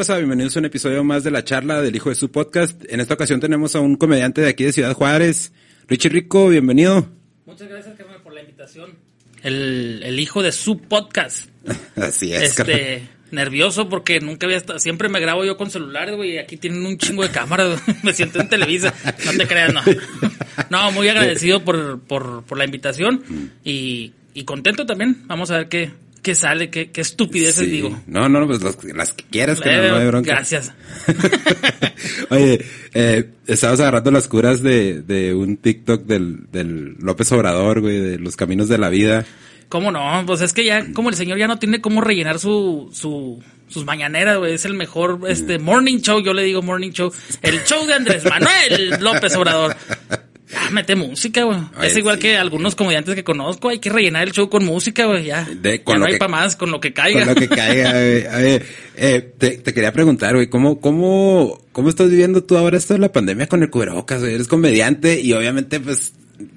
Eh, ¿qué pasó, Rosa? Bienvenidos a un episodio más de la charla del hijo de su podcast. En esta ocasión tenemos a un comediante de aquí de Ciudad Juárez, Richie Rico, bienvenido. Muchas gracias, Carmen, por la invitación. El, el hijo de su podcast. Así es. Este, nervioso porque nunca había estado, siempre me grabo yo con celulares, güey, y aquí tienen un chingo de cámaras, me siento en Televisa, no te creas, no. No, muy agradecido por, por, por la invitación y, y contento también. Vamos a ver qué, qué sale, qué, qué estupideces Sí. digo. No, no, pues las, las que quieras, que no, no hay Eh, bronca. gracias. Oye, eh, estabas agarrando las curas de, de un TikTok del, del López Obrador, güey, de los caminos de la vida. ¿Cómo no? Pues es que ya, como el señor ya no tiene cómo rellenar su, su, sus mañaneras, güey. Es el mejor, este, morning show, yo le digo morning show. El show de Andrés Manuel López Obrador. Ya, mete música, güey. Es igual sí. que algunos comediantes que conozco. Hay que rellenar el show con música, güey. Ya, De- ya no hay para más, con lo que caiga. Con lo que caiga, güey. Oye, eh, te, te quería preguntar, güey, ¿cómo, cómo, ¿cómo estás viviendo tú ahora esto de la pandemia con el cubrebocas, güey? Eres comediante y obviamente, pues,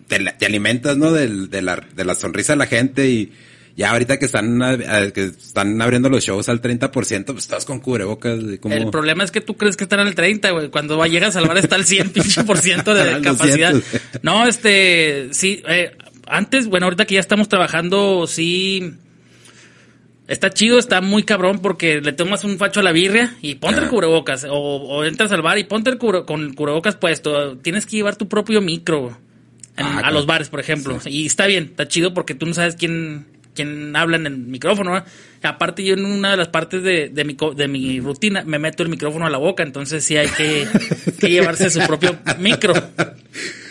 te, te alimentas, ¿no? Del, de, la, de la sonrisa de la gente y ya ahorita que están, que están abriendo los shows al 30%, pues todos con cubrebocas. El problema es que tú crees que están al 30, güey. Cuando va, llegas al bar está al 100 pinche por ciento de capacidad. 200. No, este, sí, eh, antes, bueno, ahorita que ya estamos trabajando, sí, está chido, está muy cabrón porque le tomas un facho a la birria y ponte el cubrebocas. O, o entras al bar y ponte el cubre- con el cubrebocas puesto. Tienes que llevar tu propio micro en- Ah, a claro. los bares, por ejemplo. Y está bien, está chido porque tú no sabes quién, quién habla en el micrófono. Aparte, yo en una de las partes de, de, mi, de mi rutina me meto el micrófono a la boca, entonces sí hay que, que llevarse su propio micro.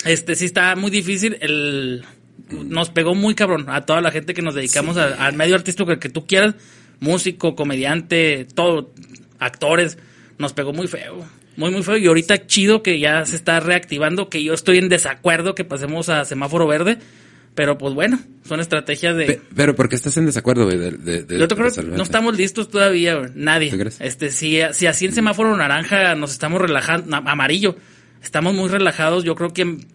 Este sí está muy difícil. El, nos pegó muy cabrón a toda la gente que nos dedicamos a- al medio artístico que, que tú quieras, músico, comediante, todo, actores. Nos pegó muy feo. Muy, muy feo. Y ahorita chido que ya se está reactivando, que yo estoy en desacuerdo que pasemos a semáforo verde. Pero pues bueno, son estrategias de... Pe- pero ¿por qué estás en desacuerdo, güey? De, de- de- Yo te creo que no estamos listos todavía, güey. nadie. ¿Tú crees? Este, si, si así en semáforo naranja nos estamos relajando, amarillo, estamos muy relajados, yo creo que en,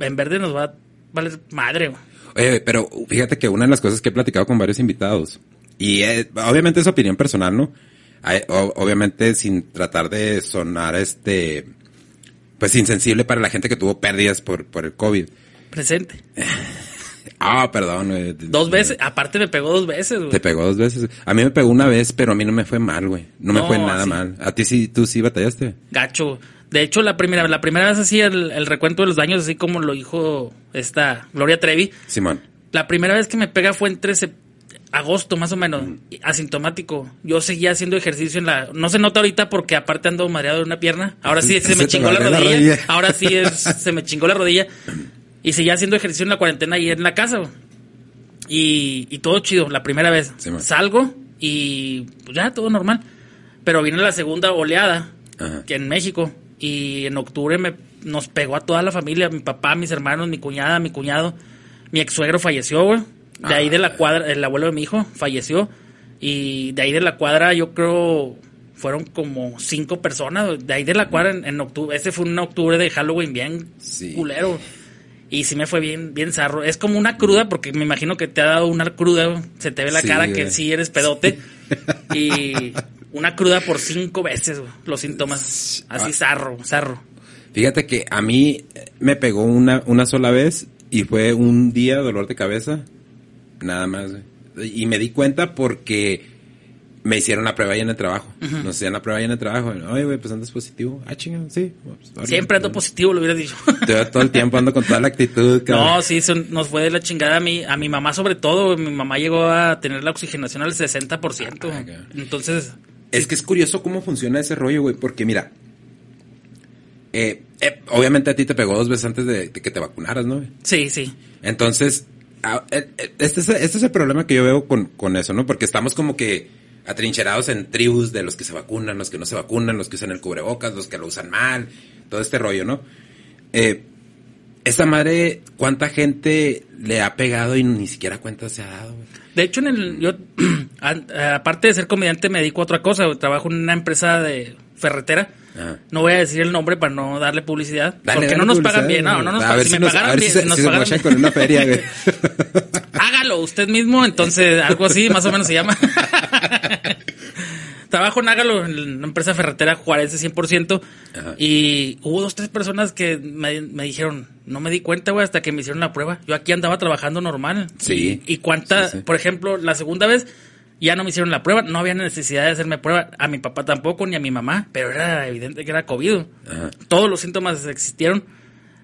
en verde nos va a valer madre, güey. Oye, pero fíjate que una de las cosas que he platicado con varios invitados, y eh, obviamente es opinión personal, ¿no? Hay- o- obviamente sin tratar de sonar este, pues insensible para la gente que tuvo pérdidas por, por el COVID. Presente. Ah, perdón. güey. Dos veces, aparte me pegó dos veces, güey. Te pegó dos veces. A mí me pegó una vez, pero a mí no me fue mal, güey. No me No, fue nada mal. A ti sí, tú sí batallaste. Gacho. De hecho, la primera, la primera vez así el, el recuento de los daños, así como lo dijo esta Gloria Trevi. Simón. La primera vez que me pega fue entre sep- agosto, más o menos, asintomático. Yo seguía haciendo ejercicio en la... No se nota ahorita porque aparte ando mareado de una pierna. Ahora sí se Se me chingó la madreó la rodilla. rodilla. Ahora sí es- se me chingó la rodilla. Y seguía haciendo ejercicio en la cuarentena ahí en la casa. Y, y todo chido, la primera vez. Sí. Salgo y pues ya, todo normal. Pero viene la segunda oleada Ajá. que en México. Y en octubre me, nos pegó a toda la familia, mi papá, mis hermanos, mi cuñada, mi cuñado. Mi ex suegro falleció, güey. De ahí de la cuadra, el abuelo de mi hijo falleció. Y de ahí de la cuadra, yo creo, fueron como cinco personas. De ahí de la cuadra en, en octubre. Ese fue un octubre de Halloween bien Sí. culero. Y sí me fue bien, bien zarro. Es como una cruda, porque me imagino que te ha dado una cruda. Se te ve la Sí, cara que sí eres pedote. Y una cruda por cinco veces, los síntomas. Así zarro, zarro. Fíjate que a mí me pegó una, una sola vez y fue un día dolor de cabeza. Nada más. Y me di cuenta porque me hicieron la prueba ahí en el trabajo. Nos hacían la prueba ahí en el trabajo. Oye, güey, pues andas positivo. Ah, chingado, sí. Pues. Siempre ando positivo, lo hubiera dicho. Todo, el tiempo ando con toda la actitud, cabrón. No, sí, son- nos fue de la chingada a mi, a mi mamá sobre todo. Mi mamá llegó a tener la oxigenación al 60%. Ah. Entonces, Es que es curioso cómo funciona ese rollo, güey, porque mira, eh, eh, obviamente a ti te pegó dos veces antes de, de que te vacunaras, ¿no? güey? sí, sí. Entonces, ah, eh, eh, este es, este es el problema que yo veo con, con eso, ¿no? Porque estamos como que atrincherados en tribus de los que se vacunan, los que no se vacunan, los que usan el cubrebocas, los que lo usan mal, todo este rollo, ¿no? Eh, esa madre, ¿cuánta gente le ha pegado y ni siquiera cuenta se ha dado? De hecho, en el, yo, aparte de ser comediante, me dedico a otra cosa. Trabajo en una empresa de ferretera. Ajá. No voy a decir el nombre para no darle publicidad. Dale, porque dale no nos pagan bien. No, no nos pagan. Si, si me nos- pagaran bien, si nos si mochan bien. con una feria. Hágalo usted mismo, entonces algo así, más o menos se llama. trabajo en Ágalo, en una empresa ferretera Juárez 100%. Ajá. Y hubo dos, tres personas que me, me dijeron, no me di cuenta, güey, hasta que me hicieron la prueba. Yo aquí andaba trabajando normal. Sí. Y, y cuánta, Sí, sí. por ejemplo, la segunda vez ya no me hicieron la prueba, no había necesidad de hacerme prueba. A mi papá tampoco, ni a mi mamá, pero era evidente que era COVID. Ajá. Todos los síntomas existieron.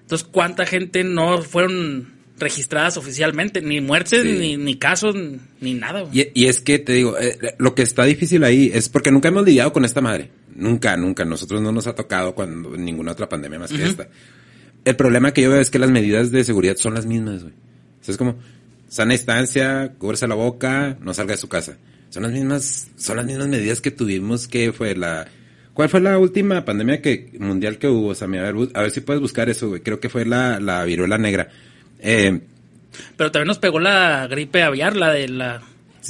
Entonces, ¿cuánta gente no fueron registradas oficialmente? Ni muertes, Sí. ni, ni casos, ni nada. Y, y es que te digo, eh, lo que está difícil ahí es porque nunca hemos lidiado con esta madre. Nunca, nunca. Nosotros no nos ha tocado cuando ninguna otra pandemia más que esta. El problema que yo veo es que las medidas de seguridad son las mismas, güey. O sea, es como sana distancia, cúbrese la boca, no salga de su casa. Son las mismas, son las mismas medidas que tuvimos que fue la ¿Cuál fue la última pandemia que mundial que hubo, Sammy? A ver, a ver si puedes buscar eso, güey. Creo que fue la, la viruela negra. Eh, Pero también nos pegó la gripe aviar, la de la...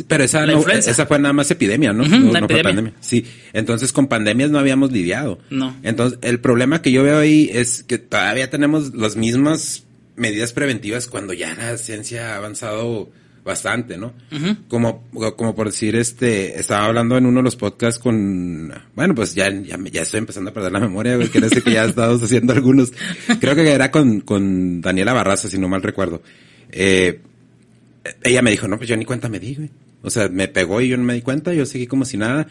Pero esa, no- esa fue nada más epidemia, ¿no? Ujú, no, fue epidemia. pandemia. Sí, entonces con pandemias no habíamos lidiado. No. Entonces, el problema que yo veo ahí es que todavía tenemos las mismas medidas preventivas cuando ya la ciencia ha avanzado bastante, ¿no? Como, como por decir, este, estaba hablando en uno de los podcasts con, bueno, pues ya, ya, ya estoy empezando a perder la memoria, güey, quiere decir que ya estamos haciendo algunos. Creo que era con, con Daniela Barraza, si no mal recuerdo. Eh, ella me dijo, no, pues yo ni cuenta me di, güey. O sea, me pegó y yo no me di cuenta, yo seguí como si nada.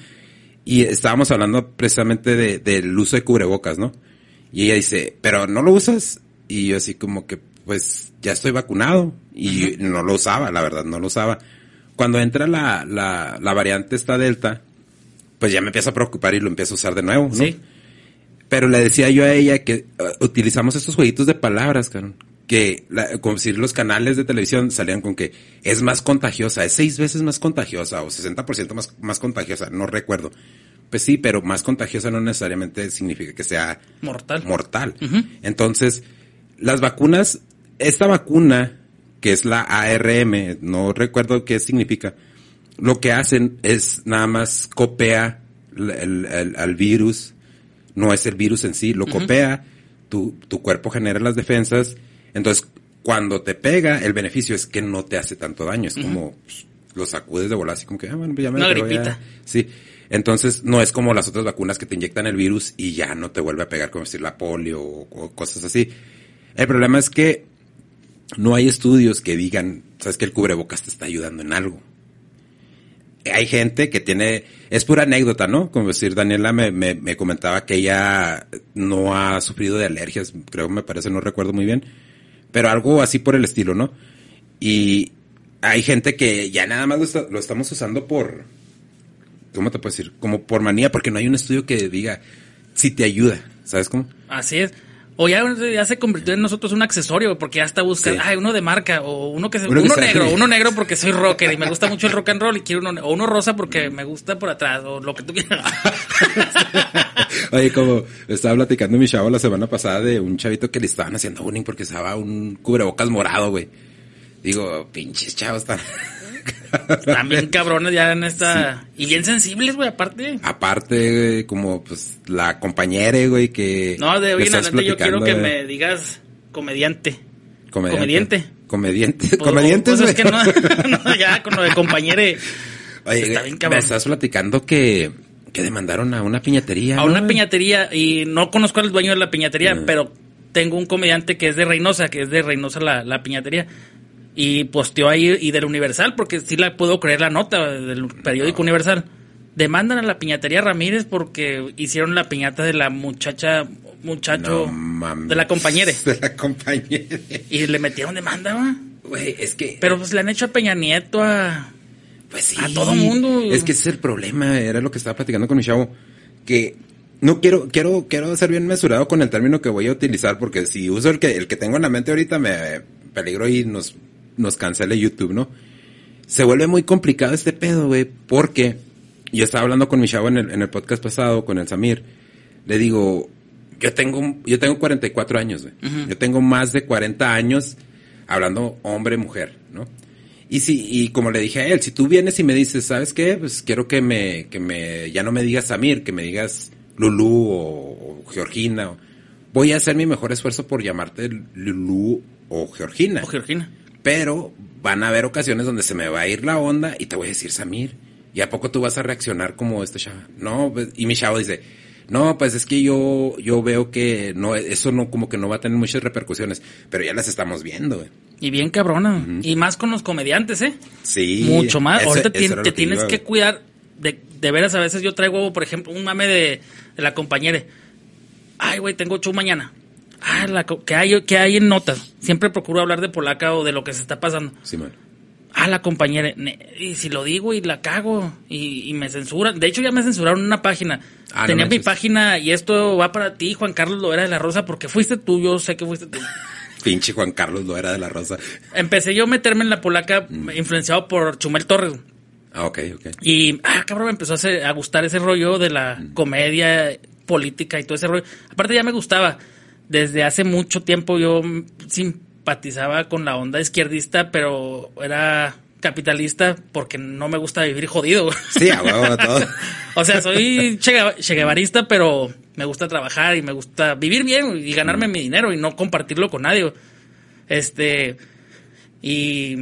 Y estábamos hablando precisamente de, del uso de cubrebocas, ¿no? Y ella dice, pero no lo usas. Y yo así como que, pues ya estoy vacunado. Y no lo usaba, la verdad, no lo usaba. Cuando entra la, la, la variante esta delta, pues ya me empieza a preocupar y lo empiezo a usar de nuevo, ¿no? Sí. Pero le decía yo a ella que uh, utilizamos estos jueguitos de palabras, cabrón. Que, la- como si los canales de televisión salían con que es más contagiosa, es seis veces más contagiosa o 60% más, más contagiosa, no recuerdo. Pues sí, pero más contagiosa no necesariamente significa que sea Mortal. mortal. Entonces, las vacunas, esta vacuna, que es la ARM, no recuerdo qué significa, lo que hacen es nada más copia el, el- el- al virus, no es el virus en sí, lo copia, tu, tu cuerpo genera las defensas, entonces cuando te pega, el beneficio es que no te hace tanto daño, es como pues, lo sacudes de volar así como que, ah, bueno, pues ya me Una pegó, ya. gripita. Sí. Entonces, no es como las otras vacunas que te inyectan el virus y ya no te vuelve a pegar, como decir la polio o, o cosas así. El problema es que no hay estudios que digan, sabes que el cubrebocas te está ayudando en algo. Hay gente que tiene, es pura anécdota, ¿no? Como decir, Daniela me, me, me comentaba que ella no ha sufrido de alergias, creo, me parece, no recuerdo muy bien, pero algo así por el estilo, ¿no? Y hay gente que ya nada más lo, está- lo estamos usando por, ¿cómo te puedo decir? Como por manía, porque no hay un estudio que diga si te ayuda, ¿sabes cómo? Así es. O ya, ya se convirtió en nosotros un accesorio, porque ya está buscando, Sí. ay, uno de marca, o uno que se, Uno negro, uno negro porque soy rocker y me gusta mucho el rock and roll y quiero uno, o uno rosa porque me gusta por atrás, o lo que tú quieras. Oye, como estaba platicando mi chavo la semana pasada de un chavito que le estaban haciendo bullying porque usaba un cubrebocas morado, güey. Digo, pinches chavos tan... También cabrones ya en esta, y bien sensibles, güey, aparte. Aparte, güey, como pues la compañera, güey, que... No, de hoy en adelante yo quiero que me digas comediante. Comediante. Comediante. Comediantes, cosas güey. que no, no, ya con lo de compañere. Oye, está bien me cabrón. estás platicando que, que demandaron a una piñatería. a ¿no, una piñatería y no conozco al dueño de la piñatería, Mm. pero tengo un comediante que es de Reynosa, que es de Reynosa la, la piñatería. Y posteó ahí y del Universal, porque sí la puedo creer la nota del periódico Universal. Demandan a la piñatería Ramírez porque hicieron la piñata de la muchacha, muchacho, No de la compañera. De la compañera. Y le metieron demanda, ¿va? Güey, es que... Pero pues le han hecho a Peña Nieto, a... Pues sí. A todo mundo. Es que ese es el problema, era lo que estaba platicando con mi chavo, que no quiero, quiero, quiero ser bien mesurado con el término que voy a utilizar, porque si uso el que, el que tengo en la mente ahorita me peligro y nos, nos cancele YouTube, ¿no? Se vuelve muy complicado este pedo, güey, porque yo estaba hablando con mi chavo en el, en el podcast pasado, con el Samir, le digo, yo tengo, yo tengo 44 años, güey. Yo tengo más de 40 años hablando hombre-mujer, ¿no? Y si, y como le dije a él, si tú vienes y me dices, ¿sabes qué? Pues quiero que me, que me, ya no me digas Samir, que me digas Lulú o, o Georgina. o- voy a hacer mi mejor esfuerzo por llamarte Lulú o Georgina. o Georgina. Pero van a haber ocasiones donde se me va a ir la onda y te voy a decir Samir. ¿y a poco tú vas a reaccionar como este chavo? No, pues, y mi chavo dice, no, pues es que yo, yo veo que no, eso no, como que no va a tener muchas repercusiones, pero ya las estamos viendo, güey. Y bien cabrona. Y más con los comediantes, ¿eh? Sí. Mucho más. Eso- Ahorita eso te tienes iba, que güey. cuidar. De, de veras, a veces yo traigo, por ejemplo, un mame de, de la compañera. Ay, güey, tengo show mañana. Ah, la, ¿qué, hay, ¿qué hay en notas? Siempre procuro hablar de polaca o de lo que se está pasando. Sí, man. Ah, la compañera. Y si lo digo y la cago y, y me censuran. De hecho, ya me censuraron una página. Ah, no Tenía mi página y esto va para ti, Juan Carlos Loera de la Rosa, porque fuiste tú, yo sé que fuiste tú. Pinche Juan Carlos lo era de la Rosa. Empecé yo a meterme en la polaca Mm. influenciado por Chumel Torres. Ah, ok, ok. Y, ah, cabrón, me empezó a, hacer- a gustar ese rollo de la comedia política y todo ese rollo. Aparte ya me gustaba. Desde hace mucho tiempo yo mm, simpatizaba con la onda izquierdista, pero era capitalista porque no me gusta vivir jodido. Sí, a huevo, todo. o sea, soy che, Gueva- che guevarista, pero me gusta trabajar y me gusta vivir bien y ganarme mi dinero y no compartirlo con nadie. Este, y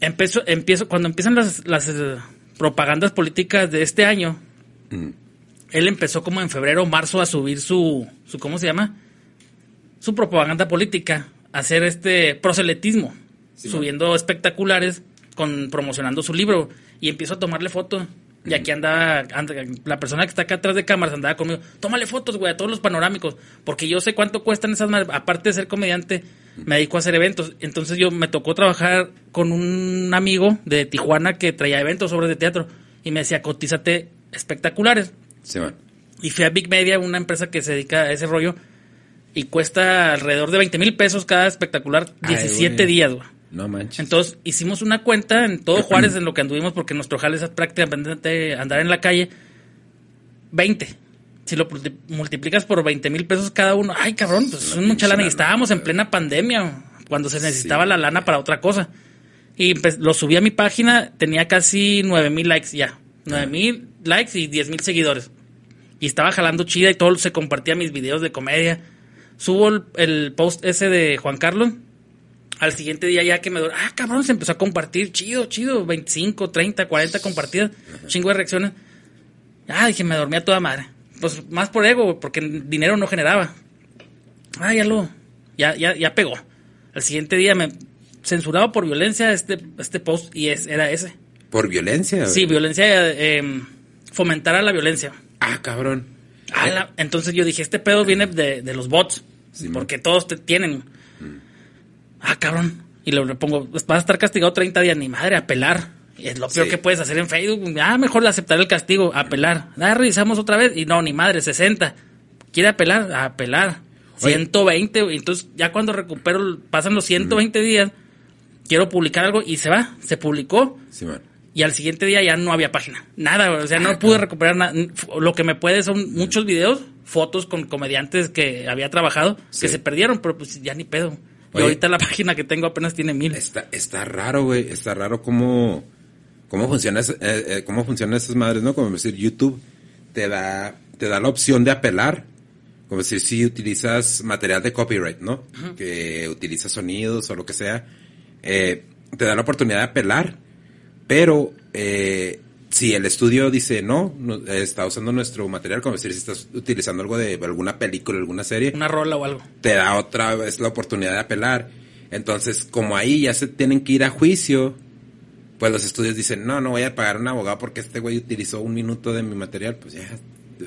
empiezo, empiezo, cuando empiezan las, las eh, propagandas políticas de este año, Mm. él empezó como en febrero o marzo a subir su, su, ¿cómo se llama? Su propaganda política, hacer este proselitismo, Sí, subiendo espectaculares, con promocionando su libro, y empiezo a tomarle fotos. Y aquí andaba, anda- la persona que está acá atrás de cámaras andaba conmigo, tómale fotos, güey, a todos los panorámicos, porque yo sé cuánto cuestan esas madres. Aparte de ser comediante, me dedico a hacer eventos. Entonces yo me tocó trabajar con un amigo de Tijuana que traía eventos, obras de teatro, y me decía, cotízate espectaculares. Sí, man. Y fui a Big Media, una empresa que se dedica a ese rollo, y cuesta alrededor de 20 mil pesos cada espectacular, Ay, 17 güey. días, güey. No manches. Entonces hicimos una cuenta en todo Juárez en lo que anduvimos, porque nuestro jale es prácticamente andar en la calle. 20. Si lo multi- multiplicas por 20 mil pesos cada uno, ay cabrón, pues es mucha lana. Y estábamos en plena pandemia, cuando se necesitaba Sí. la lana para otra cosa. Y empe- lo subí a mi página, tenía casi 9 mil likes ya. 9 mil likes y 10 mil seguidores. Y estaba jalando chida y todo se compartía mis videos de comedia. Subo el, el post ese de Juan Carlos. Al siguiente día ya que me... Ah, cabrón, se empezó a compartir. Chido, chido. 25, 30, 40 compartidas. Chingo de reacciones. Ah, dije, me dormía toda madre. Pues más por ego, porque dinero no generaba. Ah, ya lo... Ya, ya, ya pegó. Al siguiente día me censuraba por violencia este, este post y es, era ese. Por violencia. Sí, violencia, eh, fomentar a la violencia. Ah, cabrón. Ah, la- entonces yo dije, este pedo viene de, de los bots, Sí, porque todos te tienen. Ah, cabrón. Y le, le pongo, vas a estar castigado 30 días, ni madre, apelar. Y es lo peor Sí. que puedes hacer en Facebook. Ah, mejor aceptar el castigo, apelar. Ah, revisamos otra vez. Y no, ni madre, 60. ¿Quiere apelar? Apelar. Oye. 120. güey. Entonces, ya cuando recupero, pasan los 120 días, quiero publicar algo y se va. Se publicó. Sí, man. Y al siguiente día ya no había página. Nada, o sea, no pude recuperar nada. Lo que me puede son muchos videos, fotos con comediantes que había trabajado, Sí. que se perdieron, pero pues ya ni pedo. Y ahorita la página que tengo apenas tiene mil. Está, está raro, güey. Está raro cómo, cómo funciona, eh, eh, cómo funcionan esas madres, ¿no? Como decir, YouTube te da, te da la opción de apelar. Como decir, si utilizas material de copyright, ¿no? Que utilizas sonidos o lo que sea. eh, te da la oportunidad de apelar. Pero, eh, si el estudio dice no, no, está usando nuestro material, como decir, si estás utilizando algo de alguna película, alguna serie, Una rola o algo. te da otra vez la oportunidad de apelar. Entonces, como ahí ya se tienen que ir a juicio, pues los estudios dicen, no, no voy a pagar a un abogado porque este güey utilizó un minuto de mi material, pues ya,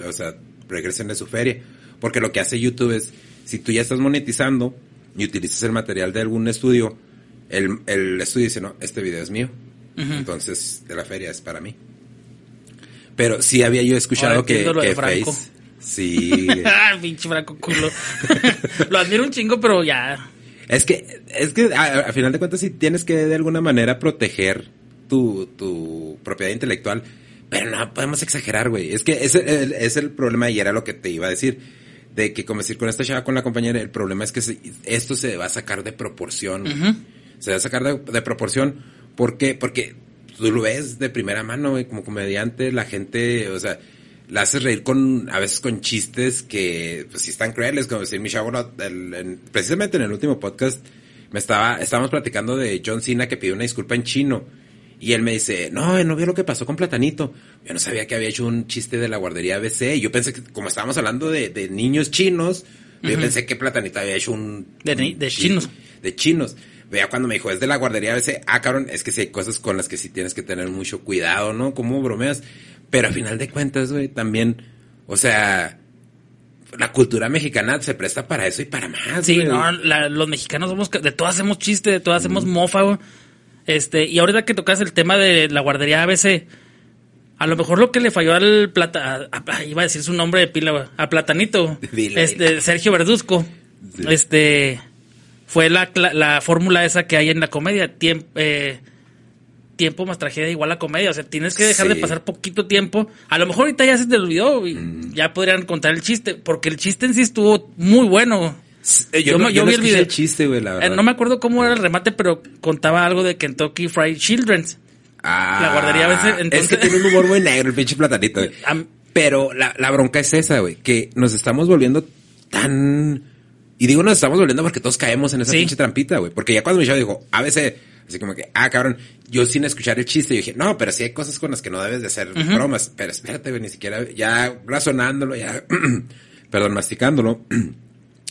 o sea, regresen de su feria. Porque lo que hace YouTube es, si tú ya estás monetizando y utilizas el material de algún estudio, el, el estudio dice, no, este video es mío. Ujú. Entonces, de la feria es para mí. Pero sí había yo escuchado Ahora que, que Franco. Face... Sí, pinche franco culo. lo admiro un chingo, pero ya. Es que, es que a, a final de cuentas sí tienes que de alguna manera proteger tu, tu propiedad intelectual, pero no podemos exagerar, güey. Es que ese el- es el problema y era lo que te iba a decir. De que, como decir, con esta chava, con la compañera, el problema es que se- esto se va a sacar de proporción. Se va a sacar de, de proporción. ¿Por qué? Porque tú lo ves de primera mano, güey, como comediante, la gente, o sea, la haces reír con, a veces con chistes que, pues sí están crueles, como decir mi chavo, el- en- precisamente en el último podcast, me estaba, estábamos platicando de John Cena que pidió una disculpa en chino. Y él me dice, no, no vio lo que pasó con Platanito. Yo no sabía que había hecho un chiste de la guardería ABC. Yo pensé que, como estábamos hablando de, de niños chinos, yo pensé que Platanito había hecho un... De chinos. De chinos. Vea cuando me dijo, es de la guardería ABC. Ah, cabrón, es que sí hay cosas con las que sí tienes que tener mucho cuidado, ¿no? Como bromeas. Pero a final de cuentas, güey, también, o sea, la cultura mexicana se presta para eso y para más. Sí, güey. no, la- los mexicanos somos, de todas hacemos chiste, de todas hacemos mofa, güey. Este, y ahorita que tocas el tema de la guardería ABC, a lo mejor lo que le falló al plata, a- a- iba a decir su nombre de pila, güey, a Platanito, Dile, este. Sergio Verduzco, Sí. este, fue la, la fórmula esa que hay en la comedia, tiempo, tiempo más tragedia igual a comedia, o sea, tienes que dejar Sí. de pasar poquito tiempo, a lo mejor ahorita ya se te olvidó, y Mm. ya podrían contar el chiste, porque el chiste en sí estuvo muy bueno, Eh, Yo no- me- yo no vi el video. chiste, güey, la eh, verdad. no me acuerdo cómo era el remate, pero contaba algo de Kentucky Fried Children's. Ah, La guardería a veces, Es entonces- que tiene un humor muy negro el pinche platanito, güey. Pero la, la bronca es esa, güey, que nos estamos volviendo tan... Y digo nos estamos volviendo porque todos caemos en esa Sí. pinche trampita, güey. Porque ya cuando mi chavo dijo, a veces, así como que, ah, cabrón, yo sin escuchar el chiste, yo dije, no, pero sí hay cosas con las que no debes de hacer bromas. Pero espérate, güey, ni siquiera, ya razonándolo, ya, perdón, masticándolo.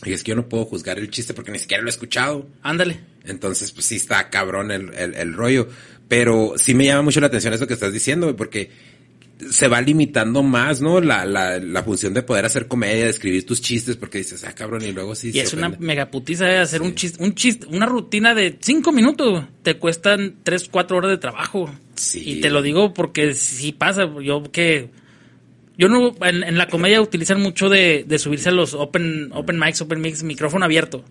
Y es que yo no puedo juzgar el chiste porque ni siquiera lo he escuchado. Ándale. Entonces, pues sí está cabrón el, el, el rollo. Pero sí me llama mucho la atención eso que estás diciendo, güey, porque se va limitando más, ¿no? La, la, la función de poder hacer comedia, de escribir tus chistes, porque dices, ah, cabrón, y luego sí Y se es una megaputiza de hacer un chiste, un chiste, una rutina de cinco minutos, te cuestan tres, cuatro horas de trabajo. Sí. Y te lo digo porque sí pasa, yo que yo no, en, en la comedia utilizan mucho de, de subirse a los open, open mics, open mix, micrófono abierto.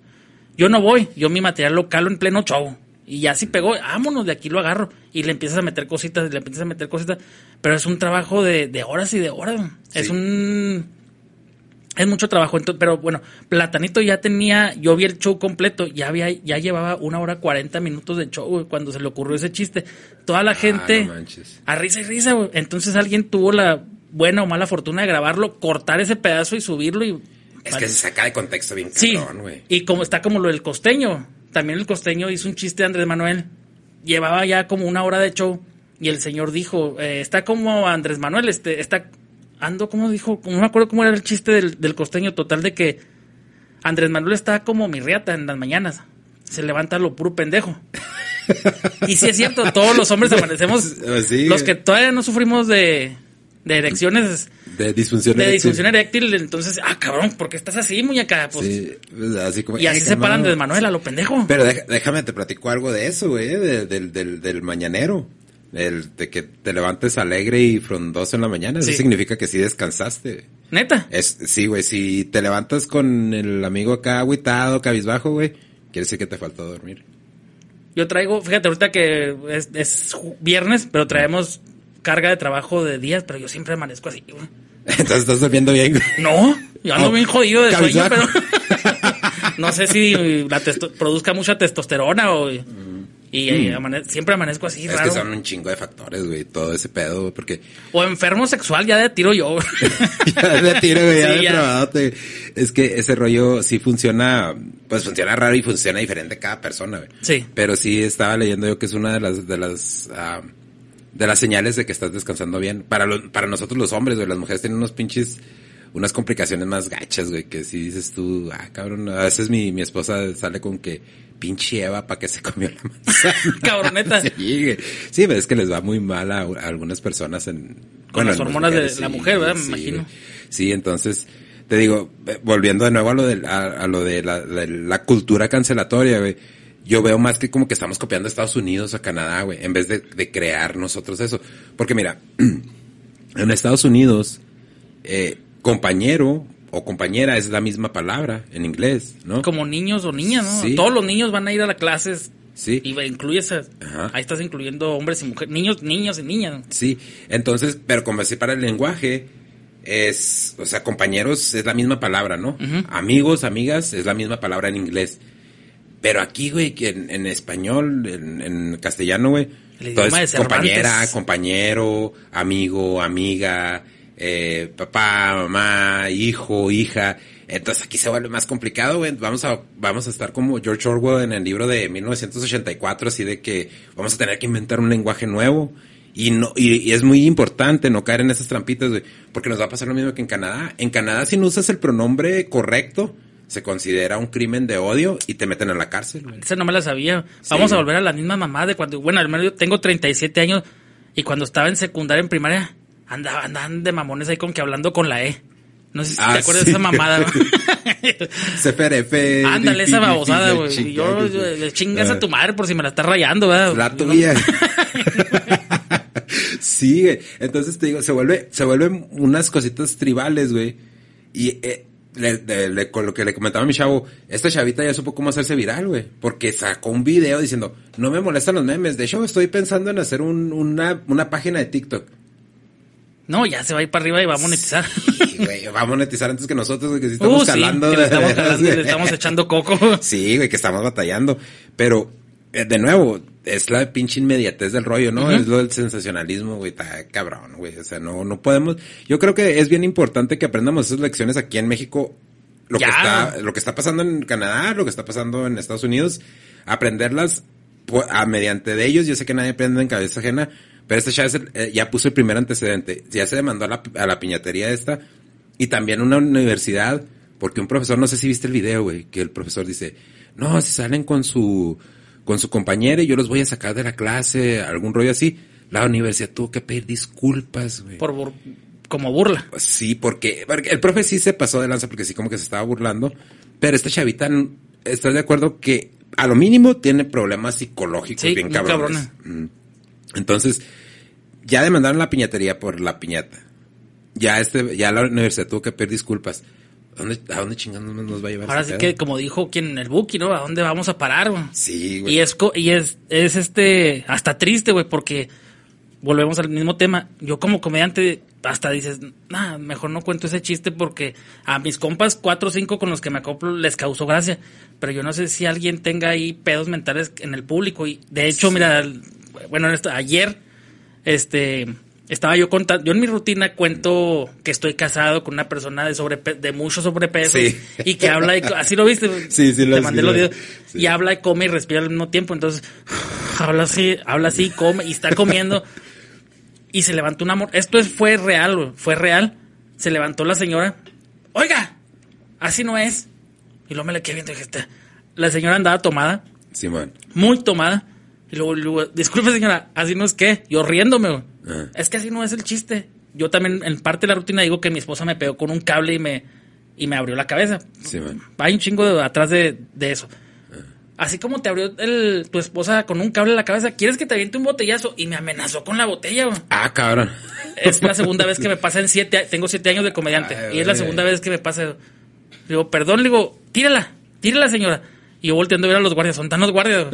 Yo no voy, yo mi material lo calo en pleno show. Y ya si pegó, vámonos, de aquí lo agarro. Y le empiezas a meter cositas, le empiezas a meter cositas. Pero es un trabajo de, de horas y de horas. Es Sí. un... Es mucho trabajo, entonces, pero bueno, Platanito ya tenía, yo vi el show completo, ya había, ya llevaba una hora cuarenta minutos de show, güey, cuando se le ocurrió ese chiste. Toda la gente, Ah, no manches. a risa y risa, güey. Entonces alguien tuvo la buena o mala fortuna de grabarlo, cortar ese pedazo y subirlo y... Es que se saca de contexto bien Sí, cabrón, güey. y como está como lo del costeño, también el costeño hizo un chiste de Andrés Manuel, llevaba ya como una hora de show y el señor dijo, eh, está como Andrés Manuel, este, está, ando, como dijo, no me acuerdo cómo era el chiste del, del costeño, total de que Andrés Manuel está como mi riata en las mañanas, se levanta lo puro pendejo. y sí es cierto, todos los hombres amanecemos, sí, los que todavía no sufrimos de, de erecciones De disfunción de eréctil. disfunción eréctil, entonces, ah, cabrón, ¿por qué estás así, muñeca? Pues, Sí, pues, así como, y así eh, se paran de Manuel a lo pendejo. Pero déjame te platico algo de eso, güey, de- del, del, del mañanero. El de que te levantes alegre y frondoso en la mañana. Eso significa que sí descansaste. Neta. Es, sí, güey, si te levantas con el amigo acá agüitado, cabizbajo, güey, quiere decir que te faltó dormir. Yo traigo, fíjate, ahorita que es, es viernes, pero traemos carga de trabajo de días, pero yo siempre amanezco así, güey. Entonces estás durmiendo bien, güey. No, yo ando Oh, bien jodido de sueño, pero no sé si la produzca mucha testosterona o... Y amane- siempre amanezco así, Mm. Es raro. que son un chingo de factores, güey, todo ese pedo, güey, porque O enfermo sexual, ya de tiro yo. ya de tiro, güey, ya Sí, de ya. Es que ese rollo sí funciona, pues funciona raro y funciona diferente cada persona, güey. Sí. Pero sí estaba leyendo yo que es una de las, de las, ah, de las señales de que estás descansando bien. Para lo- para nosotros los hombres, güey, las mujeres tienen unos pinches, unas complicaciones más gachas, güey, que si dices tú, ah, cabrón, a veces mi, mi esposa sale con que pinche Eva para que se comió la manzana. Cabroneta. Sí, güey. Sí, pero es que les va muy mal a, a algunas personas en... Con las hormonas de la mujer, ¿verdad? Me sí, imagino. güey. Sí, entonces, te digo, eh, volviendo de nuevo a lo de, a, a lo de la, la- la cultura cancelatoria, güey. Yo veo más que como que estamos copiando a Estados Unidos o a Canadá, güey, en vez de, de crear nosotros eso. Porque mira, en Estados Unidos, eh, compañero o compañera es la misma palabra en inglés, ¿no? Como niños o niñas, ¿no? Sí. Todos los niños van a ir a las clases Sí. y incluyes, a- ahí estás incluyendo hombres y mujeres, niños, niños y niñas. ¿no? Sí, entonces, pero como así para el lenguaje, es, o sea, compañeros es la misma palabra, ¿no? Amigos, amigas es la misma palabra en inglés. Pero aquí, güey, que en, en español, en, en castellano, güey, todo es compañera, compañero, amigo, amiga, eh, papá, mamá, hijo, hija. Entonces aquí se vuelve más complicado, güey. Vamos a, vamos a estar como George Orwell en el libro de 1984, así de que vamos a tener que inventar un lenguaje nuevo. Y no, y, y es muy importante no caer en esas trampitas, güey, porque nos va a pasar lo mismo que en Canadá. En Canadá, si no usas el pronombre correcto, se considera un crimen de odio y te meten a la cárcel, güey. Esa no me la sabía. Vamos a volver a la misma mamá de cuando, bueno, al menos yo tengo 37 años y cuando estaba en secundaria, en primaria, andaba, andaban de mamones ahí con que hablando con la E. No sé si Ah, te acuerdas sí. de esa mamada. CFRF. Ándale, esa babosada, güey. Y yo, le chingas Ah. a tu madre por si me la estás rayando, ¿verdad? La tuya. sí. Entonces te digo, se vuelve, se vuelven unas cositas tribales, güey. Y eh, le- de- le- con lo que le comentaba a mi chavo, esta chavita ya supo cómo hacerse viral, güey. Porque sacó un video diciendo, no me molestan los memes. De hecho, estoy pensando en hacer un- una, una página de TikTok. No, ya se va a ir para arriba y va a monetizar. Y, güey, va a monetizar antes que nosotros, güey, que sí estamos Uh, sí, jalando. que le estamos y le estamos echando coco. Sí, güey, que estamos batallando. Pero, eh, de nuevo, es la pinche inmediatez del rollo, ¿no? Es lo del sensacionalismo, güey, está cabrón, güey. O sea, no, no podemos. Yo creo que es bien importante que aprendamos esas lecciones aquí en México. Lo que está, lo que está pasando en Canadá, lo que está pasando en Estados Unidos, aprenderlas a mediante de ellos. Yo sé que nadie aprende en cabeza ajena, pero este ya, es el- eh, ya puso el primer antecedente. Ya se demandó a la, a la piñatería esta y también una universidad, porque un profesor, no sé si viste el video, güey, que el profesor dice, no, si salen con su, con su compañera y yo los voy a sacar de la clase, algún rollo así. La universidad tuvo que pedir disculpas, güey. Por, bur- como burla. Sí, porque, porque el profe sí se pasó de lanza porque sí como que se estaba burlando, pero esta chavita, ¿estás de acuerdo que a lo mínimo tiene problemas psicológicos Sí, bien cabrones? Mm. Entonces, ya demandaron la piñatería por la piñata. Ya este, ya la universidad tuvo que pedir disculpas. ¿A dónde, a dónde chingados nos va a llevar Ahora sí que, como dijo quien en el Buki, ¿no? ¿A dónde vamos a parar, güey? Sí, güey. Y es, y es, es este, hasta triste, güey, porque volvemos al mismo tema. Yo como comediante, hasta dices, nah, mejor no cuento ese chiste porque a mis compas, cuatro o cinco con los que me acoplo, les causó gracia. Pero yo no sé si alguien tenga ahí pedos mentales en el público. Y de hecho, mira, bueno, esto, ayer, este, estaba yo contando, yo en mi rutina cuento que estoy casado con una persona de sobrepe- de mucho sobrepeso Sí. y que habla y co- así lo viste. Sí, sí lo- Te mandé sí los lo- videos. sí. Y habla y come y respira al mismo tiempo. Entonces, habla así, habla así, come y está comiendo. Y se levantó una... mor- Esto es, fue real, fue real. Se levantó la señora. Oiga, así no es. Y luego me le quedé viendo y dije, la señora andaba tomada, Simón. muy tomada. Y luego, luego, disculpe señora, así no es que, yo riéndome, Ajá. Es que así no es el chiste. Yo también en parte de la rutina digo que mi esposa me pegó con un cable y me, y me abrió la cabeza. Simón. Hay un chingo de- atrás de, de eso. Así como te abrió el, tu esposa con un cable en la cabeza, ¿quieres que te aviente un botellazo? Y me amenazó con la botella, güey. Ah, cabrón. Es la segunda vez que me pasa en siete, tengo siete años de comediante. Ay, y es la segunda vez que me pasa. Digo, perdón, le digo, tírala, tírala, señora. Y yo volteando a ver a los guardias, son tan los guardias.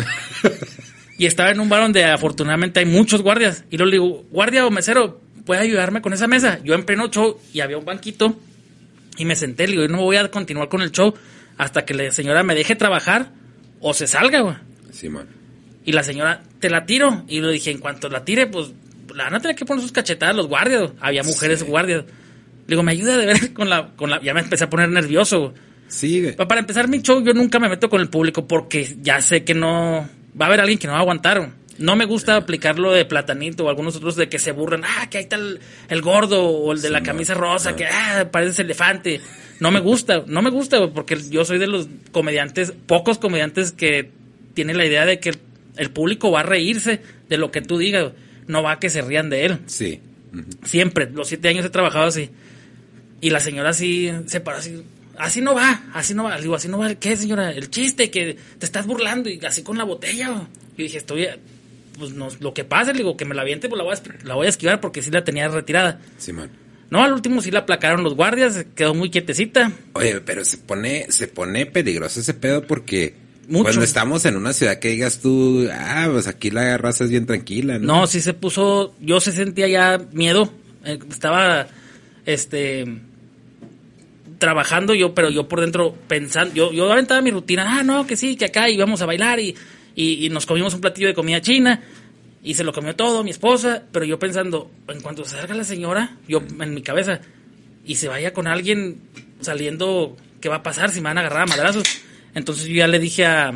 y estaba en un bar donde afortunadamente hay muchos guardias. Y luego le digo, guardia o mesero, ¿puede ayudarme con esa mesa? Yo en pleno show y había un banquito y me senté. Le digo, yo no voy a continuar con el show hasta que la señora me deje trabajar o se salga, güey. Simón. Y la señora, te la tiro. Y le dije, en cuanto la tire, pues la van a tener que poner sus cachetadas los guardias. Había mujeres Sí. guardias. Le digo, me ayuda de ver con la, con la. Ya me empecé a poner nervioso. güey. Sí, güey. Para empezar mi show, yo nunca me meto con el público porque ya sé que no. Va a haber alguien que no va a aguantar. No me gusta aplicar lo de platanito o algunos otros de que se burran. Ah, que ahí está el, el gordo o el de la camisa rosa, que ah, parece elefante. No me gusta, no me gusta, porque yo soy de los comediantes, pocos comediantes que tienen la idea de que el, el público va a reírse de lo que tú digas. No va a que se rían de él. Sí. Siempre, los siete años he trabajado así. Y la señora así se paró así. Así no va, así no va. Le digo, así no va. ¿Qué, señora? El chiste, que te estás burlando y así con la botella. Y dije, estoy. Pues no, lo que pase, le digo, que me la aviente, pues la voy, a, la voy a esquivar porque sí la tenía retirada. Simón. No, al último sí la aplacaron los guardias, quedó muy quietecita. Oye, pero se pone, se pone peligroso ese pedo porque Mucho. cuando estamos en una ciudad que digas tú, ah, pues aquí la raza es bien tranquila, ¿no? No, sí se puso, yo se sentía ya miedo. Eh, estaba, este, trabajando yo, pero yo por dentro pensando, yo, yo aventaba mi rutina, ah, no, que sí, que acá íbamos a bailar y, y, y nos comimos un platillo de comida china y se lo comió todo mi esposa, pero yo pensando, en cuanto salga la señora, yo en mi cabeza, y se vaya con alguien saliendo ¿qué va a pasar si me van a agarrar a madrazos? Entonces yo ya le dije a,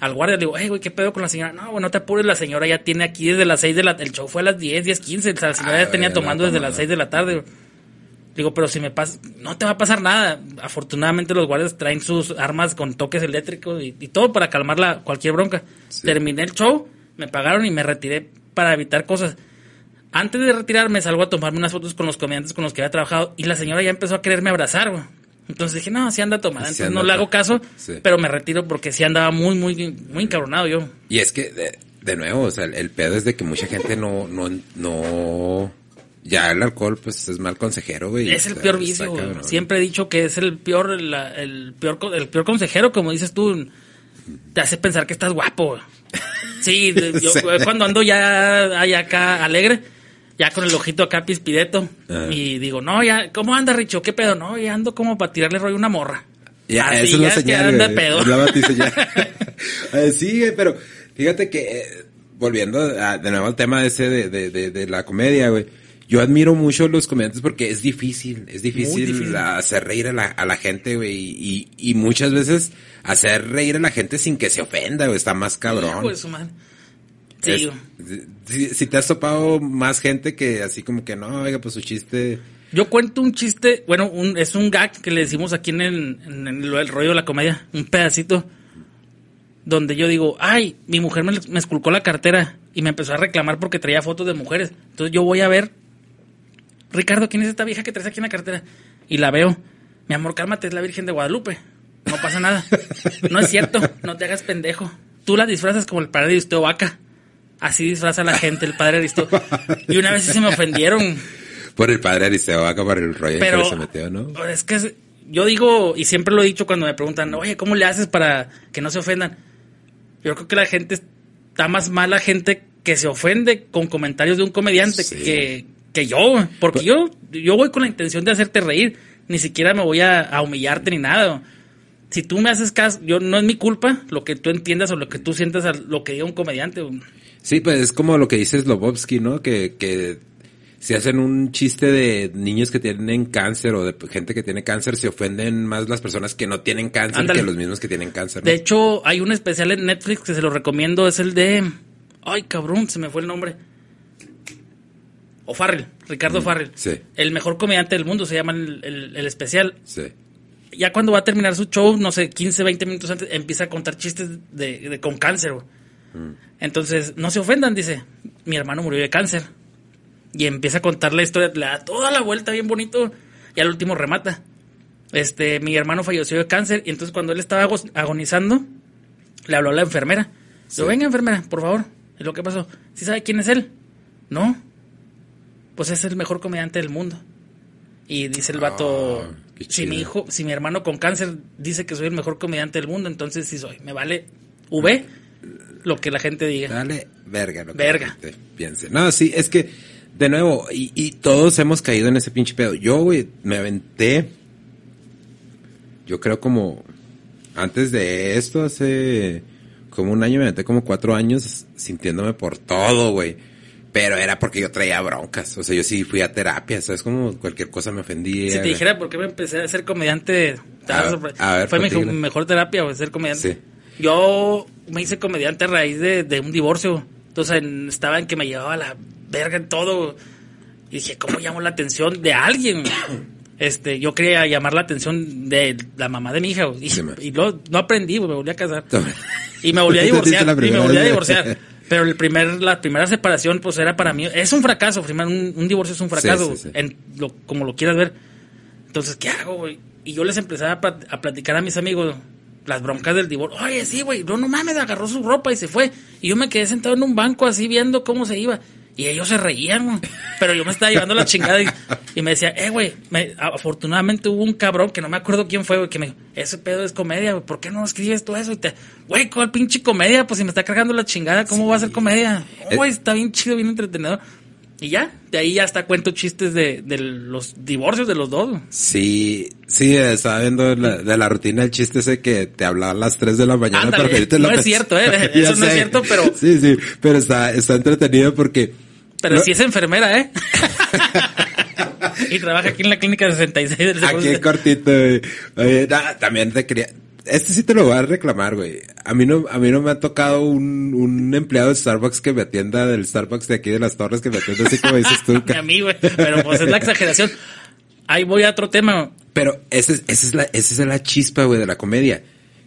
al guardia, le digo, hey, güey, ¿qué pedo con la señora? No, güey, no te apures, la señora ya tiene aquí desde las 6 de la... El show fue a las 10, 10, 15, o sea, la señora Ah, ya tenía güey, tomando desde las tomada. 6 de la tarde. Digo, pero si me pasa, no te va a pasar nada. Afortunadamente los guardias traen sus armas con toques eléctricos y, y todo para calmar la, cualquier bronca. Sí. Terminé el show, me pagaron y me retiré para evitar cosas. Antes de retirarme salgo a tomarme unas fotos con los comediantes con los que había trabajado y la señora ya empezó a quererme abrazar, güey. Entonces dije, no, sí anda tomada. Entonces no le hago caso, pero me retiro porque sí andaba muy, muy, muy encabronado yo. Y es que, de, de nuevo, o sea, el, el pedo es de que mucha gente no, no, no, ya el alcohol, pues es mal consejero, güey. Es el Está- peor vicio, güey. cabrón. Siempre he dicho que es el peor, la- el peor, el peor consejero, como dices tú, te hace pensar que estás guapo. güey. Sí, yo cuando ando ya allá acá alegre, ya con el ojito acá pispireto, Ah. y digo, no, ya, ¿cómo anda, Richo? ¿Qué pedo? No, ya ando como para tirarle rollo a una morra. Ya, Así, eso es que señal, anda güey. pedo. Es la batiseñal. Eh, sí, pero fíjate que, eh, volviendo a- de nuevo al tema ese de, de, de, de la comedia, güey. Yo admiro mucho a los comediantes porque es difícil, es difícil, difícil. hacer reír a la, a la gente, güey, y, y muchas veces hacer reír a la gente sin que se ofenda, güey, está más cabrón. Su madre. Sí, Es- si, si te has topado más gente que así como que no, oiga, pues su chiste. Yo cuento un chiste, bueno, un, es un gag que le decimos aquí en el, en el- el rollo de la comedia, un pedacito, donde yo digo, ay, mi mujer me, me esculcó la cartera y me empezó a reclamar porque traía fotos de mujeres. Entonces yo voy a ver, Ricardo, ¿quién es esta vieja que traes aquí en la cartera? Y la veo, mi amor, cálmate, es la Virgen de Guadalupe. No pasa nada. No es cierto, no te hagas pendejo. Tú la disfrazas como el padre de Aristeo Vaca. Así disfraza la gente, el padre Aristeo. Y una vez sí se me ofendieron. Por el padre Aristeo Vaca, por el rollo Pero que se metió, ¿no? es que yo digo, y siempre lo he dicho cuando me preguntan, oye, ¿cómo le haces para que no se ofendan? Yo creo que la gente está más mala gente que se ofende con comentarios de un comediante Sí. que, que yo, porque yo, yo voy con la intención de hacerte reír, ni siquiera me voy a, a humillarte ni nada. Si tú me haces caso, yo no es mi culpa lo que tú entiendas o lo que tú sientas a lo que diga un comediante. Sí, pues es como lo que dice Slobovsky, ¿no? Que, que si hacen un chiste de niños que tienen cáncer o de gente que tiene cáncer, se ofenden más las personas que no tienen cáncer Ándale. que los mismos que tienen cáncer. ¿no? De hecho, hay un especial en Netflix que se lo recomiendo, es el de... Ay, cabrón, se me fue el nombre. O Farrell, Ricardo Farrell. sí. El mejor comediante del mundo se llama el, el- el especial. Sí. Ya cuando va a terminar su show, no sé, 15, 20 minutos antes, empieza a contar chistes de, de- con cáncer. güey. Entonces, no se ofendan, dice. Mi hermano murió de cáncer. Y empieza a contar la historia, le da toda la vuelta bien bonito. Y al último remata. Este, mi hermano falleció de cáncer. Y entonces cuando él estaba agonizando, le habló a la enfermera. Sí. venga enfermera, por favor. ¿Y lo que pasó? ¿Sí sabe quién es él? No. Pues es el mejor comediante del mundo. Y dice el vato, Ah, si mi hijo, si mi hermano con cáncer dice que soy el mejor comediante del mundo, entonces sí soy. Me vale V lo que la gente diga. Dale, verga. Lo que Verga. la gente piense. No, sí, es que, de nuevo, y, y todos hemos caído en ese pinche pedo. Yo, güey, me aventé, yo creo como, antes de esto, hace como un año, me aventé como cuatro años sintiéndome por todo, güey. Pero era porque yo traía broncas. O sea, yo sí fui a terapia, ¿sabes? Como cualquier cosa me ofendía. Si te dijera por qué me empecé a ser comediante, te A- ver, fue mi platícale. mejor terapia, ser comediante. Sí. Yo me hice comediante a raíz de, de un divorcio. Entonces en- estaba en que me llevaba la verga en todo. Y dije, ¿cómo llamo la atención de alguien? Este, yo quería llamar la atención de la mamá de mi hija. Y, Sí, y no aprendí, me volví a casar. Y me volví a divorciar. y me volví a divorciar. Pero el primer, la primera separación, pues era para mí, es un fracaso. Un, un divorcio es un fracaso, sí, sí. En lo, como lo quieras ver. Entonces, ¿qué hago, güey? Y yo les empezaba a platicar a mis amigos las broncas del divorcio. Oye, sí, güey, no, no mames, agarró su ropa y se fue. Y yo me quedé sentado en un banco así viendo cómo se iba. Y ellos se reían, güey. Pero yo me estaba llevando la chingada y, y me decía, eh, güey, me- afortunadamente hubo un cabrón que no me acuerdo quién fue, güey, que me dijo, ese pedo es comedia, güey, ¿por qué no escribes tú eso? Y te, güey, ¿cuál pinche comedia? Pues si me está cargando la chingada, ¿cómo va a ser comedia? Eh, Güey, está bien chido, bien entretenido. Y ya, de ahí ya hasta cuento chistes de, de los divorcios de los dos. Sí, sí, estaba viendo la, de la rutina el chiste ese que te hablaba a las 3 de la mañana Ándale, para pedirte la no es cierto, ¿eh? Eso no es cierto, pero- Sí, sí, pero está, está entretenido porque... Pero No- si es enfermera, ¿eh? y trabaja aquí en la clínica 66 del Aquí cortito, güey. Oye, también te quería... Este sí te lo voy a reclamar, güey. A mí no, a mí no me ha tocado un, un empleado de Starbucks que me atienda del Starbucks de aquí de las Torres que me atienda así como dices tú. A mí, güey. Pero pues es la exageración. Ahí voy a otro tema. Pero esa es, esa es la, esa es la chispa, güey, de la comedia.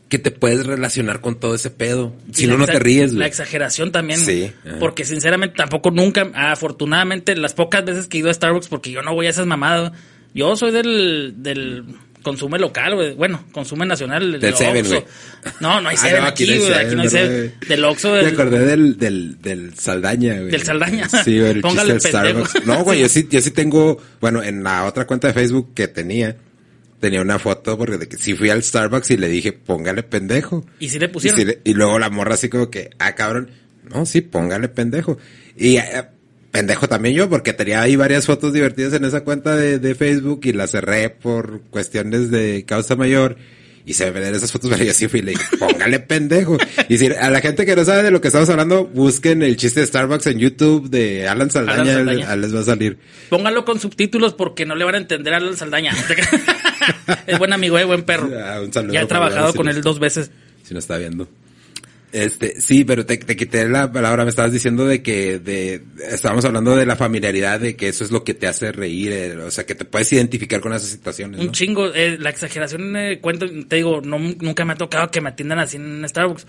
Que te puedes relacionar con todo ese pedo. Si no, la no te ríes, La güey. exageración también. Sí, ajá. Porque sinceramente tampoco nunca, afortunadamente, las pocas veces que he ido a Starbucks, porque yo no voy a esas mamadas. Yo soy del, del consumo local, güey. Bueno, consumo nacional. Del Seven, Oxxo. güey. No, no hay Ah, Seven no, aquí, güey. Aquí no hay ¿verdad, Seven. Del Oxxo, Me acordé del, del, del Saldaña, güey. Del Saldaña. Sí, güey, el Póngale chiste del pendejo. Starbucks. No, güey, yo sí, yo sí tengo, bueno, en la otra cuenta de Facebook que tenía, tenía una foto porque de que sí fui al Starbucks y le dije, póngale pendejo. Y sí le Y, pusieron. sí le- y luego la morra así como que, ah, cabrón, no, sí, póngale pendejo. Y eh, pendejo también yo, porque tenía ahí varias fotos divertidas en esa cuenta de, de Facebook y la cerré por cuestiones de causa mayor. Y se ven esas fotos, pero yo sí fui y le dije, póngale pendejo. Y si a la gente que no sabe de lo que estamos hablando, busquen el chiste de Starbucks en YouTube de Alan Saldaña, Alan Saldaña. les va a salir. Póngalo con subtítulos porque no le van a entender a Alan Saldaña. es buen amigo, eh, buen perro. Ah, un saludo Ya he trabajado con él dos veces. Si no está viendo. Este, sí, pero te, te quité la palabra, me estabas diciendo de que, de, estábamos hablando de la familiaridad, de que eso es lo que te hace reír, eh, o sea, que te puedes identificar con esas situaciones, Un chingo. eh, la exageración, eh, cuento, te digo, no, nunca me ha tocado que me atiendan así en Starbucks.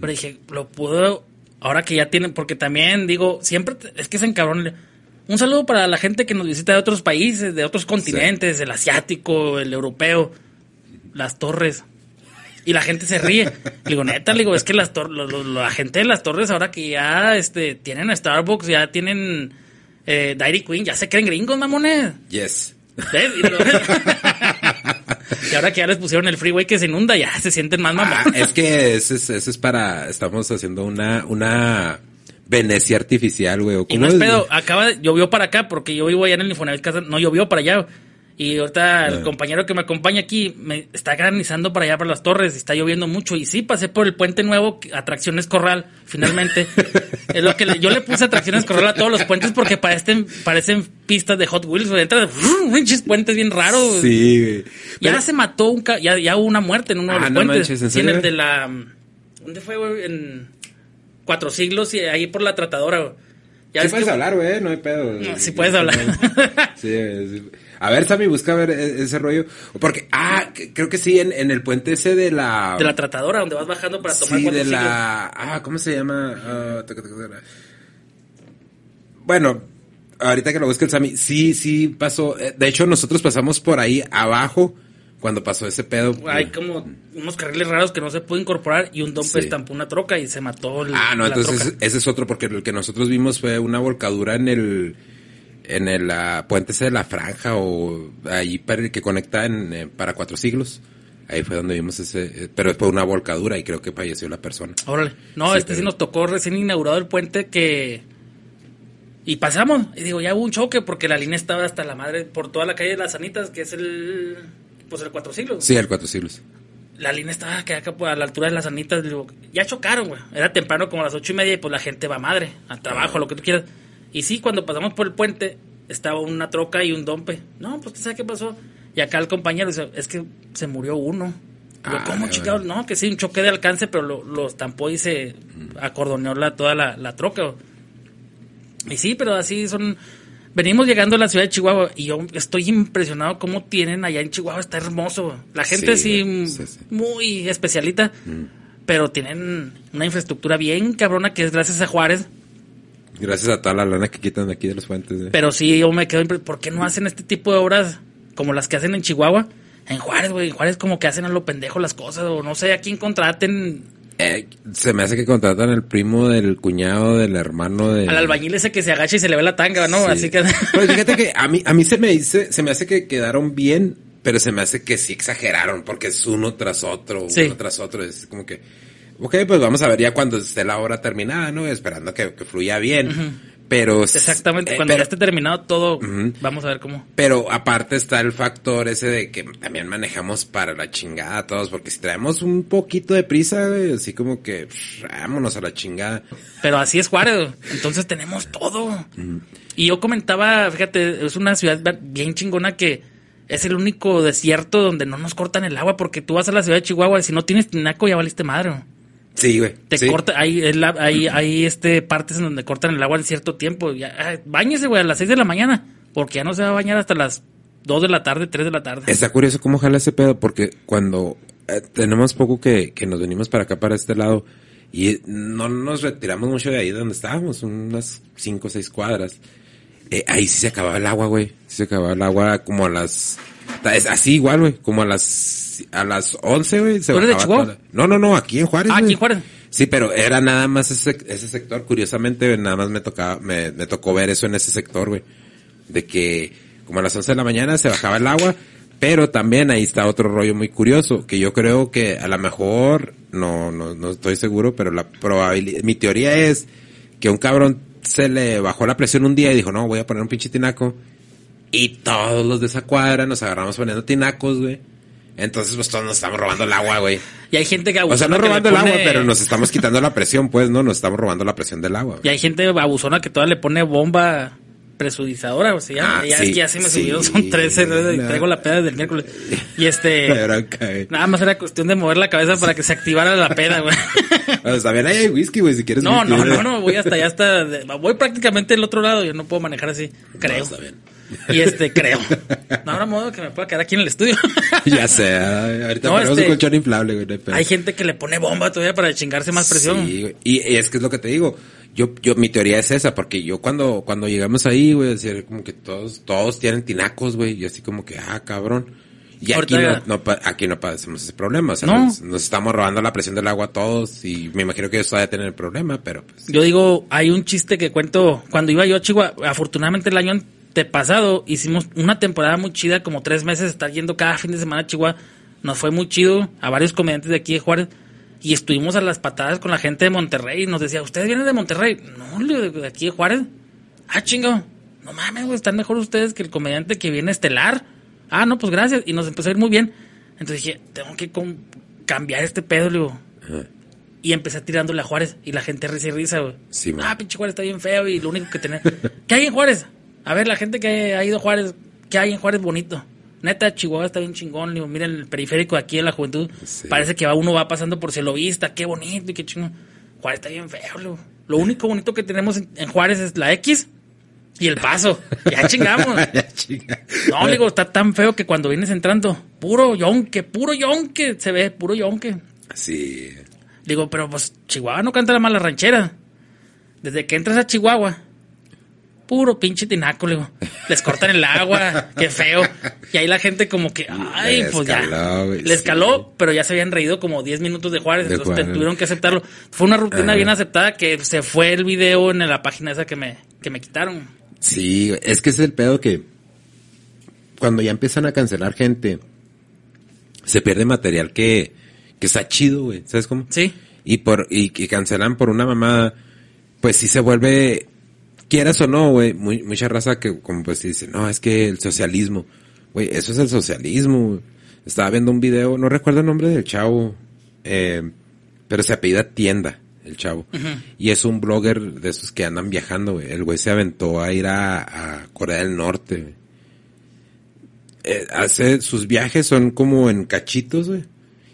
Pero dije, lo puedo, ahora que ya tienen, porque también digo, siempre te- es que se encabrón. Un saludo para la gente que nos visita de otros países, de otros continentes, el asiático, el europeo, las torres. Y la gente se ríe. Le digo, neta, le digo, es que las tor- lo- lo- la gente de las torres ahora que ya este, tienen Starbucks, ya tienen eh, Dairy Queen, ya se creen gringos, mamones. Yes. Y, ahora que ya les pusieron el freeway que se inunda, ya se sienten más Ah, mamón. es que eso es, eso es para, estamos haciendo una, una Venecia artificial, güey. ¿o Y no es pedo, acaba de, llovió para acá porque yo vivo allá en el Infonavit casa, no llovió para allá. Y ahorita el compañero que me acompaña aquí me está granizando para allá para las torres, y está lloviendo mucho. Y sí, pasé por el puente nuevo, atracciones corral, finalmente. es lo que le- yo le puse atracciones corral a todos los puentes porque parecen, parecen pistas de Hot Wheels, güey. Entran, pinches puentes bien raros. Sí, güey. Ya Pero- se mató un ca- ya, ya hubo una muerte en uno de Ah, los no puentes. manches, ¿en el de la ¿dónde fue, güey? En Cuatro Siglos y ahí por la tratadora, güey. Ya Sí puedes que- hablar, güey, no hay pedo. No, sí puedes hablar. Sí, sí. A ver, Sammy, busca ver e- ese rollo. Porque, ah, creo que sí, en, en el puente ese de la... de la tratadora donde vas bajando para tomar sí, de la... Ah, ¿cómo se llama? Ah. Bueno, ahorita que lo busque el Sammy, sí, sí pasó. Eh, De hecho, nosotros pasamos por ahí abajo cuando pasó ese pedo. Hay como unos carriles raros que no se pudo incorporar y un dompe Sí. estampó una troca y se mató el, Ah, no, la entonces troca. ese es otro, porque el que nosotros vimos fue una volcadura en el en el ah, puente ese de la franja o ahí para el que conecta en, eh, para cuatro siglos. Ahí fue donde vimos ese, eh, pero fue una volcadura y creo que falleció la persona. Órale. No, Sí, este sí nos tocó recién inaugurado el puente que... Y pasamos. Y digo, ya hubo un choque porque la línea estaba hasta la madre por toda la calle de las Anitas, que es el... Pues el Cuatro Siglos. Sí, el cuatro siglos. La línea estaba que acá pues, a la altura de las Anitas. Digo, ya chocaron, güey. Era temprano como a las ocho y media y pues la gente va madre, al trabajo, a lo que tú quieras. Y sí, cuando pasamos por el puente, estaba una troca y un dompe. No, pues ¿sabes qué pasó? Y acá el compañero dice, es que se murió uno. Digo, Ah, ¿cómo chingados? No, que sí, un choque de alcance, pero lo, lo estampó y se acordoneó la, toda la, la troca. Y sí, pero así son... Venimos llegando a la ciudad de Chihuahua y yo estoy impresionado cómo tienen allá en Chihuahua, está hermoso. La gente Sí, muy especialita, pero tienen una infraestructura bien cabrona que es gracias a Juárez. Gracias a toda la lana que quitan aquí de los puentes. eh. Pero sí, yo me quedo ¿por qué no hacen este tipo de obras como las que hacen en Chihuahua? En Juárez, güey, en Juárez como que hacen a lo pendejo las cosas, o no sé a quién contraten, Eh, se me hace que contratan al primo del cuñado del hermano de... al albañil ese que se agacha y se le ve la tanga, ¿no? Sí. Así que... Pues fíjate que a mí, a mí se me dice, se me hace que quedaron bien, pero se me hace que sí exageraron, porque es uno tras otro, Sí. uno tras otro, es como que, ok, pues vamos a ver ya cuando esté la hora terminada, ¿no? Esperando que, que fluya bien. Pero. Exactamente, eh, cuando pero- ya esté terminado todo, vamos a ver cómo. Pero aparte está el factor ese de que también manejamos para la chingada todos, porque si traemos un poquito de prisa, güey, así como que pff, vámonos a la chingada. Pero así es Juárez, entonces tenemos todo. Y yo comentaba, fíjate, es una ciudad bien chingona que es el único desierto donde no nos cortan el agua, porque tú vas a la ciudad de Chihuahua y si no tienes tinaco ya valiste madre. Sí, güey. Te sí. corta, hay, hay, hay este partes en donde cortan el agua en cierto tiempo. Ya, ah, báñese, güey, a las 6 de la mañana, porque ya no se va a bañar hasta las 2 de la tarde, 3 de la tarde. Está curioso cómo jala ese pedo, porque cuando eh, tenemos poco que, que nos venimos para acá, para este lado, y no nos retiramos mucho de ahí donde estábamos, unas cinco o seis cuadras. Eh, ahí sí se acababa el agua, güey. Sí se acababa el agua como a las... es Así igual, güey. Como a las... A las 11, güey. se ¿Tú eres de Chihuahua? No, no, no. Aquí en Juárez, Ah, aquí en Juárez. Sí, pero era nada más ese, ese sector. Curiosamente, nada más me tocaba, me, me tocó ver eso en ese sector, güey. De que como a las 11 de la mañana se bajaba el agua, pero también ahí está otro rollo muy curioso, que yo creo que a lo mejor, no, no, no estoy seguro, pero la probabilidad, mi teoría es que un cabrón se le bajó la presión un día y dijo, no, voy a poner un pinche tinaco. Y todos los de esa cuadra nos agarramos poniendo tinacos, güey. Entonces, pues todos nos estamos robando el agua, güey. Y hay gente que O sea, no abusona robando el agua, pero nos estamos quitando la presión, pues, ¿no? Nos estamos robando la presión del agua. Y hay gente abusona que todavía le pone bomba presudizadora, o sea, ya, Ah, ya, sí, ya se me sí, subieron, son 13, y traigo la peda desde el miércoles. Y este, nada más era cuestión de mover la cabeza para que se activara la peda, güey. Sea, también hay whisky, güey, si quieres No, no, no, no, voy hasta allá, hasta, voy prácticamente del otro lado, yo no puedo manejar así, creo. No, está bien. Y este, creo. No habrá modo que me pueda quedar aquí en el estudio. ya sé, ahorita No, ponemos este- un colchón inflable, güey. no hay gente que le pone bomba todavía para chingarse más presión. Sí, güey. y, y es que es lo que te digo. Yo, yo, mi teoría es esa, porque yo cuando, cuando llegamos ahí, güey, decía como que todos, todos tienen tinacos, güey, y así como que, ah, cabrón. Y aquí no, no aquí no padecemos ese problema, o sea, No. nos, nos estamos robando la presión del agua todos, y me imagino que ellos todavía tienen el problema, pero pues. Yo digo, hay un chiste que cuento, cuando iba yo a Chihuahua, afortunadamente el año antepasado hicimos una temporada muy chida, como tres meses, estar yendo cada fin de semana a Chihuahua, nos fue muy chido a varios comediantes de aquí de Juárez, y estuvimos a las patadas con la gente de Monterrey, y nos decía, ¿ustedes vienen de Monterrey? No, de aquí de Juárez. Ah, chingo, no mames, güey, están mejor ustedes que el comediante que viene estelar. Ah, no, pues gracias, y nos empezó a ir muy bien. Entonces dije, tengo que cambiar este pedo, le digo. ajá. Y empecé tirándole a Juárez. Y la gente risa y risa, güey. Sí, ah, pinche Juárez está bien feo. Y lo único que tenía. ¿Qué hay en Juárez? A ver, la gente que ha ido a Juárez. ¿Qué hay en Juárez bonito? Neta, Chihuahua está bien chingón. Digo, miren el periférico aquí en la juventud. Sí. Parece que va, uno va pasando por Cielo Vista. Qué bonito y qué chingón. Juárez está bien feo. digo. Lo único bonito que tenemos en, en Juárez es la X y el paso. Ya chingamos. Ya, chinga. No, digo, está tan feo que cuando vienes entrando, puro yonque, puro yonque. Se ve, puro yonque. Sí. Digo, pero pues Chihuahua no canta la mala ranchera. Desde que entras a Chihuahua, puro pinche tinaco, le digo. Les cortan el agua, qué feo. Y ahí la gente como que, ay, pues ya. caló, güey, Les sí. caló, pero ya se habían reído como 10 minutos de Juárez, De entonces Juárez. tuvieron que aceptarlo. Fue una rutina bien aceptada que se fue el video en la página esa que me, que me quitaron. Sí, es que ese es el pedo que cuando ya empiezan a cancelar gente, se pierde material que, que está chido, güey. ¿Sabes cómo? Sí. Y por, y que cancelan por una mamada, pues sí se vuelve, quieras o no, güey, mucha raza que como pues dice, no, es que el socialismo, güey, eso es el socialismo. Estaba viendo un video, no recuerdo el nombre del chavo, eh, pero se apellida Tienda, el chavo. Y es un blogger de esos que andan viajando, güey. El güey se aventó a ir a, a Corea del Norte. Eh, hace, sus viajes son como en cachitos, güey.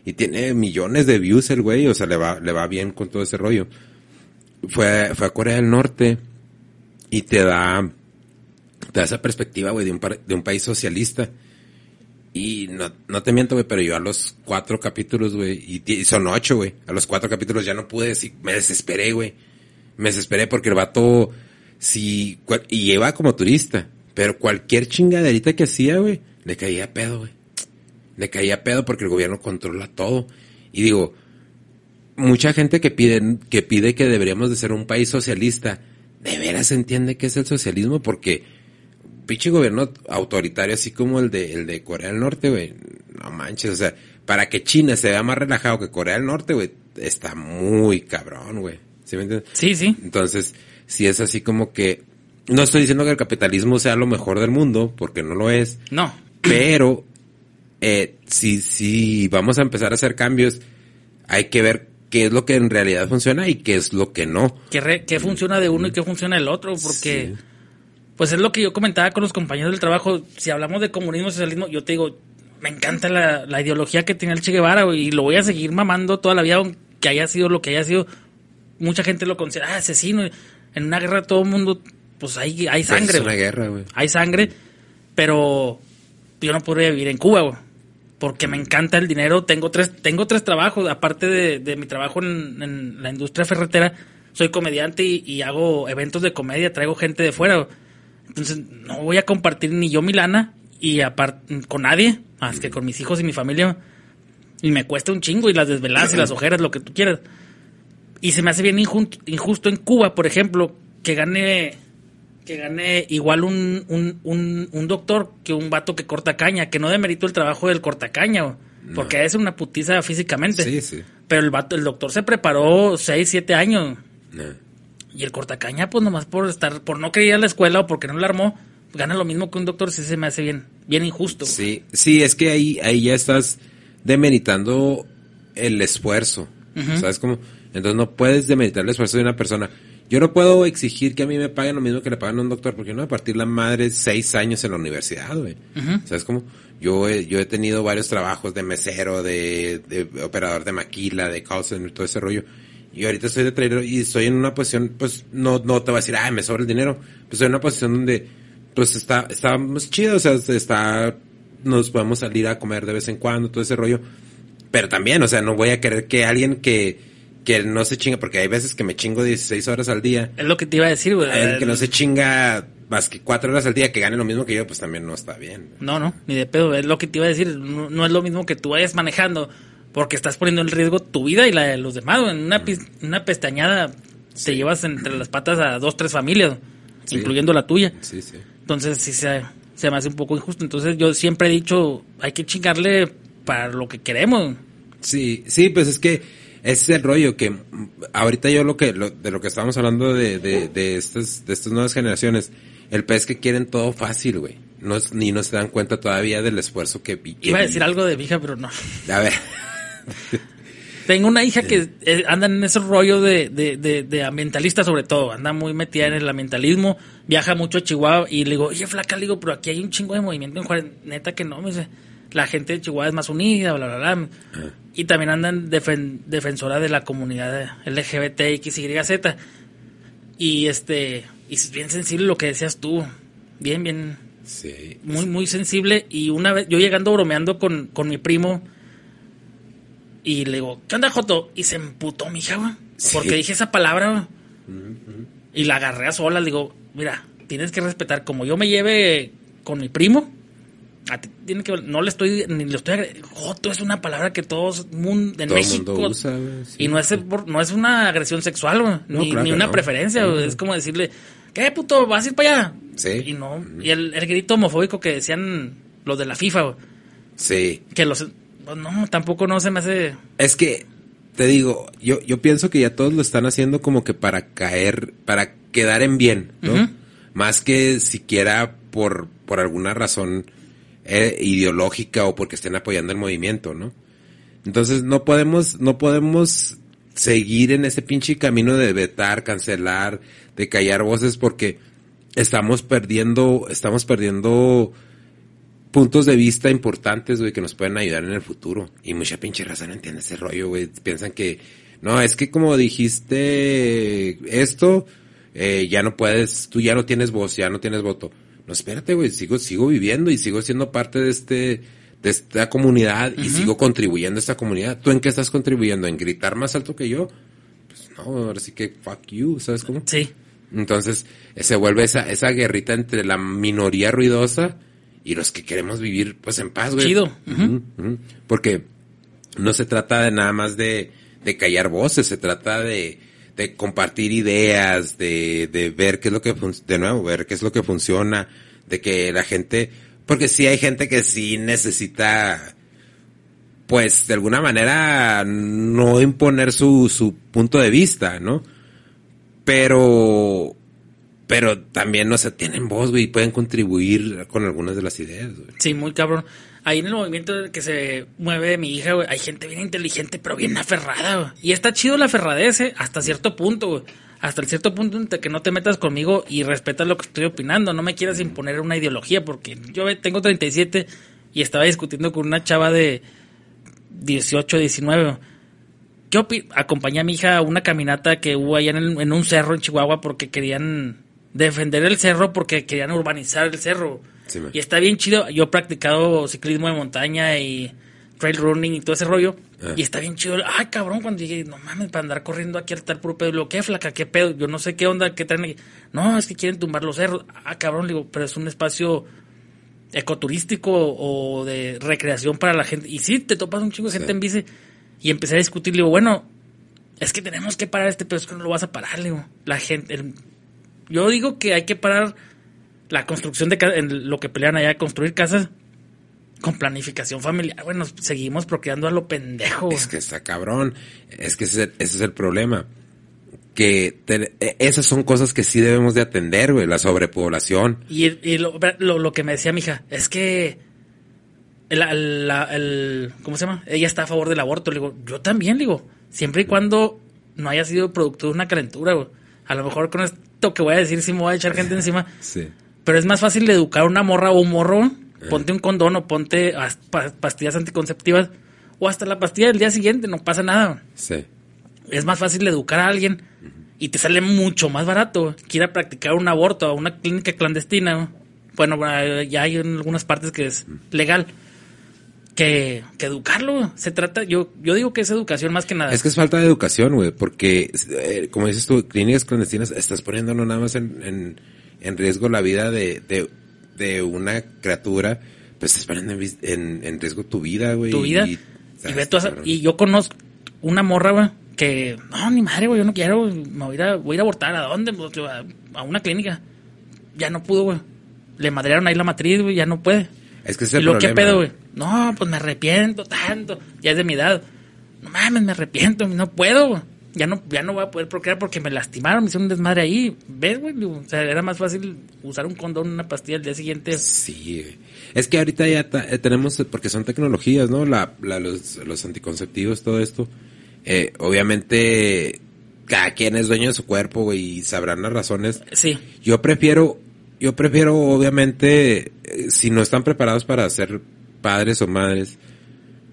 Y tiene millones de views el güey, o sea, le va, le va bien con todo ese rollo. Fue, fue a Corea del Norte y te da, te da esa perspectiva, güey, de un, par- de un país socialista. Y no, no te miento, güey, pero yo a los cuatro capítulos, güey, y, son ocho, güey, a los cuatro capítulos ya no pude decir, me desesperé, güey. Me desesperé porque el vato, si, y iba como turista, pero cualquier chingaderita que hacía, güey, le caía pedo, güey. Le caía pedo porque el gobierno controla todo. Y digo, mucha gente que pide, que pide que deberíamos de ser un país socialista, ¿de veras entiende qué es el socialismo? Porque pinche gobierno autoritario así como el de, el de Corea del Norte, güey, no manches, o sea, para que China se vea más relajado que Corea del Norte, güey, está muy cabrón, güey. ¿Sí me entiendes? Sí, sí. Entonces, si es así como que, no estoy diciendo que el capitalismo sea lo mejor del mundo, porque no lo es. No. Pero, eh, si, si vamos a empezar a hacer cambios, hay que ver qué es lo que en realidad funciona y qué es lo que no. ¿Qué, qué funciona de uno y qué funciona del otro? Porque, pues es lo que yo comentaba con los compañeros del trabajo. Si hablamos de comunismo, socialismo, yo te digo, me encanta la, la ideología que tiene el Che Guevara y lo voy a seguir mamando toda la vida, aunque haya sido lo que haya sido. Mucha gente lo considera ah, asesino. En una guerra todo el mundo, pues hay, hay sangre. Pues es una guerra, güey. Hay sangre, pero yo no podría vivir en Cuba, güey porque me encanta el dinero. Tengo tres, tengo tres trabajos, aparte de, de mi trabajo en, en, la industria ferretera, soy comediante y, y, hago eventos de comedia, traigo gente de fuera. Entonces, no voy a compartir ni yo mi lana y aparte con nadie, más que con mis hijos y mi familia. Y me cuesta un chingo y las desveladas y las ojeras, lo que tú quieras. Y se me hace bien injusto, injusto en Cuba, por ejemplo, que gane que gane igual un, un, un, un, doctor que un vato que corta caña, que no demerito el trabajo del cortacaña, porque es una putiza físicamente. Sí, sí. Pero el vato, el doctor se preparó 6, 7 años. Y el cortacaña, pues nomás por estar, por no querer ir a la escuela o porque no la armó, gana lo mismo que un doctor, si se me hace bien, bien injusto. Sí, sí, es que ahí, ahí ya estás demeritando el esfuerzo. ¿Sabes cómo? Entonces no puedes demeritar el esfuerzo de una persona. Yo no puedo exigir que a mí me paguen lo mismo que le pagan a un doctor, porque no, a partir la madre seis años en la universidad, güey. ¿Sabes cómo? Yo he, yo he tenido varios trabajos de mesero, de, de operador de maquila, de call center, todo ese rollo. Y ahorita estoy de trader y estoy en una posición, pues, no, no te voy a decir, ay, me sobra el dinero. Pues estoy en una posición donde, pues, está, estamos chidos, o sea, está, nos podemos salir a comer de vez en cuando, todo ese rollo. Pero también, o sea, no voy a querer que alguien que, que no se chinga, porque hay veces que me chingo 16 horas al día. Es lo que te iba a decir, güey. El que no se chinga más que 4 horas al día, que gane lo mismo que yo, pues también no está bien. No, no, ni de pedo. Es lo que te iba a decir. No, es lo mismo que tú vayas manejando, porque estás poniendo en riesgo tu vida y la de los demás. En una, una pestañada te llevas entre las patas a dos, tres familias, incluyendo la tuya. Sí, sí. Entonces sí se, se me hace un poco injusto. Entonces yo siempre he dicho, hay que chingarle para lo que queremos. Sí, sí, pues es que ese es el rollo que ahorita yo lo que de lo que estábamos hablando de, de, de estas de estas nuevas generaciones el pez que quieren todo fácil güey. No ni no se dan cuenta todavía del esfuerzo que, que iba a decir algo de mi hija pero no. A ver. Tengo una hija que eh, anda en ese rollo de, de, de, de, ambientalista sobre todo, anda muy metida en el ambientalismo, viaja mucho a Chihuahua y le digo, oye flaca, le digo, pero aquí hay un chingo de movimiento en Juárez, neta que no, me dice, la gente de Chihuahua es más unida, bla, bla, bla. Ah. Y también andan defensora de la comunidad LGBT, X, Y, este, y es bien sensible lo que decías tú. Bien, bien. Sí. Muy, muy sensible. Y una vez, yo llegando bromeando con, con mi primo, y le digo, ¿qué onda, Joto? Y se emputó mi hija, Porque dije esa palabra, Y la agarré a sola, le digo, mira, tienes que respetar, como yo me lleve con mi primo, tiene que no le estoy ni le estoy joto es una palabra que todos mundo, en México usa, y no es no es una agresión sexual ni, una preferencia es como decirle qué puto vas a ir para allá sí. Y no y el, el, grito homofóbico que decían los de la FIFA sí. Que los pues no tampoco no se me hace es que te digo yo yo pienso que ya todos lo están haciendo como que para caer para quedar en bien no más que siquiera por por alguna razón eh, ideológica o porque estén apoyando el movimiento, ¿no? Entonces no podemos, no podemos seguir en ese pinche camino de vetar, cancelar, de callar voces porque estamos perdiendo, estamos perdiendo puntos de vista importantes, güey, que nos pueden ayudar en el futuro. Y mucha pinche raza no entiende ese rollo, güey. Piensan que, no, es que como dijiste esto, eh, ya no puedes, tú ya no tienes voz, ya no tienes voto no, espérate, güey, sigo, sigo viviendo y sigo siendo parte de este, de esta comunidad y sigo contribuyendo a esta comunidad. ¿Tú en qué estás contribuyendo? ¿En gritar más alto que yo? Pues no, ahora sí que fuck you, ¿sabes cómo? Sí. Entonces, se vuelve esa, esa guerrita entre la minoría ruidosa y los que queremos vivir, pues, en paz, güey. Chido. Porque no se trata de nada más de, de callar voces, se trata de, de compartir ideas, de, de ver qué es lo que, de nuevo, ver qué es lo que funciona, de que la gente, porque sí hay gente que sí necesita, pues de alguna manera no imponer su, su punto de vista, ¿no? Pero pero también, no sé, tienen voz, güey, y pueden contribuir con algunas de las ideas, güey. Sí, muy cabrón. Ahí en el movimiento que se mueve mi hija, güey, hay gente bien inteligente, pero bien aferrada, güey. Y está chido la aferradez, ¿eh? hasta cierto punto, güey. Hasta el cierto punto en que no te metas conmigo y respetas lo que estoy opinando. No me quieras imponer una ideología, porque yo tengo 37 y estaba discutiendo con una chava de 18, 19. ¿Qué Acompañé a mi hija a una caminata que hubo allá en un cerro en Chihuahua porque querían defender el cerro porque querían urbanizar el cerro. Y está bien chido. Yo he practicado ciclismo de montaña y trail running y todo ese rollo. Ah. Y está bien chido. Ay, cabrón, cuando dije, no mames, para andar corriendo aquí al tal puro pedo. Lo que flaca, qué pedo. Yo no sé qué onda, qué traen aquí. No, es que quieren tumbar los cerros. Ah, cabrón, digo, pero es un espacio ecoturístico o de recreación para la gente. Y sí, te topas un chingo de gente en bici. Y empecé a discutir, digo, bueno, es que tenemos que parar este pedo, es que no lo vas a parar, digo. La gente, yo digo que hay que parar la construcción de en lo que pelean allá, construir casas con planificación familiar. Bueno, seguimos procreando a lo pendejo. Es que está cabrón. Es que ese, es el problema. Que e, esas son cosas que sí debemos de atender, güey, la sobrepoblación. Y, lo, lo, que me decía mi hija, es que el, el, ¿cómo se llama? Ella está a favor del aborto. Le digo, yo también, le digo, siempre y cuando no haya sido producto de una calentura, güey. A lo mejor con esto que voy a decir sí me voy a echar gente encima. Sí. Pero es más fácil educar a una morra o un morro. Eh. Ponte un condón o ponte pastillas anticonceptivas. O hasta la pastilla del día siguiente, no pasa nada. Sí. Es más fácil educar a alguien y te sale mucho más barato que ir a practicar un aborto a una clínica clandestina. Bueno, ya hay en algunas partes que es legal que, educarlo. Se trata, yo, yo digo que es educación más que nada. Es que es falta de educación, güey, porque, eh, como dices tú, clínicas clandestinas, estás poniendo no nada más en, en, riesgo la vida de, de, una criatura, pues estás poniendo en, en, riesgo tu vida, güey. Tu vida. Y, y, yo conozco una morra, güey, que, no, ni madre, güey, yo no quiero, me voy a, ir a, voy a, abortar. ¿A dónde? Pues, a, una clínica. Ya no pudo, güey. Le madrearon ahí la matriz, güey, ya no puede. Es que es el ¿Y lo que pedo, güey? No, pues me arrepiento tanto. Ya es de mi edad. No mames, me arrepiento, no puedo. Ya no, ya no voy a poder procrear porque me lastimaron, me hicieron un desmadre ahí. ¿Ves, güey? O sea, era más fácil usar un condón, una pastilla al día siguiente. Sí, es que ahorita ya eh, tenemos, porque son tecnologías, ¿no? La, los, los anticonceptivos, todo esto. Eh, obviamente, cada quien es dueño de su cuerpo, güey, y sabrán las razones. Sí. Yo prefiero, yo prefiero, obviamente, eh, si no están preparados para ser padres o madres,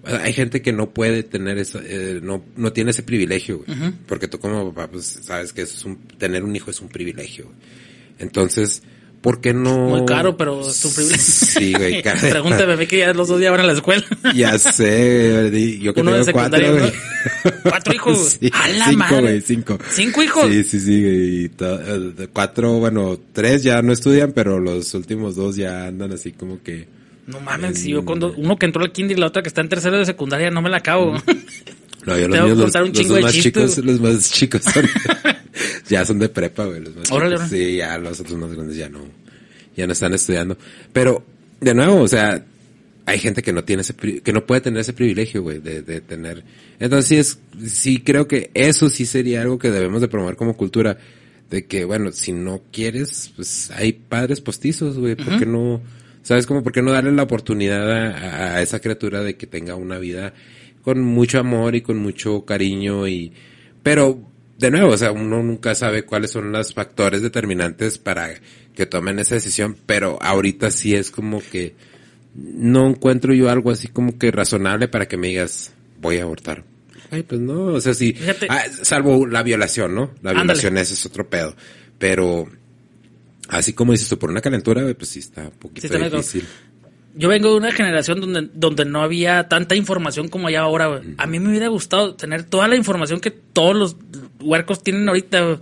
hay gente que no puede tener eso, eh, no, no tiene ese privilegio, Porque tú como papá, pues sabes que es un, tener un hijo es un privilegio. Entonces, ¿por qué no? Muy caro, pero es un privilegio. Sí, güey. Pregúntame, que ya los dos días van a la escuela. ya sé, yo que Uno tengo cuatro, güey. ¿Cuatro hijos? Sí, cinco, güey, cinco. ¿Cinco hijos? Sí, sí, sí, y eh, cuatro, bueno, tres ya no estudian, pero los últimos dos ya andan así como que no mames, si yo cuando uno que entró al kinder y la otra que está en tercero de secundaria no me la acabo. No, yo los míos, los, los, más chicos, los más chicos son, ya son de prepa, güey, los más chicos. Sí, ya los otros más grandes ya no, ya no están estudiando. Pero, de nuevo, o sea, hay gente que no tiene ese, que no puede tener ese privilegio, güey, de, de tener. Entonces sí es, sí creo que eso sí sería algo que debemos de promover como cultura, de que, bueno, si no quieres, pues hay padres postizos, güey, ¿por qué no? ¿Sabes? Como, ¿por qué no darle la oportunidad a, esa criatura de que tenga una vida con mucho amor y con mucho cariño y, pero, de nuevo, o sea, uno nunca sabe cuáles son los factores determinantes para que tomen esa decisión, pero ahorita sí es como que no encuentro yo algo así como que razonable para que me digas, voy a abortar. Ay, pues no, o sea, sí, ah, salvo la violación, ¿no? La violación ese es otro pedo, pero Así como dices tú, por una calentura, pues sí está un poquito difícil. Yo vengo de una generación donde, donde no había tanta información como hay ahora. A mí me hubiera gustado tener toda la información que todos los huercos tienen ahorita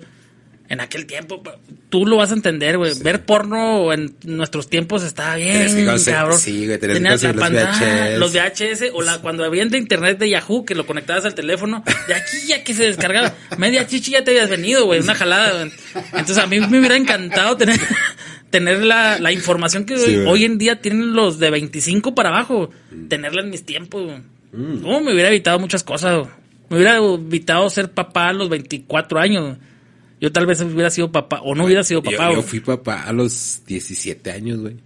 en aquel tiempo, tú lo vas a entender, güey. Ver porno en nuestros tiempos estaba bien, cabrón. Sí, güey, tenías que los VHS. Los VHS, o la, cuando habían de internet de Yahoo, que lo conectabas al teléfono, de aquí ya que se descargaba, media chichi ya te habías venido, güey, una jalada, Entonces a mí me hubiera encantado tener, tener la, la información que hoy, en día tienen los de 25 para abajo, mm. tenerla en mis tiempos, güey. Mm. me hubiera evitado muchas cosas, Me hubiera evitado ser papá a los 24 años, Yo tal vez hubiera sido papá, o no hubiera sido Yo, papá. yo güey. fui papá a los 17 años, güey.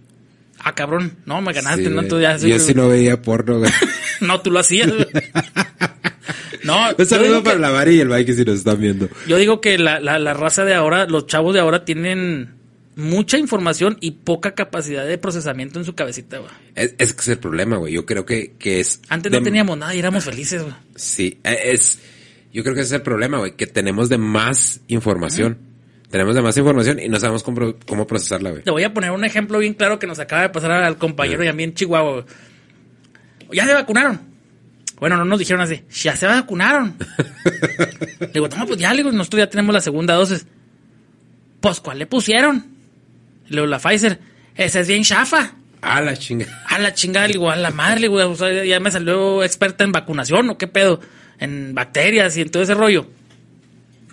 Ah, cabrón. No, me ganaste, Sí, ¿no? Tú ya- yo sí no veía porno, güey. No, tú lo hacías. güey. no, Un yo saludo para que, la Mari y el Mike si nos están viendo. yo digo que la, la, la raza de ahora, los chavos de ahora tienen mucha información y poca capacidad de procesamiento en su cabecita, güey. Es, es que es el problema, güey. Yo creo que, que es... Antes de- no teníamos nada y éramos felices, güey. Sí, eh, es... Yo creo que ese es el problema, güey. Que tenemos de más información. Tenemos de más información y no sabemos cómo, cómo procesarla, güey. Te voy a poner un ejemplo bien claro que nos acaba de pasar al compañero y a mí en Chihuahua. Ya se vacunaron. Bueno, no nos dijeron así. Ya se vacunaron. le digo, no, pues ya, le digo, nosotros ya tenemos la segunda dosis. Pues, ¿cuál le pusieron? Le digo, la Pfizer. Esa es bien chafa. Ah, la chinga. A la chingada, le digo, a la madre, le digo, o sea, ya me salió experta en vacunación o qué pedo, en bacterias y en todo ese rollo.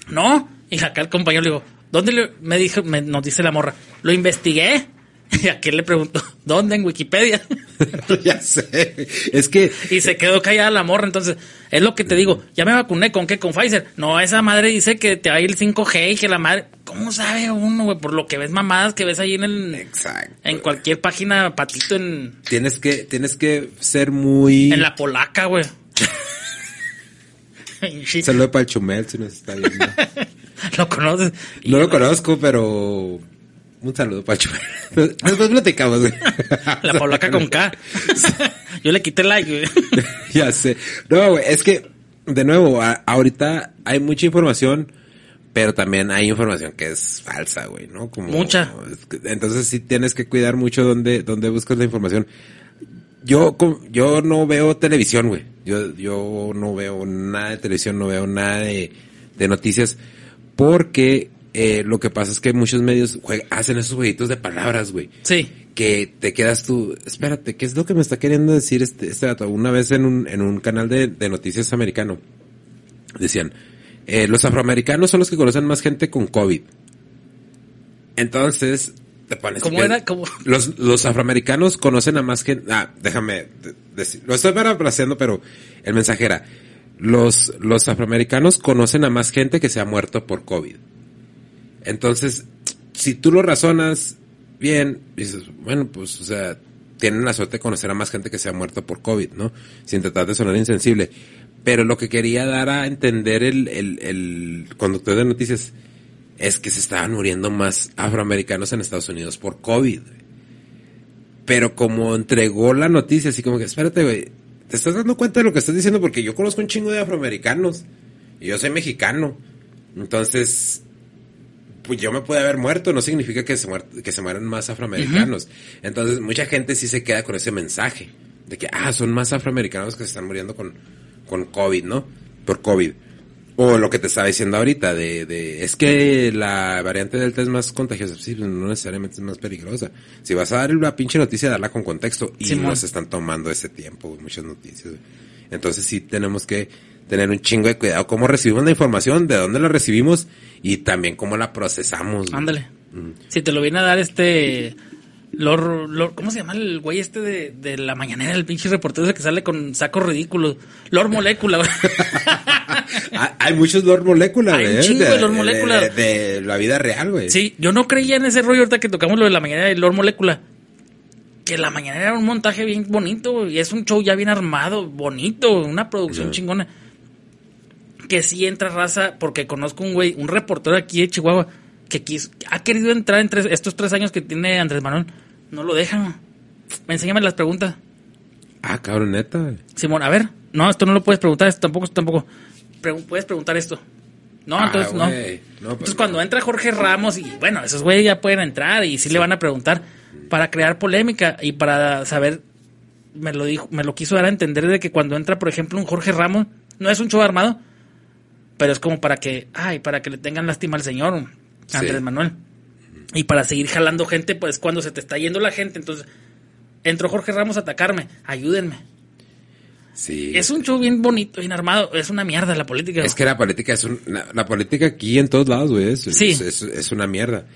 No, y acá el compañero le digo, ¿dónde le, me dijo, me, nos dice la morra? Lo investigué. Y aquel le preguntó, ¿dónde? En Wikipedia. ya sé. Es que... y se quedó callada la morra. Entonces, es lo que te digo, ya me vacuné, ¿con qué? Con Pfizer. No, esa madre dice que te va a ir el 5G y que la madre, ¿cómo sabe uno, güey? Por lo que ves mamadas que ves ahí en el, Exacto. en cualquier página, patito en, Tienes que, tienes que ser muy... En la polaca, güey. Saludo para el Chumel si nos está viendo. lo conoces. No lo conozco, pero... Un saludo para el Chumel. Después platicamos, güey. La polaca con K. Yo le quité like, güey. ya sé. No, güey, es que, de nuevo, a- ahorita hay mucha información, pero también hay información que es falsa, güey, ¿no? Como, Mucha. Entonces sí tienes que cuidar mucho dónde, dónde buscas la información. Yo, yo no veo televisión, güey. Yo, yo no veo nada de televisión, no veo nada de, de noticias, porque eh, lo que pasa es que muchos medios hacen esos jueguitos de palabras, güey Sí. que te quedas tú, espérate, ¿qué es lo que me está queriendo decir este, este dato? Una vez en un, en un canal de, de noticias americano, decían, eh, los afroamericanos son los que conocen más gente con COVID. Entonces, te. ¿Cómo era? ¿Cómo? Los, los afroamericanos conocen a más gente... Ah, déjame de- decir, lo estoy parafraseando, pero el mensaje era, los, los afroamericanos conocen a más gente que se ha muerto por COVID. Entonces, si tú lo razonas bien, dices, bueno, pues, o sea, tienen la suerte de conocer a más gente que se ha muerto por COVID, ¿no? Sin tratar de sonar insensible. Pero lo que quería dar a entender el, el, el conductor de noticias es que se estaban muriendo más afroamericanos en Estados Unidos por COVID. Pero como entregó la noticia, así como que, espérate, güey, ¿te estás dando cuenta de lo que estás diciendo? Porque yo conozco un chingo de afroamericanos. Y yo soy mexicano. Entonces, pues yo me pude haber muerto, no significa que se, muer- que se mueran más afroamericanos. Entonces, mucha gente sí se queda con ese mensaje de que, ah, son más afroamericanos que se están muriendo con, con COVID, ¿no? Por COVID. O lo que te estaba diciendo ahorita, de, de, es que la variante Delta es más contagiosa. Sí, pues no necesariamente es más peligrosa. Si vas a dar la pinche noticia, darla con contexto. Y no se están tomando ese tiempo, muchas noticias. Entonces sí tenemos que tener un chingo de cuidado cómo recibimos la información, de dónde la recibimos y también cómo la procesamos. Ándale. Mm. Si te lo viene a dar este. Lord, Lord- ¿Cómo se llama el güey este de, de la mañanera, el pinche reportero ese que sale con sacos ridículos? Lord Molécula, güey. Hay muchos Lord Molecula, Hay un güey. chingo de Lord de, Molecula. de- de la vida real, güey. Sí, yo no creía en ese rollo ahorita que tocamos lo de la mañanera de Lord Molécula. Que la mañanera era un montaje bien bonito, güey, y es un show ya bien armado, bonito, una producción chingona. Que sí entra raza, porque conozco un güey, un reportero aquí de Chihuahua, que quiso, ha querido entrar en tres- estos tres años que tiene Andrés Manuel. No lo dejan. Enséñame las preguntas. Ah, cabrón, neta. Simón, a ver. No, esto no lo puedes preguntar, esto tampoco, esto tampoco. Pregu- puedes preguntar esto. No, Ah, entonces no. No, Entonces pues, cuando entra Jorge Ramos y bueno, esos güeyes ya pueden entrar y sí, le van a preguntar para crear polémica y para saber me lo dijo, me lo quiso dar a entender de que cuando entra, por ejemplo, un Jorge Ramos, no es un show armado, pero es como para que, ay, para que le tengan lástima al señor Andrés Sí. Manuel. Y para seguir jalando gente, pues cuando se te está yendo la gente, entonces entró Jorge Ramos a atacarme, ayúdenme. Sí. Es un show bien bonito, bien armado. Es una mierda la política. Es que la política es un, la, la política aquí en todos lados, güey, es, Sí. es, es- es una mierda.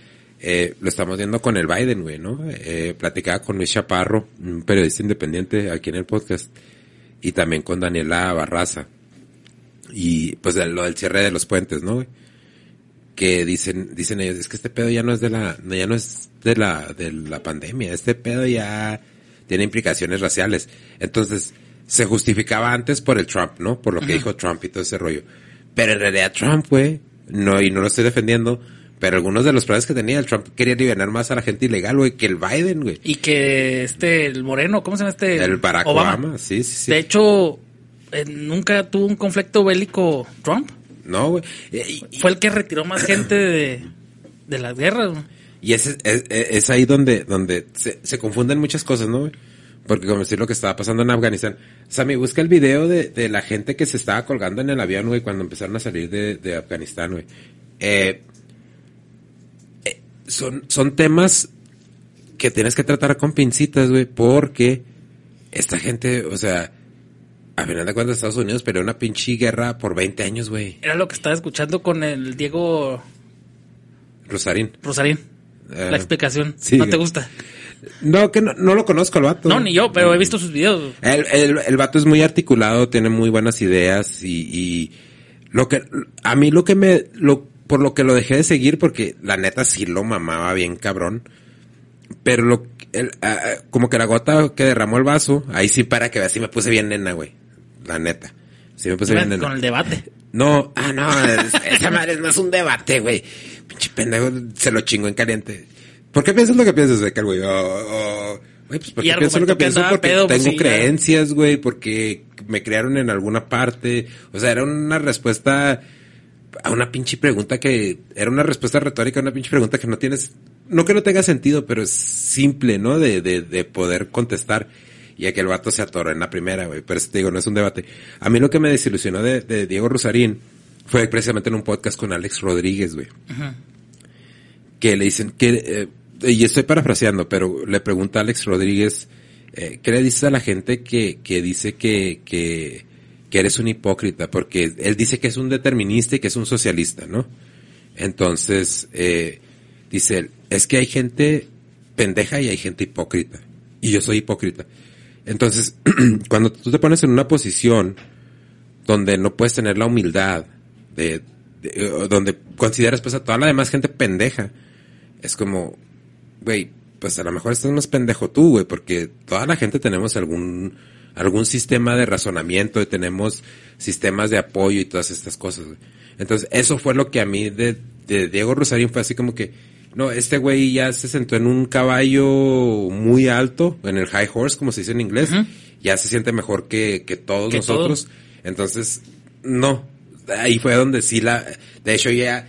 Eh, lo estamos viendo con el Biden, güey, ¿no? Eh, platicaba con Luis Chaparro, un periodista independiente aquí en el podcast, y también con Daniela Barraza. Y pues lo del cierre de los puentes, ¿no? güey? Que dicen, dicen ellos, es que este pedo ya no es de la, ya no es de la, de la pandemia, este pedo ya tiene implicaciones raciales. Entonces, se justificaba antes por el Trump, ¿no? Por lo que dijo Trump y todo ese rollo. Pero en realidad Trump, güey, no, y no lo estoy defendiendo, pero algunos de los problemas que tenía el Trump quería liberar más a la gente ilegal, güey, que el Biden, güey. Y que este, el moreno, ¿cómo se llama este? El Barack Obama, sí, sí, sí. De hecho, eh, nunca tuvo un conflicto bélico Trump. No, güey. Fue el que retiró más gente de, de las guerras, güey. Y es, es, es, ahí donde, donde se, se confunden muchas cosas, ¿no, güey? Porque como decir lo que estaba pasando en Afganistán. Sammy, busca el video de, de la gente que se estaba colgando en el avión, güey, cuando empezaron a salir de, de Afganistán, güey. Eh, eh, son, son temas que tienes que tratar con pincitas, güey, porque esta gente, o sea, a final de cuentas Estados Unidos peleó una pinche guerra por 20 años, güey. Era lo que estaba escuchando con el Diego Rosarín. Rosarín. la explicación. ¿No te gusta? No, que no, lo conozco al vato. No, ni yo, pero he visto sus videos. El, el, el vato es muy articulado, tiene muy buenas ideas y, y lo que, a mí lo que me, lo, por lo que lo dejé de seguir, porque la neta sí lo mamaba bien cabrón, pero lo, el, como que la gota que derramó el vaso, ahí sí para que veas, sí me puse bien nena, güey. La neta. Sí me puse bien nena. Con el debate. No, ah, no, esa madre no es un debate, güey. Pinche pendejo, se lo chingo en caliente. ¿Por qué piensas lo que piensas de que güey? Oh, güey, pues porque pienso lo que, pienso porque tengo pues creencias, güey, porque me crearon en alguna parte. O sea, era una respuesta a una pinche pregunta que era una respuesta retórica a una pinche pregunta que no tienes, no que no tenga sentido, pero es simple, ¿no? De, de, de poder contestar. Y a que el vato se atoró en la primera, güey. Pero te digo, no es un debate. A mí lo que me desilusionó de, de Diego Rosarín fue precisamente en un podcast con Alex Rodríguez, güey. Que le dicen que, eh, y estoy parafraseando, pero le pregunta a Alex Rodríguez, eh, ¿qué le dices a la gente que, que dice que, que, que eres un hipócrita? Porque él dice que es un determinista y que es un socialista, ¿no? Entonces, eh, dice él, es que hay gente pendeja y hay gente hipócrita. Y yo soy hipócrita. Entonces, cuando tú te pones en una posición donde no puedes tener la humildad de, de donde consideras pues a toda la demás gente pendeja, es como, güey, pues a lo mejor estás más pendejo tú, güey, porque toda la gente tenemos algún, algún sistema de razonamiento y tenemos sistemas de apoyo y todas estas cosas. Entonces, eso fue lo que a mí de, de Diego Rosario fue así como que, no, este güey ya se sentó en un caballo muy alto, en el high horse, como se dice en inglés, ya se siente mejor que, que todos nosotros. Entonces, no, ahí fue donde sí la, de hecho ya,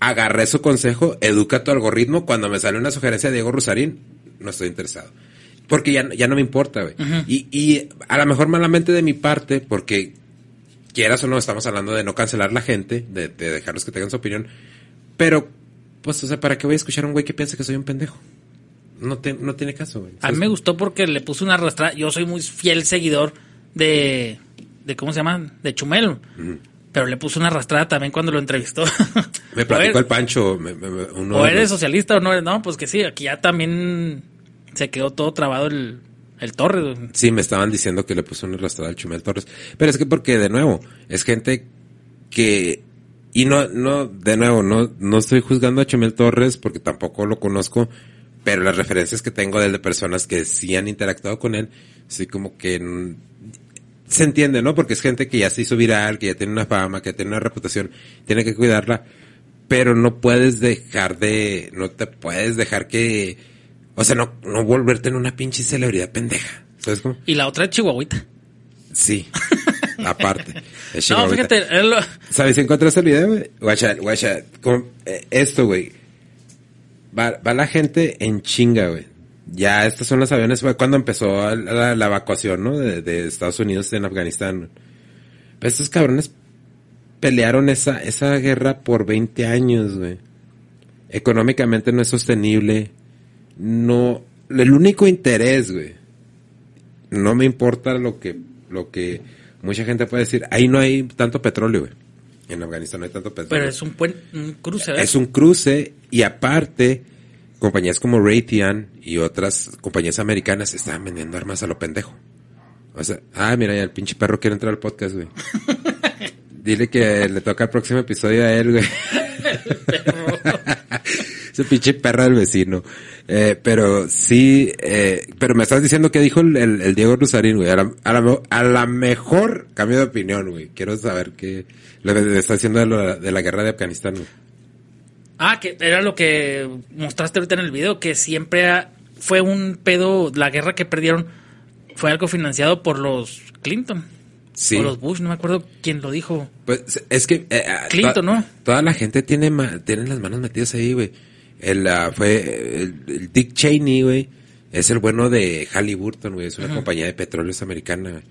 agarré su consejo, educa tu algoritmo, cuando me sale una sugerencia de Diego Rosarín, no estoy interesado. Porque ya, ya no me importa, güey. y, y a lo mejor malamente de mi parte, porque quieras o no, estamos hablando de no cancelar la gente, de, de dejarlos que tengan su opinión, pero, pues, o sea, ¿para qué voy a escuchar a un güey que piensa que soy un pendejo? No, te, no tiene caso, güey. A mí me gustó porque le puso una arrastrada. Yo soy muy fiel seguidor de, de ¿cómo se llama? De Chumel pero le puso una arrastrada también cuando lo entrevistó. Me platicó el Pancho. o eres socialista o no eres. No, pues que sí, aquí ya también se quedó todo trabado el, el Torres. Sí, me estaban diciendo que le puso una arrastrada al Chumel Torres. Pero es que porque, de nuevo, es gente que... Y no, no, de nuevo, no, no estoy juzgando a Chumel Torres porque tampoco lo conozco, pero las referencias que tengo de, él de personas que sí han interactuado con él, sí como que se entiende, ¿no? Porque es gente que ya se hizo viral, que ya tiene una fama, que tiene una reputación, tiene que cuidarla, pero no puedes dejar de, no te puedes dejar que, o sea, no, no volverte en una pinche celebridad pendeja. ¿Sabes cómo? Y la otra es Chihuahuita. Sí, aparte. no, fíjate, lo... ¿sabes si encontraste el video, güey? Guacha, guacha, con, eh, esto, güey. Va, va la gente en chinga, güey ya estos son los aviones, fue cuando empezó la, evacuación, ¿no? De, Estados Unidos en Afganistán. Pero estos cabrones pelearon esa, esa guerra por 20 años, güey. Económicamente no es sostenible. No, el único interés, güey. No me importa lo que, lo que mucha gente puede decir. Ahí no hay tanto petróleo, güey. En Afganistán no hay tanto petróleo. Pero es un, un cruce, ¿verdad? Es un cruce y aparte compañías como Raytheon y otras compañías americanas estaban vendiendo armas a lo pendejo. O sea, ah, mira, ya el pinche perro quiere entrar al podcast, güey. Dile que le toca el próximo episodio a él, güey. Ese pinche perro del vecino. Eh, pero sí, eh, pero me estás diciendo que dijo el, el, el Diego Rusarín, güey. A la, a, la, a la mejor cambio de opinión, güey. Quiero saber qué que está haciendo de, lo, de la guerra de Afganistán, güey. Ah, que era lo que mostraste ahorita en el video, que siempre fue un pedo, la guerra que perdieron fue algo financiado por los Clinton. Sí. O los Bush, no me acuerdo quién lo dijo. Pues es que... eh, ah, Clinton, toda- ¿no? Toda la gente tiene, ma- tiene las manos metidas ahí, güey. El, ah, fue el, el Dick Cheney, güey. Es el bueno de Halliburton, güey. Es una compañía de petróleos americana, güey.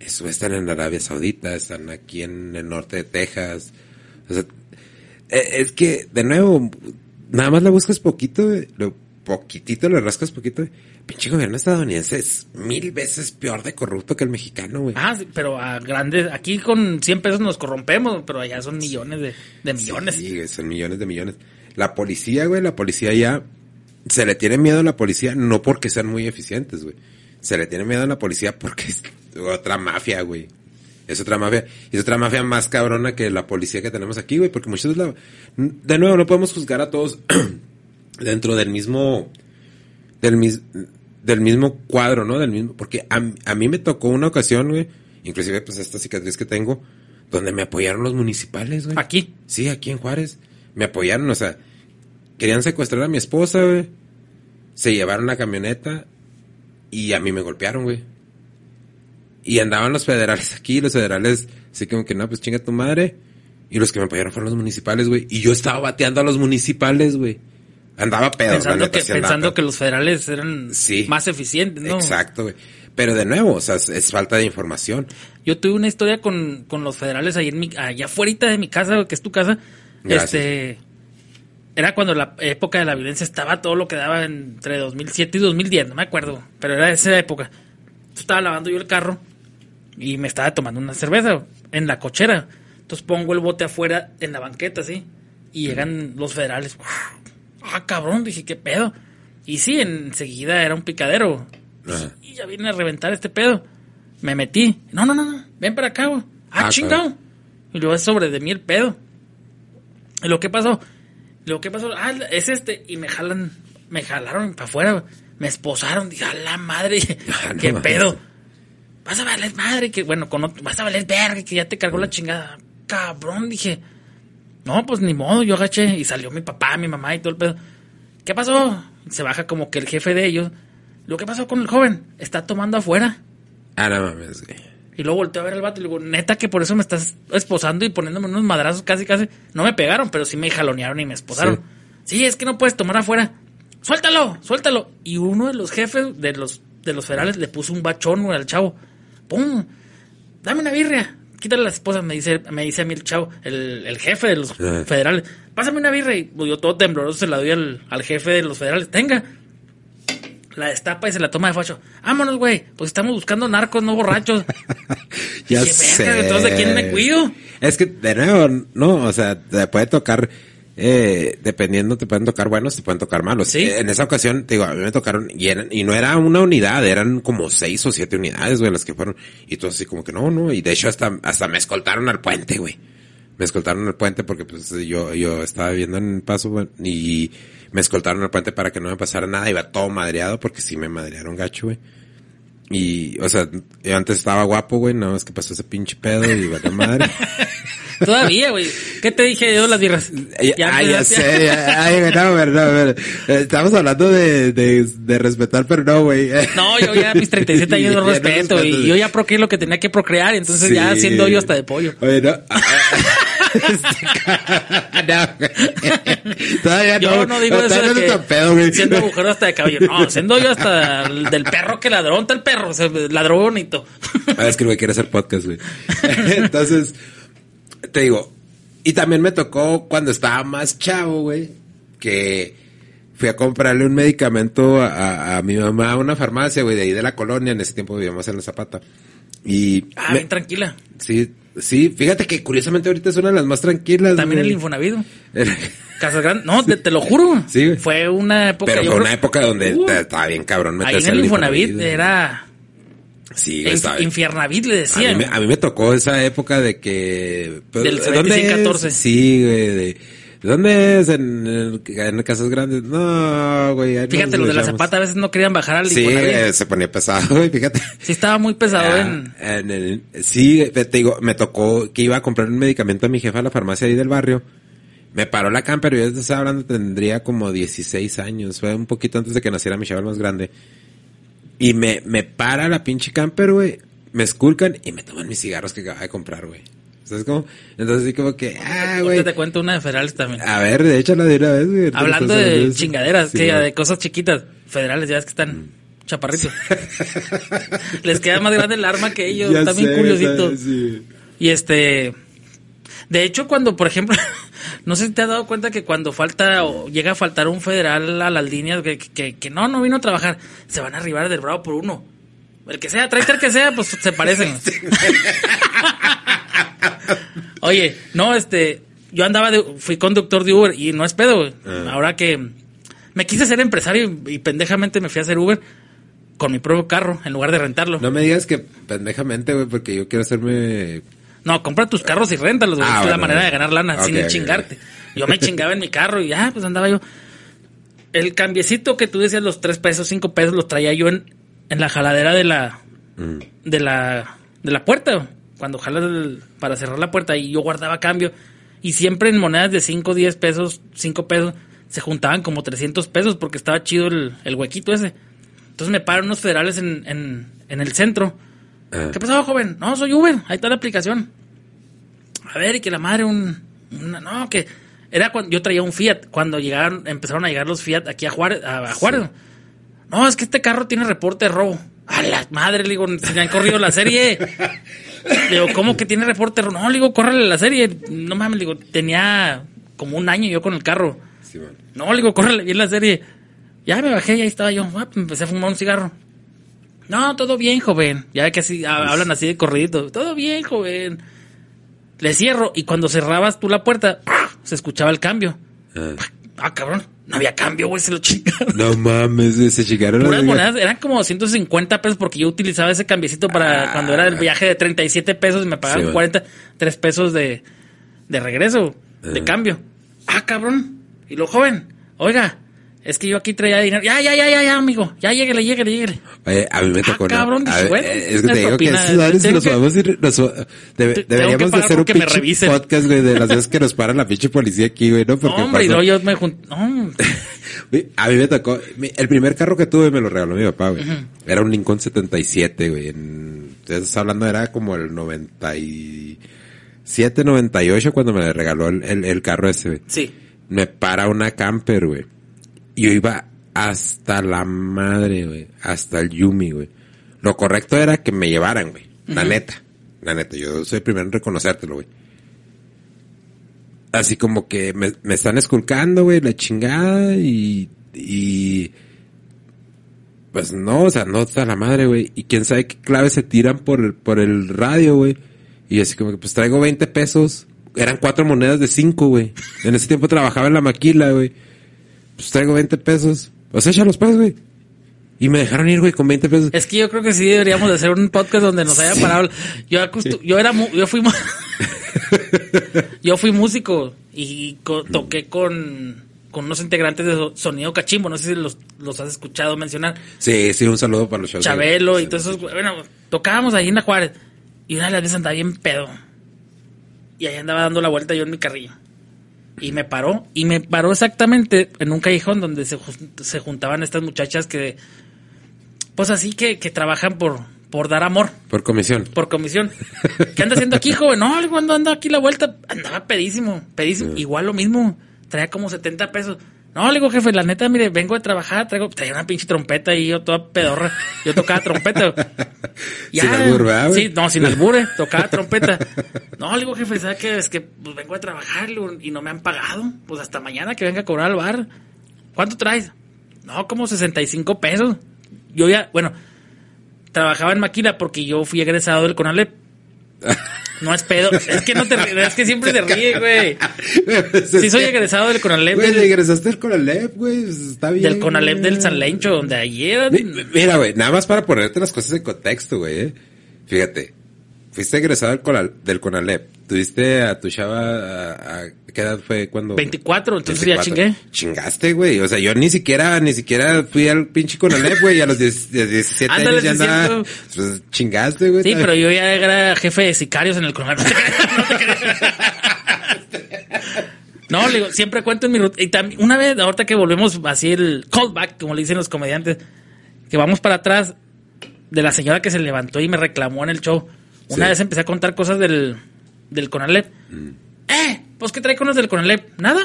Eso están en Arabia Saudita, están aquí en el norte de Texas. O sea, eh, es que, de nuevo, nada más le buscas poquito, güey. Lo poquitito le rascas poquito, güey. Pinche gobierno estadounidense es mil veces peor de corrupto que el mexicano, güey. Ah, sí, pero a grandes, aquí con 100 pesos nos corrompemos, pero allá son millones de, de millones. Sí, son millones de millones. La policía, güey, la policía ya se le tiene miedo a la policía no porque sean muy eficientes, güey. Se le tiene miedo a la policía porque es otra mafia, güey. Es otra mafia. Y es otra mafia más cabrona que la policía que tenemos aquí, güey. Porque muchos de la... De nuevo, no podemos juzgar a todos dentro del mismo... Del, mis, del mismo cuadro, ¿no? Del mismo... Porque a, a mí me tocó una ocasión, güey. Inclusive, pues, esta cicatriz que tengo. Donde me apoyaron los municipales, güey. Aquí. Sí, aquí en Juárez. Me apoyaron, o sea, querían secuestrar a mi esposa, güey. Se llevaron la camioneta y a mí me golpearon, güey. Y andaban los federales aquí, los federales, así como que no, pues chinga tu madre. Y los que me apoyaron fueron los municipales, güey. Y yo estaba bateando a los municipales, güey. Andaba pedo. pensando neta, que, sí andaba pensando pedo. que los federales eran Sí. más eficientes, ¿no? Exacto, güey. Pero de nuevo, o sea, es, falta de información. Yo tuve una historia con, con los federales ahí en mi, allá afuera de mi casa, que es tu casa. Gracias. Este, era cuando la época de la violencia estaba todo lo que daba entre 2007 y 2010, no me acuerdo, pero era esa época. Estaba lavando yo el carro y me estaba tomando una cerveza en la cochera. Entonces pongo el bote afuera en la banqueta, ¿sí? Y llegan los federales. Ah, cabrón, dije, ¿qué pedo? Y sí, enseguida era un picadero. Ajá. Y ya viene a reventar este pedo. Me metí. No, no, no, no. Ven para acá, güey. Ah, Ah, chingado. claro. Y luego es sobre de mí el pedo. Lo que pasó, lo que pasó, ah, es este. Y me jalan, me jalaron para afuera. Me esposaron. Dije, a la madre, Ah, no qué pedo. Vas a valer madre, que bueno, con otro- vas a valer verga, que ya te cargó la chingada. Cabrón, dije. No, pues ni modo, yo agaché y salió mi papá, mi mamá y todo el pedo. ¿Qué pasó? Se baja como que el jefe de ellos. Lo que pasó con el joven, está tomando afuera. Ah, no mames, güey. Y luego volteo a ver al vato y le digo, neta que por eso me estás esposando y poniéndome unos madrazos casi, casi. No me pegaron, pero sí me jalonearon y me esposaron. Sí, es que no puedes tomar afuera. Suéltalo, suéltalo. Y uno de los jefes de los, de los federales le puso un bachón güey, al chavo. ¡Pum! Dame una birria. Quítale las esposas, me dice, me dice a mí el chavo, el, el jefe de los federales. Pásame una birria. Y pues, yo todo tembloroso se la doy al, al jefe de los federales. Tenga. La destapa y se la toma de facho. Vámonos, güey. Pues estamos buscando narcos, no borrachos. Ya sé. "Verga, entonces, ¿de quién me cuido?" Es que, de nuevo, no, o sea, te puede tocar, eh, dependiendo, te pueden tocar buenos, te pueden tocar malos. Sí. Eh, En esa ocasión, te digo, a mí me tocaron, y, eran, y no era una unidad, eran como seis o siete unidades, güey, las que fueron. Y tú así como que no, no, y de hecho hasta, hasta me escoltaron al puente, güey. Me escoltaron al puente porque pues yo, yo estaba viviendo en Paso, güey, y me escoltaron al puente para que no me pasara nada, iba todo madreado porque sí me madrearon gacho, güey. Y, o sea, yo antes estaba guapo, güey, nada más que pasó ese pinche pedo y vaya madre. Todavía, güey. ¿Qué te dije yo las birras? Ya, ah, ya sé, ya, ay, güey, no, pero no, pero, estamos hablando de, de, de respetar, pero no, güey. No, yo ya a mis 37 años no no respeto respetas. y yo ya procreé lo que tenía que procrear, entonces Sí. ya haciendo yo hasta de pollo. Oye, no. Este no. Todavía Yo no, digo eso de que pedo, güey. siendo agujero hasta de cabello. No, siendo yo hasta el del perro que ladró, está el perro, o sea, ladró bonito. Ah, es que el güey quiere hacer podcast, güey. Entonces, te digo, y también me tocó cuando estaba más chavo, güey, que fui a comprarle un medicamento a, a- a mi mamá a una farmacia, güey, de ahí de la colonia. En ese tiempo vivíamos en la Zapata. Y Ah, me- bien tranquila. sí, sí, fíjate que curiosamente ahorita es una de las más tranquilas. También el güey. Infonavido. Casas Grandes. No, te, te lo juro. Sí. Fue una época. Pero fue creo- una época donde Uh, estaba bien cabrón Ahí en el Infonavit era. Sí, güey, Inf- Infiernavit le A mí, decían. a mí me tocó esa época de que... pues, Del ¿dónde 75-14. es? Sí, güey, de, ¿Dónde es? En, en, en Casas Grandes. No, güey. Fíjate, nos los de la. Zapata a veces no querían bajar al Sí, eh, se ponía pesado, güey, fíjate. Sí, estaba muy pesado Ah, en... sí, te digo, me tocó que iba a comprar un medicamento a mi jefa a la farmacia ahí del barrio. Me paró la camper, yo estaba hablando, tendría como 16 años, fue un poquito antes de que naciera mi chaval más grande. Y me, me para la pinche camper, güey, me esculcan y me toman mis cigarros que acababa de comprar, güey. ¿Sabes cómo? Entonces así como que, ah, güey. Te cuento una de Federales también. A ver, de hecho la de una vez, güey. Hablando de chingaderas, sí, que de cosas chiquitas, federales, ya ves que están chaparritos. Les queda más grande el arma que ellos, Ya también sé, curiositos. sí. Y este, de hecho, cuando, por ejemplo, no sé si te has dado cuenta que cuando falta o llega a faltar un federal a las líneas que, que, que no, no vino a trabajar, se van a arribar del bravo por uno. El que sea, el que sea, pues se parecen. Oye, no, este, yo andaba de, fui conductor de Uber y no es pedo, güey. Ah. Ahora que me quise ser empresario y, y pendejamente me fui a hacer Uber con mi propio carro en lugar de rentarlo. No me digas que pendejamente, güey, porque yo quiero hacerme No, compra tus carros y réntalos, güey. Ah, es la bueno, manera de ganar lana sin chingarte. Yo me chingaba en mi carro y ya, pues andaba yo. El cambiecito que tú decías, los tres pesos, cinco pesos, los traía yo en, en la jaladera de la, Mm. de la, de la puerta. Cuando jalas el- para cerrar la puerta y yo guardaba cambio. Y siempre en monedas de 5, 10 pesos, 5 pesos, se juntaban como 300 pesos porque estaba chido el, el huequito ese. Entonces me paran unos federales en, en, en el centro. Ah. ¿Qué pasó, joven? No, soy Uber, ahí está la aplicación. A ver, y que la madre, un. una- no, que. Era cuando yo traía un Fiat, cuando llegaron, empezaron a llegar los Fiat aquí a Juárez. A, a Juárez. No, es que este carro tiene reporte de robo. A la madre, le digo, se me han corrido la serie. Le digo, ¿cómo que tiene reporte? No, le digo, córrele la serie. No mames, le digo, tenía como un año yo con el carro. Sí. No, le digo, córrele bien la serie. Ya me bajé y ahí estaba yo. Ah, pues, empecé a fumar un cigarro. No, todo bien, joven. Ya que así ha- hablan así de corridito. Todo bien, joven. Le cierro y cuando cerrabas tú la puerta, se escuchaba el cambio. Ah. Ah, cabrón. No había cambio, güey, se lo chingaron. No mames, se chingaron las monedas eran como 150 pesos porque yo utilizaba ese cambiecito para Ah. cuando era el viaje de 37 pesos y me pagaban Sí, man. 43 pesos de, de regreso, de Ah. cambio. Ah, cabrón. Y lo joven, oiga, es que yo aquí traía dinero. Ya, ya, ya, ya, ya, amigo. Ya, lléguele, lléguele, lléguele. Oye, a mí me Ah, tocó una- cabrón, ver, eh, es que te digo que esos nos vamos ir, nos- debe- Te- tengo que deberíamos de hacer un pinche podcast, güey, de las veces que nos para la pinche policía aquí, güey, ¿no? Porque No, hombre, y yo me junté. No, A mí me tocó, el primer carro que tuve me lo regaló mi papá, güey. Era un Lincoln 77, güey. En, estás hablando, era como el 97, 98 cuando me regaló el, el, el carro ese, güey. sí. Me para una camper, güey. Y yo iba hasta la madre, güey. Hasta el Yumi, güey. Lo correcto era que me llevaran, güey. La neta. La neta. Yo soy el primero en reconocértelo, güey. Así como que me, me están esculcando, güey, la chingada y, y, pues no, o sea, no está la madre, güey. Y quién sabe qué claves se tiran por el, por el radio, güey. Y así como que pues traigo 20 pesos. Eran cuatro monedas de cinco, güey. En ese tiempo trabajaba en la maquila, güey. Pues traigo 20 pesos. Pues échalos pues, güey. Y me dejaron ir, güey, con 20 pesos. Es que yo creo que sí deberíamos de hacer un podcast donde nos haya parado. Yo, acostu- yo era, mu- yo fui, yo fui músico y co- toqué con, con unos integrantes de so- Sonido Cachimbo. No sé si los, los has escuchado mencionar. Sí, sí, un saludo para los chavos. Chabelo y todos esos. Bueno, tocábamos ahí en la Juárez y una de las veces andaba bien pedo. Y ahí andaba dando la vuelta yo en mi carrillo. Y me paró, y me paró exactamente en un callejón donde se, se juntaban estas muchachas que, pues así que, que trabajan por, por dar amor, Por comisión. por comisión. ¿Qué anda haciendo aquí, joven? No, le digo, ando, ando aquí la vuelta. Andaba pedísimo, pedísimo. Igual lo mismo. Traía como 70 pesos. No, le digo, jefe, la neta, mire, vengo de trabajar, traigo, traía una pinche trompeta y yo toda pedorra. Yo tocaba trompeta. Sin albur, ¿verdad? Sí, no, sin albure, tocaba trompeta. No, le digo, jefe, ¿sabes qué? Es que pues vengo de trabajar y no me han pagado. Pues hasta mañana que venga a cobrar al bar. ¿Cuánto traes? No, como 65 pesos. Yo ya, bueno, trabajaba en maquila porque yo fui egresado del CONALEP. No es pedo. Es que no te ríes, es que siempre te ríe, güey. Sí, soy egresado del CONALEP. Güey, del- egresaste del Conalep, güey. pues, Está bien. del CONALEP güey. del San Lencho, donde ayer. Mi- Mira, güey, nada más para ponerte las cosas en contexto, güey. eh. Fíjate, fuiste egresado del, Conal- del Conalep. Tuviste a tu chava, a, a- ¿qué edad fue cuando? 24, entonces ya 24. chingué. Chingaste, güey. O sea, yo ni siquiera, ni siquiera fui al pinche Conalep, güey. A los 10 de 17 Ándale, años ya andaba. Pues chingaste, güey. Sí, pero yo ya era jefe de sicarios en el coronel. No, le digo, siempre cuento en mi ruta. Y también, una vez, ahorita que volvemos así el callback, como le dicen los comediantes, que vamos para atrás de la señora que se levantó y me reclamó en el show. Una Sí. vez empecé a contar cosas del, del Conalep. Eh, pues ¿qué trae con los del Conalep? Nada.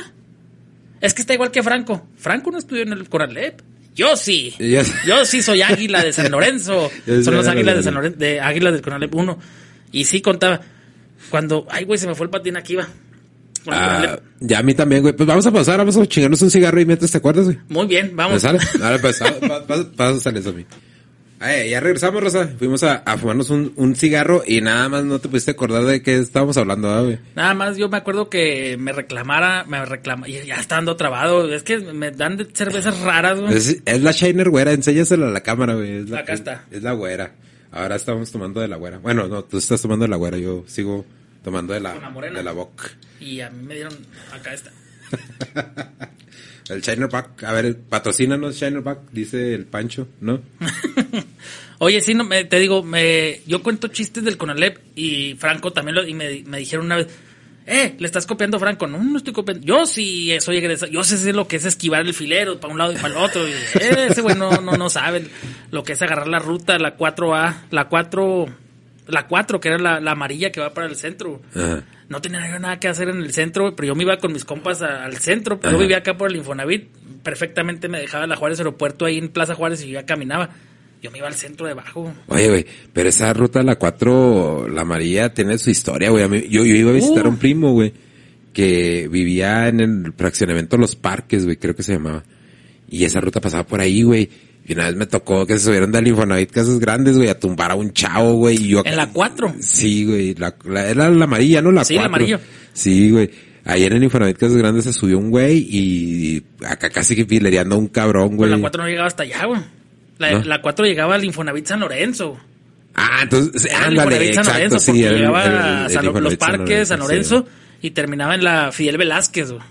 Es que está igual que Franco. Franco no estudió en el Conalep. Yo sí. Yo sí soy águila de San Lorenzo. Son los águilas de San Lorenzo, de águilas del Conalep 1. Y sí contaba. Cuando, ay, güey, se me fue el patín aquí, va. Ah, ya a mí también, güey. Pues vamos a pasar, vamos a chingarnos un cigarro y mientras te acuerdas, güey. Muy bien, ¿Me vamos. sale? Ahora pues, pa- pa- pásale eso a mí. Ay, ya regresamos, Rosa. Fuimos a, a fumarnos un, un cigarro y nada más no te pudiste acordar de qué estábamos hablando, ¿verdad, güey. Nada más yo me acuerdo que me reclamara, me reclama, y ya está dando trabado. Es que me dan de cervezas raras, güey. Es, es la Shiner güera, enséñasela a la cámara, güey. Es la, Acá está. Es, es la güera. Ahora estamos tomando de la güera. Bueno, no, tú estás tomando de la güera, yo sigo tomando de la, la de la boca. Y a mí me dieron, acá está. El Shiner Pack, a ver, patrocínanos Shiner Pack, dice el Pancho, ¿no? Oye, sí, no, me, te digo, me, yo cuento chistes del Conalep y Franco también lo, y me, me dijeron una vez, eh, le estás copiando a Franco. No, no estoy copiando. Yo sí soy egresado. Yo sé lo que es esquivar el filero para un lado y para el otro. Y, eh, ese güey no, no, no sabe lo que es agarrar la ruta, la 4A, la 4, la 4, que era la, la amarilla que va para el centro. Ajá. No tenía yo nada que hacer en el centro, pero yo me iba con mis compas a- al centro. Pero yo Ajá. vivía acá por el Infonavit. Perfectamente me dejaba la Juárez Aeropuerto ahí en Plaza Juárez y yo ya caminaba. Yo me iba al centro debajo. Oye, güey, pero esa ruta, la 4, la amarilla, tiene su historia, güey. Yo, yo iba a visitar a un primo, güey, que vivía en el fraccionamiento Los Parques, güey, creo que se llamaba. Y esa ruta pasaba por ahí, güey. Y una vez me tocó que se subieron del Infonavit Casas Grandes, güey, a tumbar a un chavo, güey. Y yo En la 4. Sí, güey. La, la- era la amarilla, ¿no? La Sí, la cuatro. amarilla. Sí, güey. Ayer en el Infonavit Casas Grandes se subió un güey y acá casi que filereando a un cabrón, Pues güey. la 4 no llegaba hasta allá, güey. La, ¿No? la 4 llegaba al Infonavit San Lorenzo. Ah, entonces, Era el ándale, Infonavit San Lorenzo, sí. porque el- llegaba el- el a los parques, San Lorenzo, sí. y terminaba en la Fidel Velázquez, güey.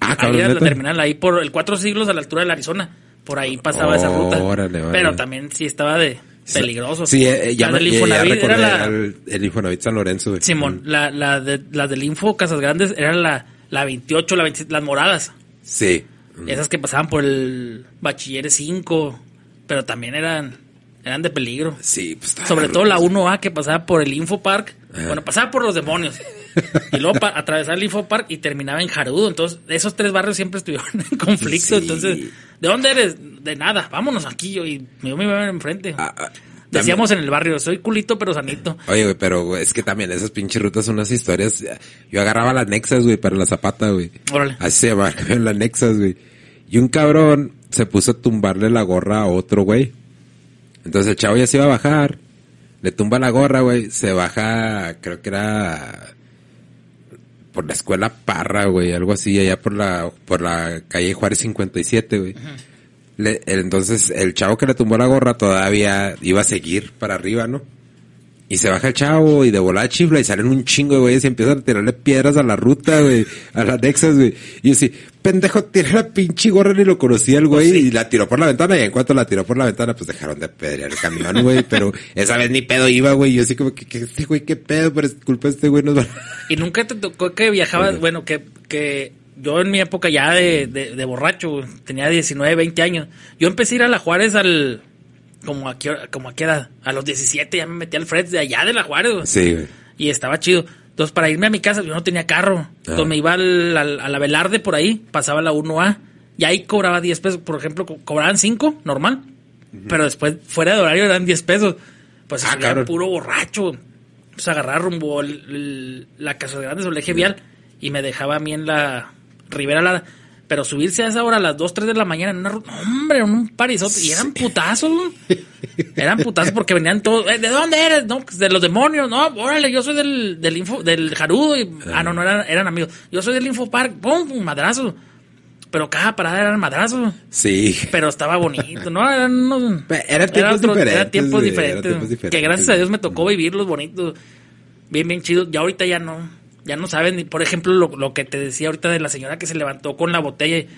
Ah, Ahí cabrón, era la terminal, ahí por el Cuatro Siglos a la altura del Arizona. Por ahí pasaba esa ruta. Órale, órale. Pero también sí estaba de peligroso. Sí, eh, ya, la me- del ya- Infonavit era la... el, Infonavit San Lorenzo, güey. Simón, la, la, de, la del Info Casas Grandes era la, la 28, la 27, las moradas. Sí. Esas que pasaban por el Bachilleres 5, pero también eran, eran de peligro. Sí, pues Sobre todo la 1A que pasaba por el Info Park. Ajá. Bueno, pasaba por los demonios. Y luego pa- atravesaba el Info Park y terminaba en Jarudo. Entonces, esos tres barrios siempre estuvieron en conflicto. Sí. Entonces, ¿de dónde eres? De nada, vámonos aquí. Yo, y yo me iba enfrente. Ah, ah, Decíamos en el barrio, soy culito pero sanito. Oye, güey, pero güey, es que también esas pinches rutas son unas historias. Yo agarraba las nexas, güey, para la zapata, güey. Órale. Así se llama, las nexas, güey. Y un cabrón se puso a tumbarle la gorra a otro, güey. Entonces el chavo ya se iba a bajar. Le tumba la gorra, güey. Se baja, creo que era por la escuela Parra, güey, algo así, allá por la, por la calle Juárez 57, güey. Le- entonces el chavo que le tumbó la gorra todavía iba a seguir para arriba, ¿no? Y se baja el chavo y de volada chifla y salen un chingo de güeyes y empiezan a tirarle piedras a la ruta, güey, a las nexas, güey. Y yo sí, pendejo, tira la pinche gorra ni lo conocía el güey y la tiró por la ventana y en cuanto la tiró por la ventana, pues dejaron de pedrear el camión, güey, pero esa vez ni pedo iba, güey. Yo así como que, que este güey, qué pedo, por culpa de este güey nos va. Y nunca te tocó que viajabas, bueno, que, que yo en mi época ya de, de, de borracho, tenía 19, 20 años. Yo empecé a ir a la Juárez al, como a qué, hora- como a qué edad, a los 17 ya me metí al Fred de allá de la Juárez, güey. Sí, güey. Y estaba chido. Entonces, para irme a mi casa, yo no tenía carro. Entonces, me iba al- al- a la Velarde por ahí, pasaba la 1A, y ahí cobraba 10 pesos. Por ejemplo, co- cobraban 5, normal. Pero después, fuera de horario, eran 10 pesos. Pues Ah, era puro borracho. Pues agarraba rumbo el- el- la Casa Grande o el eje vial y me dejaba a mí en la Ribera Lada. Pero subirse a esa hora, a las 2, 3 de la mañana, en una ruta, hombre, en un parizote. Y eran putazos. Eran putazos porque venían todos. "Eh, ¿De dónde eres? No, pues de los demonios. No, órale, yo soy del, del info, del Jarudo. Y, ah, no, no eran, eran amigos. Yo soy del Info Park. ¡Pum! Madrazo. Pero cada parada eran madrazos. Sí. Pero estaba bonito, ¿no? Eran unos- Eran tiempos otro- diferentes, Eran tiempos diferentes. tiempos Que gracias a Dios me tocó vivirlos bonitos. bien, bien chido. Ya ahorita ya no, ya no saben, ni por ejemplo, lo, lo que te decía ahorita de la señora que se levantó con la botella.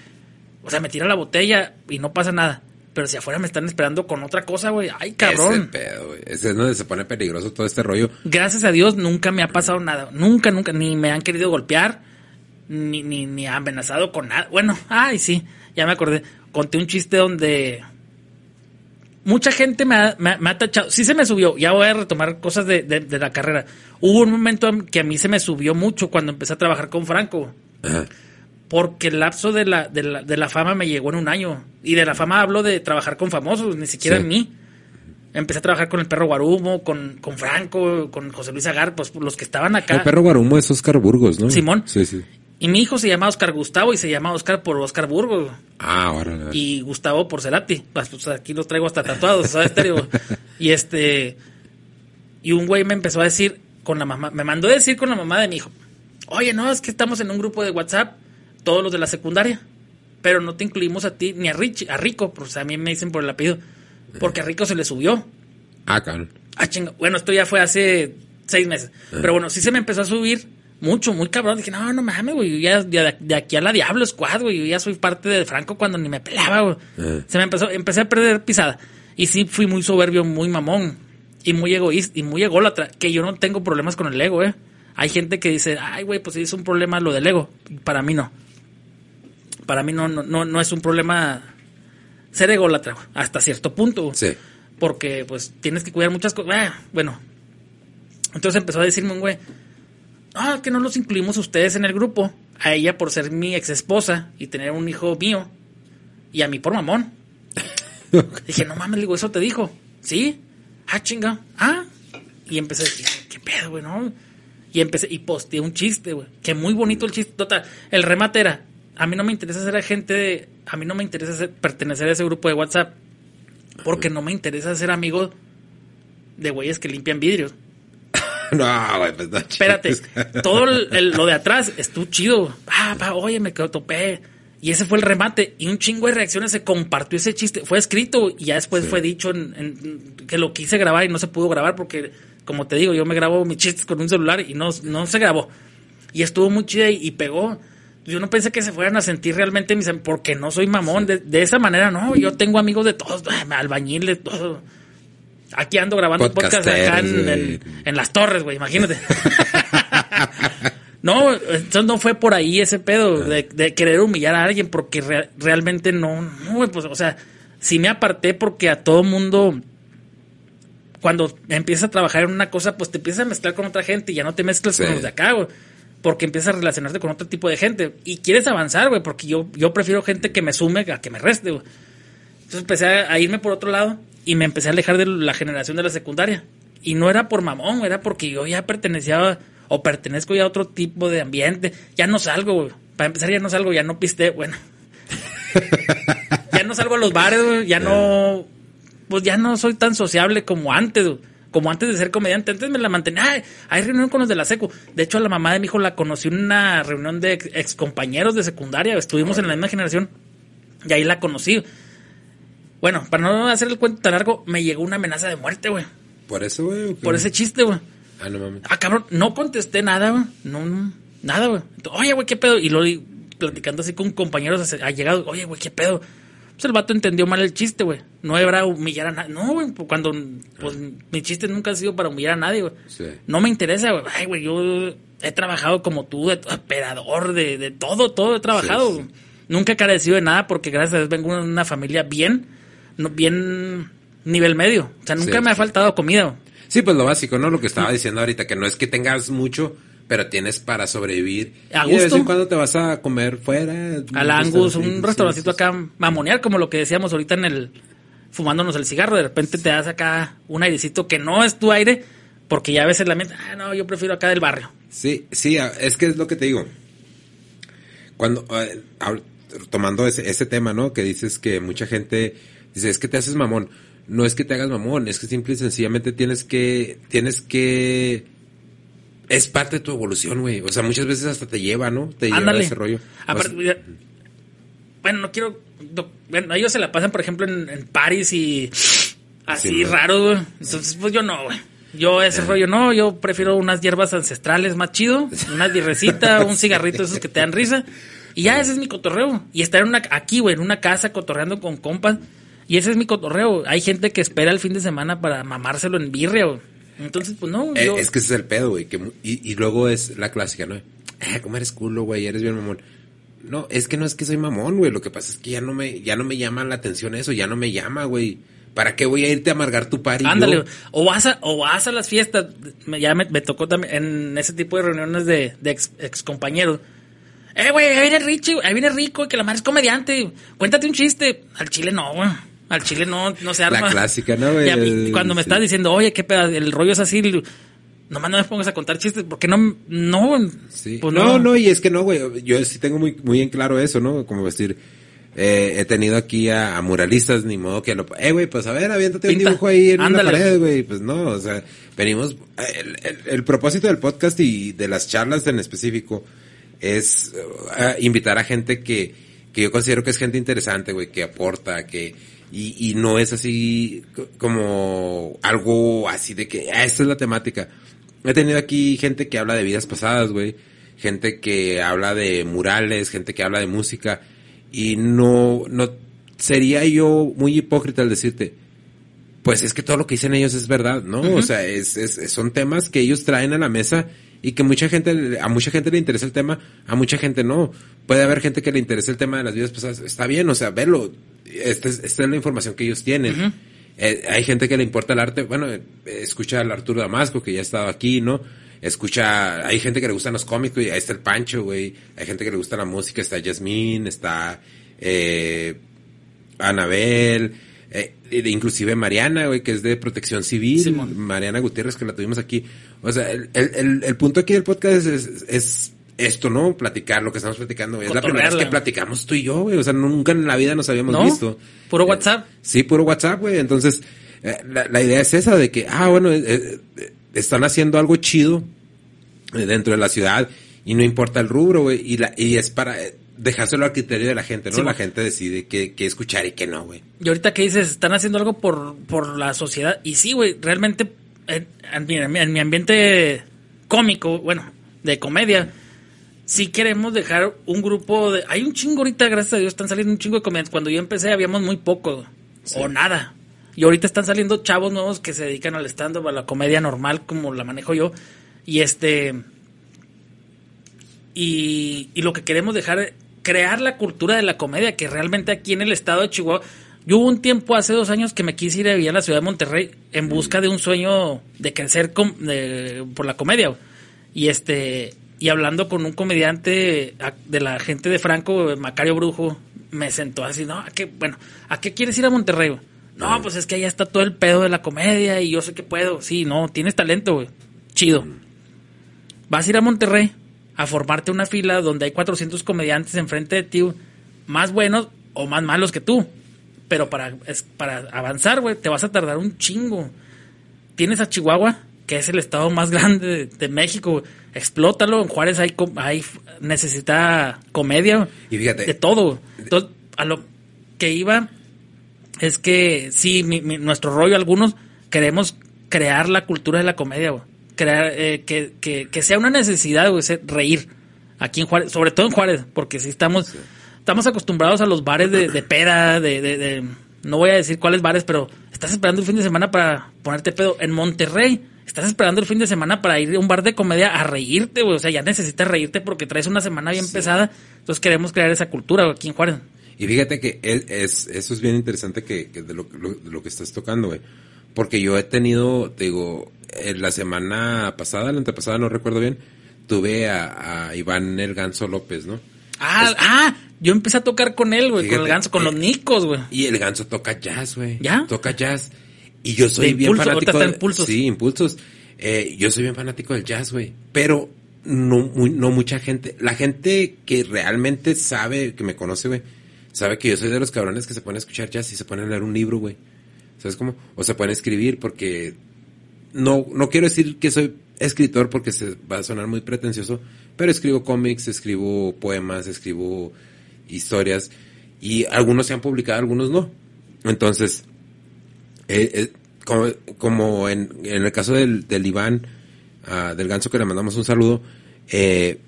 o sea, me tira la botella y no pasa nada. Pero si afuera me están esperando con otra cosa, güey. Ay, Ese cabrón. pedo, güey. Ese es donde se pone peligroso todo este rollo. Gracias a Dios nunca me ha pasado nada. Nunca, nunca. Ni me han querido golpear. Ni, ni, ni amenazado con nada. Bueno, ay, sí. Ya me acordé. Conté un chiste donde mucha gente me ha, me me ha tachado. Sí se me subió. Ya voy a retomar cosas de, de- de la carrera. Hubo un momento en que a mí se me subió mucho cuando empecé a trabajar con Franco. Ajá. Porque el lapso de la, de la, de la fama me llegó en un año. Y de la fama hablo de trabajar con famosos, ni siquiera Sí. en mí. Empecé a trabajar con el perro Guarumo, con, con Franco, con José Luis Agar, pues los que estaban acá. El perro guarumo es Oscar Burgos, ¿no? Simón. Sí, sí. Y mi hijo se llama Oscar Gustavo y se llama Oscar por Oscar Burgos. Ah, ahora. Y Gustavo por Cerati. Pues, pues, aquí los traigo hasta tatuados, ¿sabes? Y este. Y un güey me empezó a decir con la mamá, me mandó a decir con la mamá de mi hijo: Oye, no, es que estamos en un grupo de WhatsApp, todos los de la secundaria, pero no te incluimos a ti ni a Rich, a Rico, pues a mí me dicen por el apellido, porque a Rico se le subió. Ah, cabrón. Ah, chinga. Bueno, esto ya fue hace seis meses. Pero bueno, sí se me empezó a subir mucho, muy cabrón. Dije, no, no mames, güey. Ya, ya de, aquí a la Diablo Squad, güey. Yo ya soy parte de Franco cuando ni me pelaba, güey. Eh. Se me empezó, empecé a perder pisada. Y sí fui muy soberbio, muy mamón. Y muy egoísta, y muy ególatra. Que yo no tengo problemas con el ego, eh. Hay gente que dice, ay, güey, pues sí es un problema lo del ego. Para mí no. Para mí no, no, no, no es un problema ser ególatra, güey, hasta cierto punto. Sí. porque pues tienes que cuidar muchas cosas. Ah, bueno, entonces empezó a decirme un güey, ah, que no los incluimos a ustedes en el grupo, a ella por ser mi ex esposa y tener un hijo mío, y a mí por mamón. Dije, no mames, le digo, eso te dijo, ¿sí? Ah, chinga, ah, y empecé a decir, ¿qué pedo, güey, no? Y empecé, y posteé un chiste, güey, que muy bonito el chiste, total, el remate era, a mí no me interesa ser agente de, a mí no me interesa ser- pertenecer a ese grupo de WhatsApp, porque no me interesa ser amigo de güeyes que limpian vidrios. no, güey, pues no. Espérate, todo el- el- lo de atrás estuvo chido. Pa, pa, oye, me quedo topé. Y ese fue el remate. Y un chingo de reacciones se compartió ese chiste. Fue escrito y ya después Sí. fue dicho en- en- que lo quise grabar y no se pudo grabar porque, como te digo, yo me grabo mis chistes con un celular y no, no se grabó. Y estuvo muy chida y, y pegó. Yo no pensé que se fueran a sentir realmente mis porque no soy mamón. De, de esa manera, no. Yo tengo amigos de todos, ah, albañil de todo. Aquí ando grabando podcast acá en, en- en las torres, güey, imagínate. no, entonces no fue por ahí ese pedo de, de querer humillar a alguien porque re- realmente no, no, güey, pues, o sea, sí me aparté porque a todo mundo, cuando empiezas a trabajar en una cosa, pues te empiezas a mezclar con otra gente y ya no te mezclas Sí. con los de acá, güey. Porque empiezas a relacionarte con otro tipo de gente. Y quieres avanzar, güey, porque yo, yo prefiero gente que me sume a que me reste, güey. Entonces empecé a, a irme por otro lado y me empecé a alejar de la generación de la secundaria. Y no era por mamón, era porque yo ya pertenecía o pertenezco ya a otro tipo de ambiente. Ya no salgo, güey. Para empezar, ya no salgo, ya no piste, bueno. ya no salgo a los bares, güey. Ya no. Pues ya no soy tan sociable como antes, güey. Como antes de ser comediante. Antes me la mantenía. Ay, hay reunión con los de la secu. De hecho, a la mamá de mi hijo la conocí en una reunión de ex, ex compañeros de secundaria. Estuvimos en la misma generación. Y ahí la conocí. Bueno, para no hacer el cuento tan largo, me llegó una amenaza de muerte, güey. ¿Por eso, güey? Por ese chiste, güey. Ah, no mames. Ah, cabrón, no contesté nada, güey. No, no, nada, güey. Oye, güey, ¿qué pedo? Y lo platicando así con compañeros ha llegado, oye, güey, ¿qué pedo? Pues el vato entendió mal el chiste, güey. No era humillar a nadie. No, güey, cuando, pues, mis chistes nunca han sido para humillar a nadie, güey. Sí. No me interesa, güey. Ay, güey, yo he trabajado como tú, de operador, de, de todo, todo he trabajado. Sí, sí. güey. Nunca he carecido de nada porque gracias a Dios vengo de una familia bien, no, bien nivel medio. O sea, nunca Sí, me ha faltado comida. Sí, pues lo básico, ¿no? Lo que estaba diciendo ahorita, que no es que tengas mucho, pero tienes para sobrevivir. A Y de vez gusto. en cuando te vas a comer fuera. Al Angus, un restaurancito, restaurancito sí, sí, acá mamonear, como lo que decíamos ahorita en el fumándonos el cigarro, de repente te das acá un airecito que no es tu aire, porque ya a veces la mente, ah, no, yo prefiero acá del barrio. Sí, sí, es que es lo que te digo. Cuando, eh, tomando ese, ese tema, ¿no? Que dices que mucha gente dice, es que te haces mamón. No es que te hagas mamón, es que simple y sencillamente tienes que, tienes que, es parte de tu evolución, güey. O sea, muchas veces hasta te lleva, ¿no? Te lleva Ándale. ese rollo. Aparte, O sea, mira, bueno, no quiero. no- bueno, ellos se la pasan, por ejemplo, en, en París y así Sí, raro, güey. Entonces, pues yo no, güey. Yo ese rollo no, yo prefiero unas hierbas ancestrales más chido, una birrecita, un cigarrito esos que te dan risa. Y ya ese es mi cotorreo. Y estar en una, aquí, güey, en una casa cotorreando con compas. Y ese es mi cotorreo. Hay gente que espera el fin de semana para mamárselo en birria, güey. Entonces, pues no. Eh, yo- Es que ese es el pedo, güey. que Y, y luego es la clásica, ¿no? Eh, ¿cómo eres culo, güey? Eres bien mamón. No, es que no es que soy mamón, güey. Lo que pasa es que ya no me, ya no me llama la atención eso, ya no me llama, güey. ¿Para qué voy a irte a amargar tu party? Ándale, yo? o vas a, o vas a las fiestas. Me- ya me, me tocó también en ese tipo de reuniones de, de ex, ex compañeros. Eh, güey, ahí viene Richie, ahí viene Rico, que la madre es comediante. Cuéntate un chiste. Al chile no, güey. Al chile no, no se arma. La clásica, ¿no, a mí, El- cuando me sí. estás diciendo, oye, qué pedo, el rollo es así. Nomás no me pongas a contar chistes, porque no, no. Sí. Pues no, no, y es que no, güey. Yo sí tengo muy, muy en claro eso, ¿no? Como decir, eh, he tenido aquí a, a muralistas, ni modo que lo. Eh, güey, pues a ver, aviéntate un Pinta. dibujo ahí en Ándale. la pared, güey. Pues no, o sea, venimos. El, el- el propósito del podcast y de las charlas en específico es uh, invitar a gente que, que yo considero que es gente interesante, güey, que aporta, que. Y, y no es así co- como algo así de que, ah, esta es la temática. He tenido aquí gente que habla de vidas pasadas, güey. Gente que habla de murales, gente que habla de música. Y no, no, sería yo muy hipócrita al decirte, pues es que todo lo que dicen ellos es verdad, ¿no? O sea, es, es- son temas que ellos traen a la mesa y que mucha gente, a mucha gente le interesa el tema, a mucha gente no. Puede haber gente que le interese el tema de las vidas pasadas. Está bien, o sea, verlo. Esta es, esta es la información que ellos tienen. Eh, hay gente que le importa el arte. Bueno, eh, escucha al Arturo Damasco, que ya ha estado aquí, ¿no? Escucha, hay gente que le gustan los cómicos, y ahí está el Pancho, güey. Hay gente que le gusta la música, está Yasmín, está, eh, Anabel, eh, inclusive Mariana, güey, que es de protección civil. Mariana Gutiérrez, que la tuvimos aquí. O sea, el, el, punto aquí del podcast es, es, es esto, ¿no? Platicar lo que estamos platicando, güey. Es la primera vez que platicamos tú y yo, güey. O sea, nunca en la vida nos habíamos ¿No? visto. Puro Eh, WhatsApp. Sí, puro WhatsApp, güey. Entonces, eh, la, la idea es esa de que, ah, bueno, eh, eh, están haciendo algo chido dentro de la ciudad y no importa el rubro, güey. Y, la, y es para dejárselo al criterio de la gente, ¿no? Sí, la gente decide qué, qué escuchar y qué no, güey. Y ahorita que dices, están haciendo algo por, por la sociedad. Y sí, güey, realmente en, en mi- en mi ambiente cómico, bueno, de comedia, sí queremos dejar un grupo de... Hay un chingo ahorita, gracias a Dios, están saliendo un chingo de comediantes. Cuando yo empecé habíamos muy poco, o nada. Y ahorita están saliendo chavos nuevos que se dedican al stand-up, a la comedia normal, como la manejo yo. Y este... Y, y lo que queremos dejar, crear la cultura de la comedia, que realmente aquí en el estado de Chihuahua, yo hubo un tiempo hace dos años que me quise ir a vivir a la ciudad de Monterrey en busca de un sueño de crecer com- de- por la comedia. Y este, y hablando con un comediante de la gente de Franco, Macario Brujo, me sentó así, no, ¿a qué, bueno, ¿a qué quieres ir a Monterrey? güey? No, pues es que allá está todo el pedo de la comedia y yo sé que puedo. Sí, no, tienes talento, güey. Chido. Vas a ir a Monterrey a formarte una fila donde hay 400 comediantes enfrente de ti, más buenos o más malos que tú. Pero para, es, para avanzar, güey, te vas a tardar un chingo. Tienes a Chihuahua, que es el estado más grande de, de México. Explótalo. En Juárez hay, hay necesita comedia. Y fíjate. De todo. Entonces, a lo que iba es que sí, mi- mi- nuestro rollo, algunos queremos crear la cultura de la comedia, güey. Crear, eh, que, que, que sea una necesidad, güey, reír. Aquí en Juárez, sobre todo en Juárez, porque sí estamos, estamos acostumbrados a los bares de, de peda, de, de, de- no voy a decir cuáles bares, pero estás esperando el fin de semana para ponerte pedo. En Monterrey, estás esperando el fin de semana para ir a un bar de comedia a reírte, güey. O sea, ya necesitas reírte porque traes una semana bien pesada. Entonces queremos crear esa cultura aquí en Juárez. Y fíjate que es, es- eso es bien interesante que, que de, lo, lo- de lo que estás tocando, güey. Porque yo he tenido, te digo, en la semana pasada, la antepasada, no recuerdo bien, tuve a, a Iván el Ganso López, ¿no? Ah, ah, yo empecé a tocar con él, güey, con el ganso, con eh, los nicos, güey. Y el ganso toca jazz, güey. ¿Ya? Toca jazz. Y yo soy De bien impulso, fanático. está de- Impulsos. Sí, impulsos. Eh, yo soy bien fanático del jazz, güey. Pero no, muy- no mucha gente. La gente que realmente sabe, que me conoce, güey, sabe que yo soy de los cabrones que se ponen a escuchar jazz y se ponen a leer un libro, güey. ¿Sabes cómo? O se pueden escribir porque no, no quiero decir que soy escritor porque se va a sonar muy pretencioso, pero escribo cómics, escribo poemas, escribo historias y algunos se han publicado, algunos no. Entonces, eh, eh, como, como en, en el caso del, del Iván, ah, del ganso que le mandamos un saludo, eh,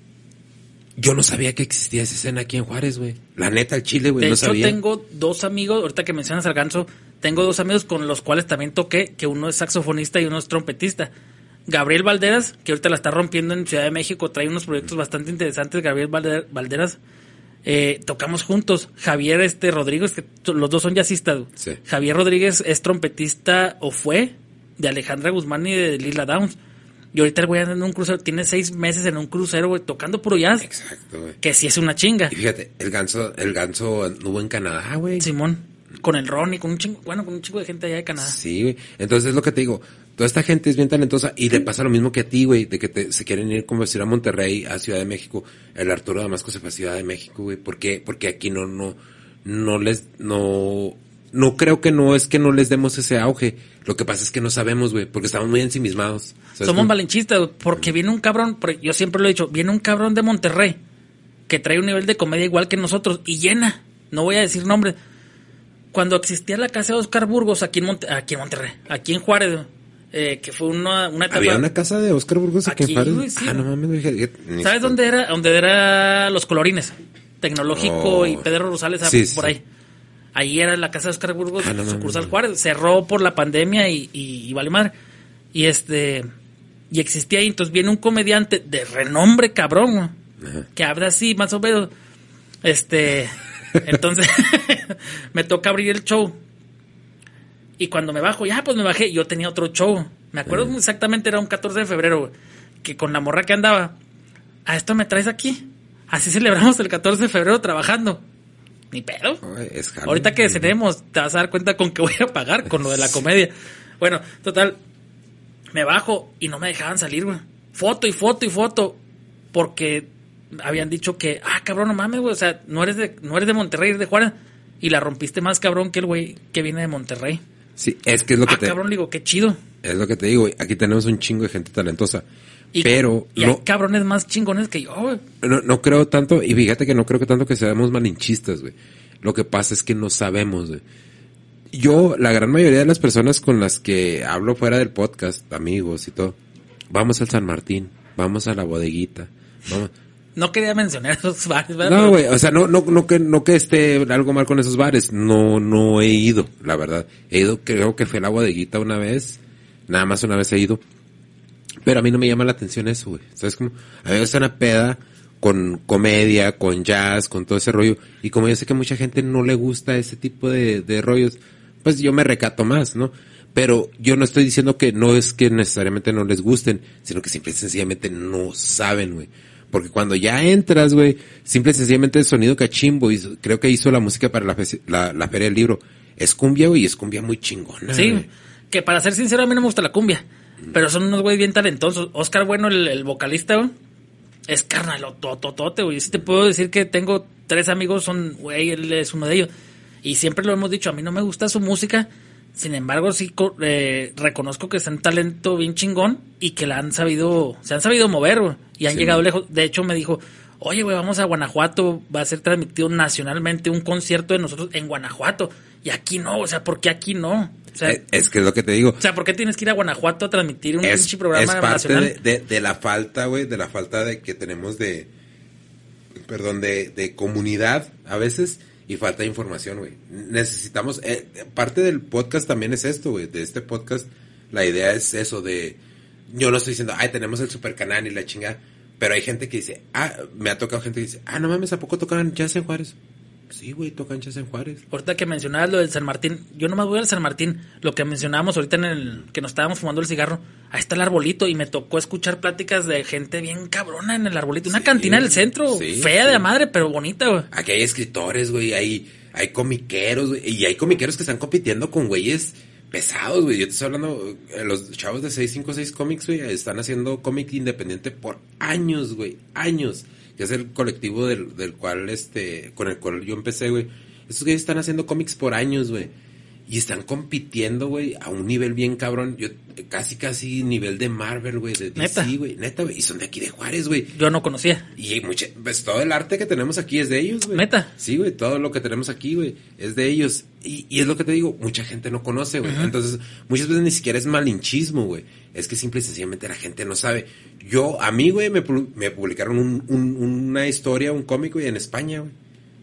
yo no sabía que existía esa escena aquí en Juárez, güey. La neta, el Chile, güey, no hecho, sabía. tengo dos amigos, ahorita que mencionas al ganso, tengo dos amigos con los cuales también toqué, que uno es saxofonista y uno es trompetista. Gabriel Valderas, que ahorita la está rompiendo en Ciudad de México, trae unos proyectos bastante interesantes. Gabriel Valde- Valderas, eh, tocamos juntos. Javier este Rodríguez, que los dos son jazzistas. Sí. Javier Rodríguez es trompetista o fue de Alejandra Guzmán y de Lila Downs. Y ahorita el güey anda en un crucero, tiene seis meses en un crucero, güey, tocando puro jazz, Exacto, güey. que sí es una chinga. Y fíjate, el ganso, el ganso anduvo en Canadá, güey. Simón, con el Ronnie, con un chingo, bueno, con un chingo de gente allá de Canadá. Sí, güey. Entonces es lo que te digo. Toda esta gente es bien talentosa y le pasa lo mismo que a ti, güey, de que te, se quieren ir como decir a Monterrey, a Ciudad de México. El Arturo Damasco se fue a Ciudad de México, güey. ¿Por qué? Porque aquí no, no, no les, no, no creo que no es que no les demos ese auge. Lo que pasa es que no sabemos, güey, porque estamos muy ensimismados. ¿Sabes Somos güey, porque viene un cabrón, yo siempre lo he dicho, viene un cabrón de Monterrey que trae un nivel de comedia igual que nosotros y llena. No voy a decir nombres. Cuando existía la casa de Oscar Burgos aquí en, Monte- aquí en Monterrey, aquí en Juárez, eh, que fue una, una etapa. Había una casa de Oscar Burgos aquí, Aquí, en Juárez. güey, sí, ah, no mames, ¿Sabes dónde era? Donde era Los Colorines, Tecnológico Oh. y Pedro Rosales ah, sí, por sí. ahí. Ahí era la casa de Oscar Burgos, Ah, no sucursal. Juárez. Cerró por la pandemia y, y, y vale madre. Y este, y existía ahí. Entonces viene un comediante de renombre cabrón, Ajá. que habla así, más o menos. Este, entonces me toca abrir el show. Y cuando me bajo, ya pues me bajé, yo tenía otro show. Me acuerdo exactamente, era un 14 de febrero, que con la morra que andaba, a esto me traes aquí. Así celebramos el 14 de febrero trabajando. Ni pedo. Es. Ahorita que cenemos, te vas a dar cuenta con que voy a pagar con lo de la comedia. Bueno, total, me bajo y no me dejaban salir, güey. Foto y foto y foto. Porque habían dicho que, ah, cabrón, no mames, güey. O sea, no eres de, no eres de Monterrey, eres de Juárez. Y la rompiste más cabrón que el güey que viene de Monterrey. Sí, es que es lo que Ah, te, cabrón, digo, qué chido. es lo que te digo. Aquí tenemos un chingo de gente talentosa. Y, pero y hay cabrones más chingones que yo, güey. no, no creo tanto, y fíjate que no creo que tanto que seamos malinchistas, güey. Lo que pasa es que no sabemos, güey. Yo, la gran mayoría de las personas con las que hablo fuera del podcast, amigos y todo, vamos al San Martín, vamos a la bodeguita, vamos. No quería mencionar esos bares, ¿verdad? No, güey, o sea, no, no, no que, no que esté algo mal con esos bares, no, no he ido, la verdad. He ido, creo que fue a la bodeguita una vez, nada más una vez he ido. Pero a mí no me llama la atención eso, güey. ¿Sabes cómo? A mí me gusta una peda con comedia, con jazz, con todo ese rollo. Y como yo sé que mucha gente no le gusta ese tipo de, de rollos, pues yo me recato más, ¿no? Pero yo no estoy diciendo que no es que necesariamente no les gusten, sino que simple y sencillamente no saben, güey. Porque cuando ya entras, güey, simple y sencillamente el sonido cachimbo, hizo- creo que hizo la música para la, la, la Feria del Libro. Es cumbia, güey, y es cumbia muy chingona. Sí, que para ser sincero a mí no me gusta la cumbia, pero son unos güeyes bien talentosos. Oscar Bueno, el, el vocalista, güey, es carnalotototote, güey. Sí te puedo decir que tengo tres amigos, son, güey, él es uno de ellos. Y siempre lo hemos dicho, a mí no me gusta su música, sin embargo sí eh, reconozco que es un talento bien chingón y que la han sabido, se han sabido mover, güey, y han Sí, llegado man. lejos. De hecho me dijo, oye, güey, vamos a Guanajuato, va a ser transmitido nacionalmente un concierto de nosotros en Guanajuato. Y aquí no, o sea, ¿por qué aquí no? O sea, Eh, Es que es lo que te digo. o sea, ¿por qué tienes que ir a Guanajuato a transmitir un es, programa es parte nacional? de, de- de la falta, güey, de la falta de que tenemos de, perdón, de, de comunidad a veces y falta de información, güey. Necesitamos, eh, parte del podcast también es esto, güey, de este podcast, la idea es eso de, yo no estoy diciendo, ay, tenemos el super canal y la chingada, pero hay gente que dice, ah, me ha tocado gente que dice, ah, no mames, ¿a poco tocan jazz en Juárez? Sí, güey, tocan jazz en Juárez. Ahorita que mencionabas lo del San Martín, yo nomás voy al San Martín, lo que mencionábamos ahorita en el que nos estábamos fumando el cigarro, ahí está el arbolito y me tocó escuchar pláticas de gente bien cabrona en el arbolito, una Sí, cantina del centro, sí, fea sí. de la madre, pero bonita, güey. Aquí hay escritores, güey, hay, hay comiqueros, güey, y hay comiqueros que están compitiendo con güeyes pesados, güey. Yo te estoy hablando, eh, los chavos de 656 Comics, güey, están haciendo cómic independiente por años, güey, años. Que es el colectivo del, del cual, este, con el cual yo empecé, güey. Estos güeyes están haciendo cómics por años, güey. Y están compitiendo, güey, a un nivel bien cabrón. Yo, casi, casi nivel de Marvel, güey, de ¿Neta? DC, güey. Neta, güey. Y son de aquí de Juárez, güey. Yo no conocía. Y mucha, pues todo el arte que tenemos aquí es de ellos, güey. ¿Neta? Sí, güey, todo lo que tenemos aquí, güey, es de ellos. Y, y es lo que te digo, mucha gente no conoce, güey. Entonces, muchas veces ni siquiera es malinchismo, güey. Es que simple y sencillamente la gente no sabe. Yo, a mí, güey, me, me publicaron un- un- una historia, un cómic, güey, en España, güey.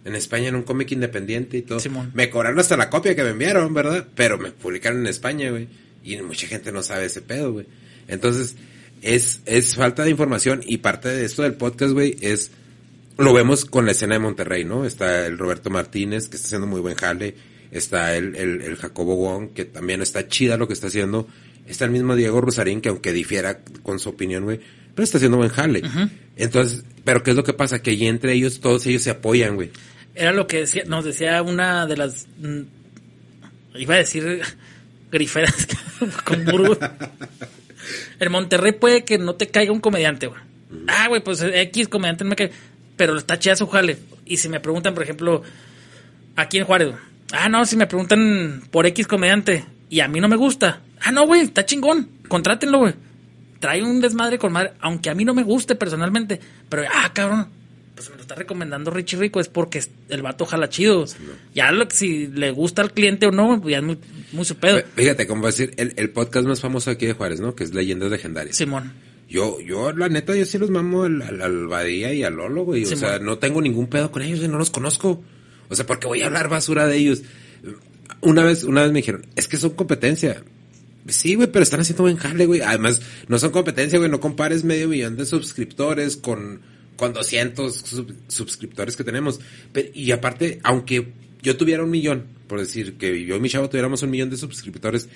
En España, en un cómic independiente y todo. Simón. Me cobraron hasta la copia que me enviaron, ¿verdad? Pero me publicaron en España, güey. Y mucha gente no sabe ese pedo, güey. Entonces, es, es falta de información y parte de esto del podcast, güey, es lo vemos con la escena de Monterrey, ¿no? Está el Roberto Martínez, que está haciendo muy buen jale. Está el, el, el Jacobo Wong, que también está chida lo que está haciendo. Está el mismo Diego Rosarín, que aunque difiera con su opinión, güey, pero está haciendo buen jale. Entonces, pero ¿qué es lo que pasa? Que allí entre ellos, todos ellos se apoyan, güey. Era lo que decía, nos decía una de las. mm, Iba a decir griferas con burro. En Monterrey puede que no te caiga un comediante, güey. Ah, güey, pues X comediante no me cae. Pero está chida su jale. Y si me preguntan, por ejemplo, aquí en Juárez. Ah, no, si me preguntan por X comediante y a mí no me gusta. Ah, no, güey, está chingón. Contrátenlo, güey. Trae un desmadre con madre, aunque a mí no me guste personalmente. Pero, ah, cabrón, pues me lo está recomendando Richie Rico, es porque el vato jala chido. Ya lo que si le gusta al cliente o no, pues ya es muy, muy su pedo. Fíjate, como va a decir, el, el podcast más famoso aquí de Juárez, ¿no? Que es Leyendas Legendarias. Simón. Yo, yo, la neta, yo sí los mamo al, al, al Badía y al Lolo, güey. O sea, no tengo ningún pedo con ellos, güey, no los conozco. O sea, ¿por qué voy a hablar basura de ellos? Una vez, una vez me dijeron, es que son competencia. Sí, güey, pero están haciendo buen jale, güey. Además, no son competencia, güey. No compares medio millón de suscriptores con, con 200 sub- suscriptores que tenemos. Pero- y aparte, aunque yo tuviera un millón, por decir que yo y mi chavo tuviéramos un millón de suscriptores,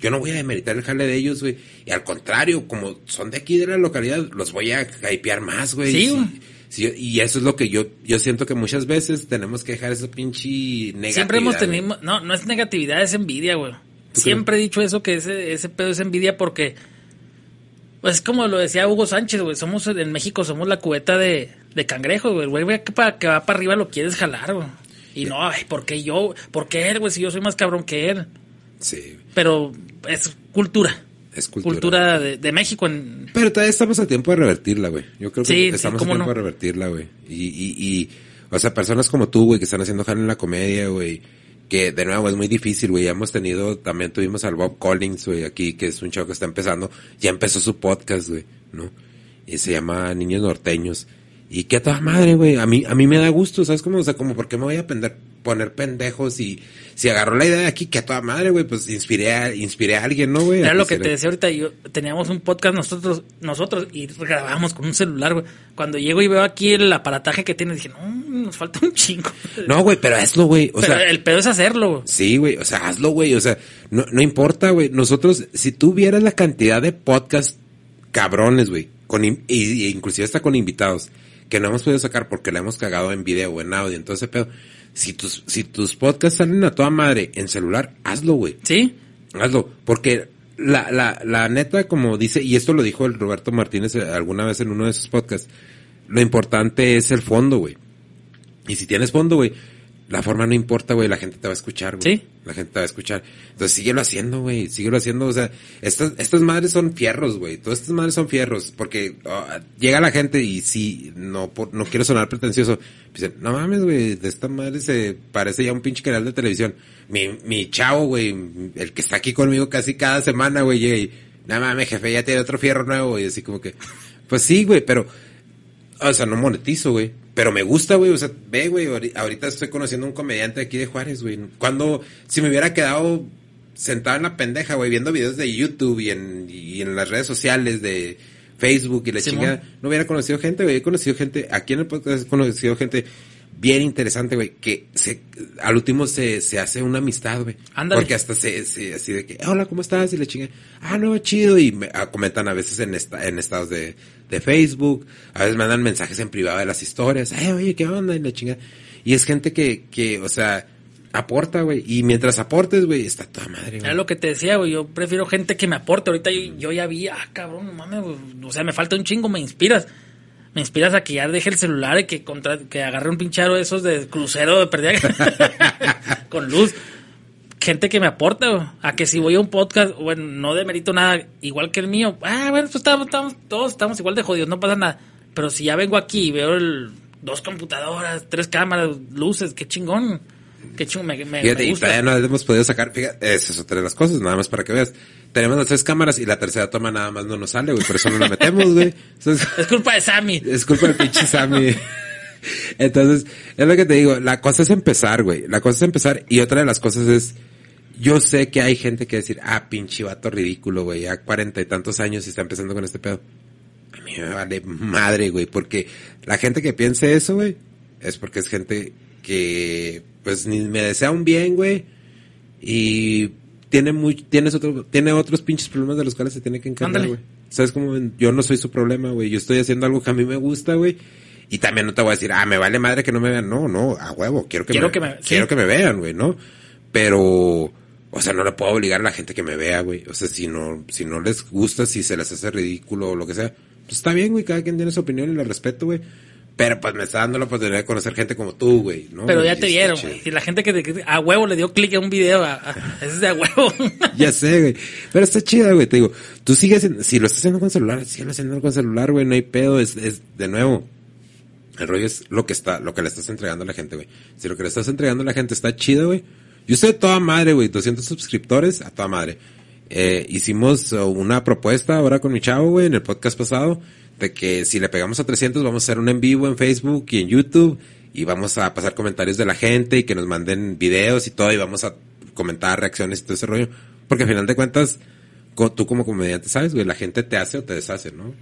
yo no voy a demeritar el jale de ellos, güey. Y al contrario, como son de aquí de la localidad, los voy a hypear más, güey. Sí, güey. sí, y eso es lo que yo, yo siento que muchas veces tenemos que dejar esa pinche negatividad. Siempre hemos tenido, no, no es negatividad, es envidia, güey. ¿Tú Siempre he dicho eso, que ese, ese pedo es envidia porque, pues es como lo decía Hugo Sánchez, güey, somos, en México somos la cubeta de, de cangrejo, güey, güey que, pa- que va para arriba lo quieres jalar, güey. Y no, ay, ¿por qué yo? ¿Por qué él, güey? Si yo soy más cabrón que él. Sí, Pero es cultura. es cultura. Cultura de, de México en... Pero todavía estamos a tiempo de revertirla, güey. Yo creo que Sí, sí, estamos a tiempo no. de revertirla, güey. Y, y, y, o sea, personas como tú, güey, que están haciendo jale en la comedia, güey. Que de nuevo es muy difícil, güey. Hemos tenido, también tuvimos al Bob Collins, güey, aquí, que es un chavo que está empezando. Ya empezó su podcast, güey, ¿no? Y se llama Niños Norteños. Y qué a toda madre, güey. A mí, a mí me da gusto, ¿sabes cómo? O sea, como, ¿por qué me voy a pender, poner pendejos? Y si agarró la idea de aquí, que a toda madre, güey, pues inspiré a, inspiré a alguien, ¿no, güey? Era lo que te decía ahorita, yo teníamos un podcast nosotros, nosotros y grabábamos con un celular, güey. Cuando llego y veo aquí el aparataje que tiene, dije, no, nos falta un chingo. No, güey, pero hazlo, güey. O Pero sea, el pedo es hacerlo, güey. Sí, güey, o sea, hazlo, güey, o sea, no, no importa, güey. Nosotros, si tú vieras la cantidad de podcast cabrones, güey, con, in- y, y inclusive hasta con invitados, que no hemos podido sacar porque la hemos cagado en video o en audio, entonces, pedo, si tus, si tus podcasts salen a toda madre en celular, hazlo, güey. ¿Sí? Hazlo, porque la, la, la neta, como dice, y esto lo dijo el Roberto Martínez eh, alguna vez en uno de sus podcasts, lo importante es el fondo, güey. Y si tienes fondo, güey, la forma no importa, güey, la gente te va a escuchar, güey. Sí. La gente te va a escuchar. Entonces síguelo haciendo, güey, síguelo haciendo, o sea, estas, estas madres son fierros, güey, todas estas madres son fierros, porque ah, llega la gente y sí, no, por, no quiero sonar pretencioso, dicen, no mames, güey, de esta madre se parece ya un pinche canal de televisión. Mi, mi chavo, güey, el que está aquí conmigo casi cada semana, güey, y, no mames, jefe, ya tiene otro fierro nuevo, y así como que, pues sí, güey, pero, o sea, no monetizo, güey. Pero me gusta, güey. O sea, ve, güey. ahori- Ahorita estoy conociendo a un comediante aquí de Juárez, güey. Cuando, si me hubiera quedado sentado en la pendeja, güey, viendo videos de YouTube y en, y en las redes sociales de Facebook y la chingada, no hubiera conocido gente, güey. He conocido gente, aquí en el podcast he conocido gente bien interesante, güey, que se, al último se, se hace una amistad, güey. Ándale. Porque hasta se, se, así de que, hola, ¿cómo estás? Y le chinga, ah, no, chido. Y me ah, comentan a veces en, esta, en estados de, de Facebook, a veces mandan mensajes en privado de las historias, ay, oye, ¿qué onda? Y la chinga. Y es gente que, que, o sea, aporta, güey. Y mientras aportes, güey, está toda madre, Era güey. lo que te decía, güey. Yo prefiero gente que me aporte. Ahorita yo, yo ya vi, ah, cabrón, no mames, güey. O sea, me falta un chingo, me inspiras. Me inspiras a que ya deje el celular y que, contra, que agarre un pincharo de esos de crucero de perdida con luz. gente que me aporta. A que si voy a un podcast, bueno, no demerito nada, igual que el mío. Ah, bueno, pues estamos, estamos- todos estamos igual de jodidos, no pasa nada. Pero si ya vengo aquí y veo el, dos computadoras, tres cámaras, luces, qué chingón. Qué chingón, me, me, Fíjate, me y gusta. todavía no hemos podido sacar, fíjate, esa es otra de las cosas, nada más para que veas. Tenemos las tres cámaras y la tercera toma nada más no nos sale, güey, por eso no la metemos, güey. Entonces, Es culpa de Sammy. es culpa del pinche Sammy. Entonces, es lo que te digo, la cosa es empezar, güey. La cosa es empezar y otra de las cosas es, yo sé que hay gente que decir, ah, pinche vato ridículo, güey, ya cuarenta y tantos años y está empezando con este pedo. A mí me vale madre, güey, porque la gente que piense eso, güey, es porque es gente que, pues, ni me desea un bien, güey, y tiene muy, tienes otro, tiene otros pinches problemas de los cuales se tiene que encargar, güey. ¿Sabes cómo? Yo no soy su problema, güey. Yo estoy haciendo algo que a mí me gusta, güey. Y también no te voy a decir, ah, me vale madre que no me vean. No, no, a huevo. Quiero que, Quiero me, que me- sí. quiero que me vean, güey, ¿no? Pero, o sea, no le puedo obligar a la gente que me vea, güey. O sea, si no, si no les gusta, si se les hace ridículo o lo que sea, pues está bien, güey. Cada quien tiene su opinión y la respeto, güey. Pero pues me está dando la oportunidad de conocer gente como tú, güey, ¿no? Pero ya te vieron, güey. Y la gente que te- a huevo le dio clic a un video, a, es de a huevo. Ya sé, güey. Pero está chida, güey. Te digo, tú sigues, si lo estás haciendo con celular, síguelo haciendo con celular, güey. No hay pedo. Es, es, de nuevo, el rollo es lo que está, lo que le estás entregando a la gente, güey. Si lo que le estás entregando a la gente está chido, güey. Yo a toda madre, güey. 200 suscriptores, a toda madre. Eh, hicimos una propuesta ahora con mi chavo, güey, en el podcast pasado, de que si le pegamos a 300 vamos a hacer un en vivo en Facebook y en YouTube y vamos a pasar comentarios de la gente y que nos manden videos y todo y vamos a comentar reacciones y todo ese rollo. Porque al final de cuentas, tú como comediante sabes, güey, la gente te hace o te deshace, ¿no?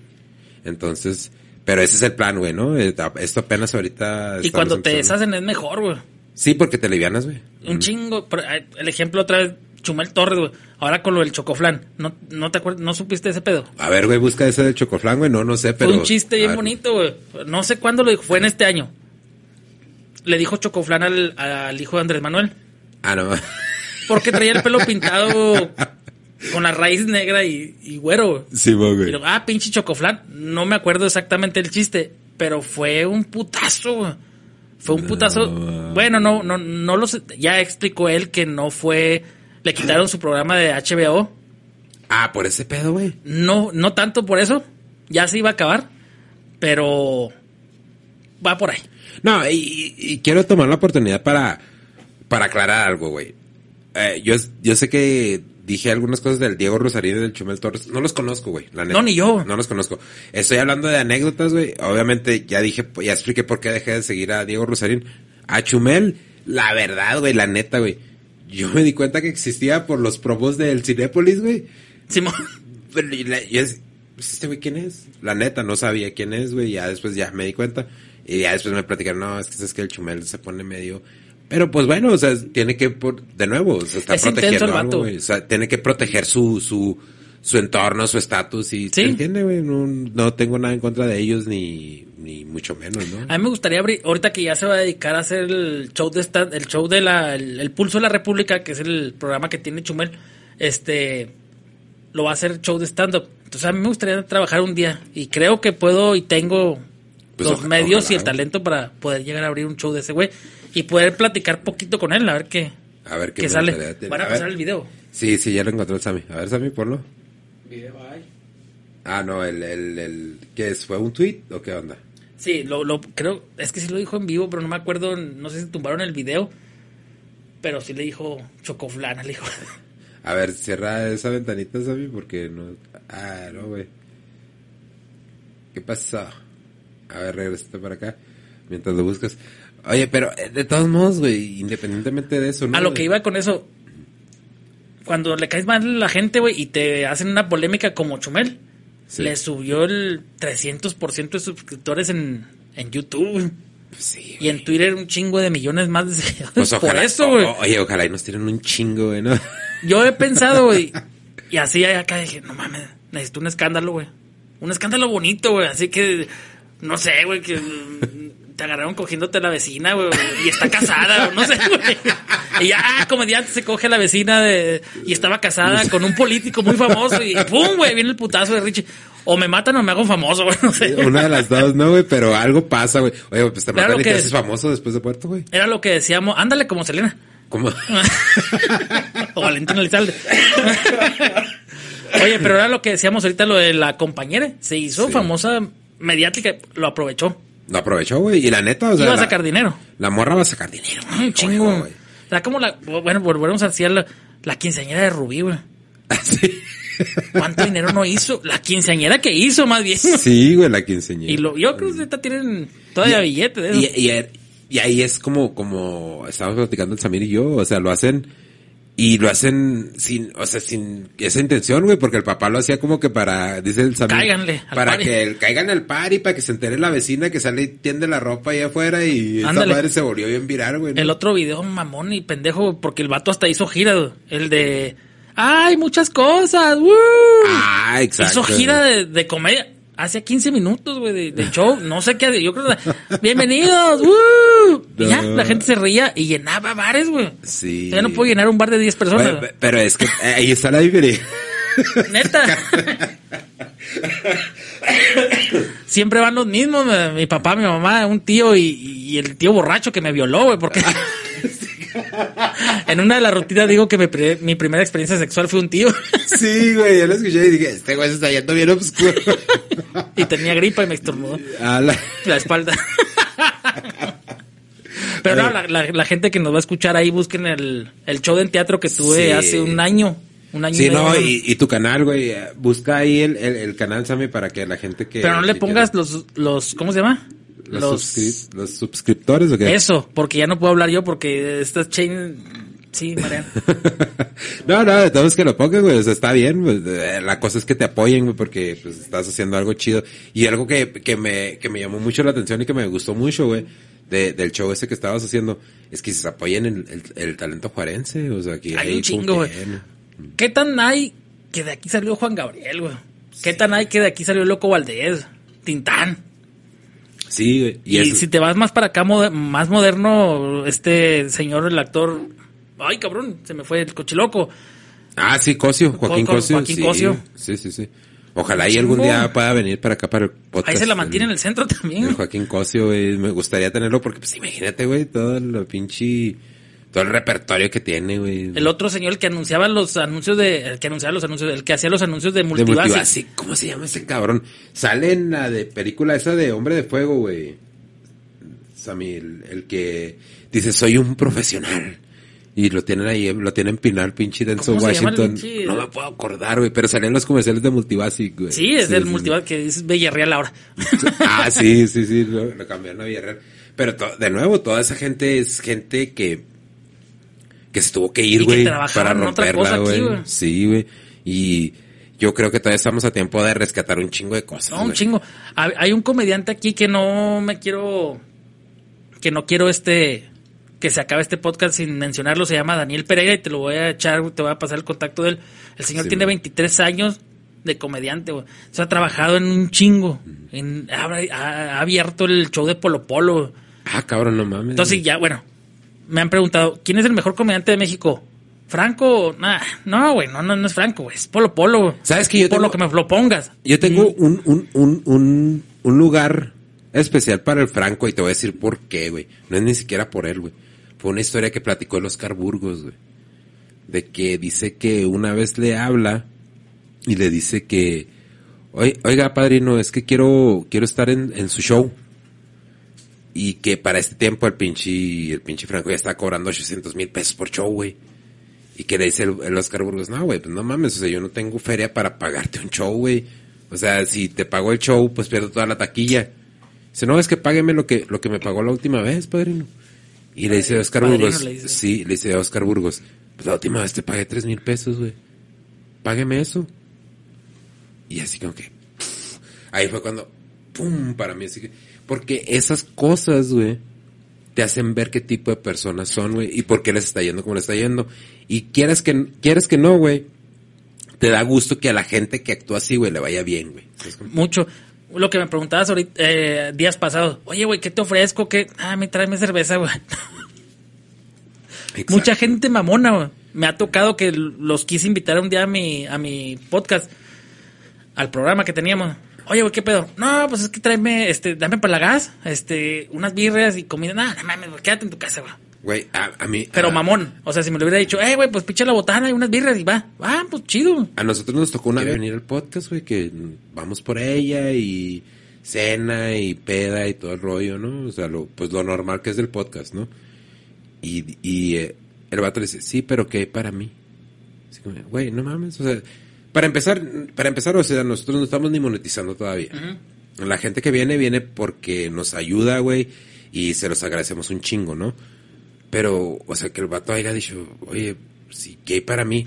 Entonces, pero ese es el plan, güey, ¿no? Eh, Esto apenas ahorita... y cuando te deshacen es mejor, güey. Sí, porque te livianas, güey. Un chingo. eh, El ejemplo otra vez, Chumel Torres, güey. Ahora con lo del chocoflán. ¿No, no te acuerdas? ¿No supiste ese pedo? A ver, güey, busca ese del chocoflán, güey, no, no sé, pero... Fue un chiste bien bonito, güey. No sé cuándo lo dijo. Fue en este año. Le dijo chocoflán al, al hijo de Andrés Manuel. Ah, no. Porque traía el pelo pintado con la raíz negra y, y güero. Sí, güey. Ah, pinche chocoflán. No me acuerdo exactamente el chiste, pero fue un putazo, güey. Fue un putazo. Bueno, no, no, no lo sé. Ya explicó él que no fue. Le quitaron su programa de HBO. Ah, por ese pedo, güey. No, no tanto por eso. Ya se iba a acabar. Pero va por ahí. No, y, quiero tomar la oportunidad para, para aclarar algo, güey. Eh, yo, yo sé que dije algunas cosas del Diego Rosarín y del Chumel Torres. No los conozco, güey. la neta. No, ni yo. No los conozco. Estoy hablando de anécdotas, güey. Obviamente ya dije, ya expliqué por qué dejé de seguir a Diego Rosarín. A Chumel, la verdad, güey, la neta, güey. Yo me di cuenta que existía por los promos del Cinépolis, güey. Simón. Pero y la- y es, pues, este güey, ¿quién es? La neta, no sabía quién es, güey. Ya después ya me di cuenta. Y ya después me platicaron, no, es que es que el chumel se pone medio... Pero pues bueno, o sea, tiene que, por, de nuevo, o sea, está Es protegiendo algo, güey. O sea, tiene que proteger su, su, su entorno, su estatus y Sí. entiende, güey. No, no tengo nada en contra de ellos ni, ni mucho menos, ¿no? A mí me gustaría abrir, ahorita que ya se va a dedicar a hacer el show de esta, el show de la, el, el Pulso de la República, que es el programa que tiene Chumel, este, lo va a hacer show de stand-up. Entonces a mí me gustaría trabajar un día y creo que puedo y tengo Pues los medios ojalá, y el talento para poder llegar a abrir un show de ese güey y poder platicar poquito con él, a ver qué, A ver qué sale. Van a a pasar ver. el video. Sí, sí, ya lo encontró el Sammy. A ver, Sammy, ponlo. Video hay. Ah, no, el, el, el, ¿qué es? ¿Fue un tweet o qué onda? Sí, lo, lo creo, es que sí lo dijo en vivo, pero no me acuerdo, no sé si tumbaron el video, pero sí le dijo Chocoflana, le dijo. A ver, cierra esa ventanita, Sammy, porque no... Ah, no, güey. ¿Qué pasó? A ver, regrésate para acá, mientras lo buscas. Oye, pero eh, de todos modos, güey, independientemente de eso, ¿no? A lo que iba con eso, cuando le caes mal a la gente, güey, y te hacen una polémica como Chumel, Sí. le subió el 300% de suscriptores en, en YouTube Pues sí, y en Twitter un chingo de millones más de seguidores. Pues por ojalá, eso, güey. oye, ojalá y nos tiren un chingo, güey, ¿no? Yo he pensado, güey, y así acá dije, no mames, necesito un escándalo, güey. Un escándalo bonito, güey, así que, no sé, güey, que te agarraron cogiéndote a la vecina, güey, y está casada, o no sé, güey. Y ya, ah, comediante se coge a la vecina de, y estaba casada con un político muy famoso y pum, güey, viene el putazo de Richie. O me matan o me hago famoso, güey, no sé. Una de las dos, ¿no, güey? Pero algo pasa, güey. Oye, pues te matan y te haces famoso después de Puerto, güey. Era lo que decíamos, ándale como Selena. ¿Cómo? o Valentina Elizalde. Oye, pero era lo que decíamos ahorita, lo de la compañera. Se hizo Sí. famosa mediática, lo aprovechó. Lo aprovechó, güey. Y la neta, o sea. Iba a la- sacar dinero. La morra va a sacar dinero. Un chingo. güey. Era como la. Bueno, volvemos a decir la, la quinceañera de Rubí, güey. Sí. ¿Cuánto dinero no hizo? La quinceañera que hizo, más bien. Sí, güey, la quinceañera. Y lo, yo creo que ahorita tienen todavía billetes. Y, y- y ahí es como, como estábamos platicando el Samir y yo, o sea, lo hacen y lo hacen sin, o sea, sin esa intención, güey, porque el papá lo hacía como que para, dice el Samir, Cáiganle al para party. que el- caigan al par y para que se entere la vecina que sale y tiende la ropa ahí afuera y esa Ándale. madre se volvió bien viral, güey. ¿no? El otro video, mamón y pendejo, porque el vato hasta hizo gira, güey. el de... ¡Ay, muchas cosas! ¡Woo! Ah, exacto. Hizo gira de, de comedia. Hace 15 minutos, güey, de, de show. No sé qué. Yo creo que... ¡Bienvenidos! ¡Woo! Y ya, la gente se reía y llenaba bares, güey. Sí. Ya no puedo llenar un bar de 10 personas. Bueno, pero es que eh, ahí está la diferencia. Neta. Siempre van los mismos, eh, mi papá, mi mamá, un tío y, y el tío borracho que me violó, güey, porque en una de las rutinas digo que mi, pri- mi primera experiencia sexual fue un tío Sí, güey, yo lo escuché y dije, este güey se está yendo bien oscuro. y tenía gripa y me estornudó A la- la espalda. Pero no, la, la- la gente que nos va a escuchar ahí, busquen el, el show de teatro que tuve Sí. hace un año. Un año Sí, y no, y, y tu canal, güey, eh, busca ahí el, el, el canal, Sammy, para que la gente que... Pero no le pongas quiera- los, los, ¿cómo se llama? Los, suscri- los suscriptores, ¿o qué? Eso, porque ya no puedo hablar yo porque estas chain... Sí, Mariano. no, no, de todos que lo pongan, güey, o sea, está bien, pues, eh, la cosa es que te apoyen, güey, porque pues estás haciendo algo chido. Y algo que, que me, que me llamó mucho la atención y que me gustó mucho, güey, de, del show ese que estabas haciendo, es que se apoyen el, el, el talento juarense, o sea, que Hay un chingo, güey. ¿Qué tan hay que de aquí salió Juan Gabriel, güey? ¿Qué tan hay que de aquí salió Loco Valdés? Tintán. Sí, güey. Y, eso- si te vas más para acá, moder- más moderno, este señor, el actor... Ay, cabrón, se me fue el cochiloco. Ah, sí, Cosio, Joaquín con Cosio. Joaquín sí, Cosio. Sí, sí, sí. Ojalá y algún día pueda venir para acá para el podcast. Ahí se la mantiene en el centro también. Joaquín Cosio, güey. Me gustaría tenerlo porque, pues, imagínate, güey, todo el pinche... Todo el repertorio que tiene, güey. El otro señor el que anunciaba los anuncios de... El que anunciaba los anuncios... El que hacía los anuncios de. Multibasic. ¿Cómo se llama ese cabrón? Sale en la de película esa de Hombre de Fuego, güey. Sammy, el, el que dice, soy un profesional. Y lo tienen ahí, lo tienen Pinar, pinche Denzel ¿Cómo se llama el Washington. pinche- No me puedo acordar, güey, pero salían los comerciales de Multibasic, güey. Sí, es del sí. Que es Villarreal ahora. Ah, sí, sí, sí, lo, lo cambiaron a Villarreal. Pero de nuevo, toda esa gente es gente que que se tuvo que ir, güey, para romperla, güey. Sí, güey. Y yo creo que todavía estamos a tiempo de rescatar un chingo de cosas. No, un chingo. Hay un comediante aquí que no me quiero. Que no quiero este. Que se acabe este podcast sin mencionarlo. Se llama Daniel Pereira y te lo voy a echar, te voy a pasar el contacto de él. El señor Sí, tiene güey. 23 años de comediante, güey. O sea, ha trabajado en un chingo. En, ha, ha- abierto el show de Polo Polo. Ah, cabrón, no mames. Entonces, ya, bueno. Me han preguntado, ¿quién es el mejor comediante de México? ¿Franco? Nah, no, güey, no, no, no es Franco, güey. Es Polo Polo. ¿Sabes que yo Por lo que me lo pongas. Yo tengo un, un, un, un, un lugar especial para el Franco y te voy a decir por qué, güey. No es ni siquiera por él, güey. Fue una historia que platicó el Oscar Burgos, güey. De que dice que una vez le habla y le dice que, "Oi- oiga, padrino, es que quiero, quiero estar en, en su show. Y que para este tiempo el pinche, el pinche Franco ya está cobrando 800 mil pesos por show, güey. Y que le dice el, el Oscar Burgos, no, güey, pues no mames, o sea, yo no tengo feria para pagarte un show, güey. O sea, si te pago el show, pues pierdo toda la taquilla. Dice, no, es que págueme lo que, lo que me pagó la última vez, padrino. Y le dice a Oscar Burgos, le dice. sí, le dice a Oscar Burgos, pues la última vez te pagué tres mil pesos, güey. Págueme eso. Y así como que, pff, ahí fue cuando, pum, para mí así que, porque esas cosas, güey, te hacen ver qué tipo de personas son, güey, y por qué les está yendo como les está yendo. Y quieras que, quieres que no, güey, te da gusto que a la gente que actúa así, güey, le vaya bien, güey. Mucho. Lo que me preguntabas ahorita, eh, días pasados. Oye, güey, ¿qué te ofrezco? ¿Qué? Ah, me tráeme cerveza, güey. Mucha gente mamona, güey. Me ha tocado que los quise invitar un día a mi, a mi podcast, al programa que teníamos. Oye, güey, ¿qué pedo? No, pues es que tráeme, este, dame para la gas, este, unas birras y comida. No, no mames, güey, quédate en tu casa, güey. Güey, a, a mí... Pero a- mamón. O sea, si me lo hubiera dicho, eh, güey, pues pinche la botana y unas birras y va. Va, pues chido. A nosotros nos tocó una vez venir al podcast, güey, que vamos por ella y cena y peda y todo el rollo, ¿no? O sea, lo, pues lo normal que es del podcast, ¿no? Y, y eh, el vato le dice, sí, pero ¿qué hay para mí? Así como, güey, no mames, o sea, para empezar, para empezar, o sea, nosotros no estamos ni monetizando todavía. La gente que viene, viene porque nos ayuda, güey, y se los agradecemos un chingo, ¿no? Pero, o sea, que el vato haya dicho, oye, ¿qué hay para mí?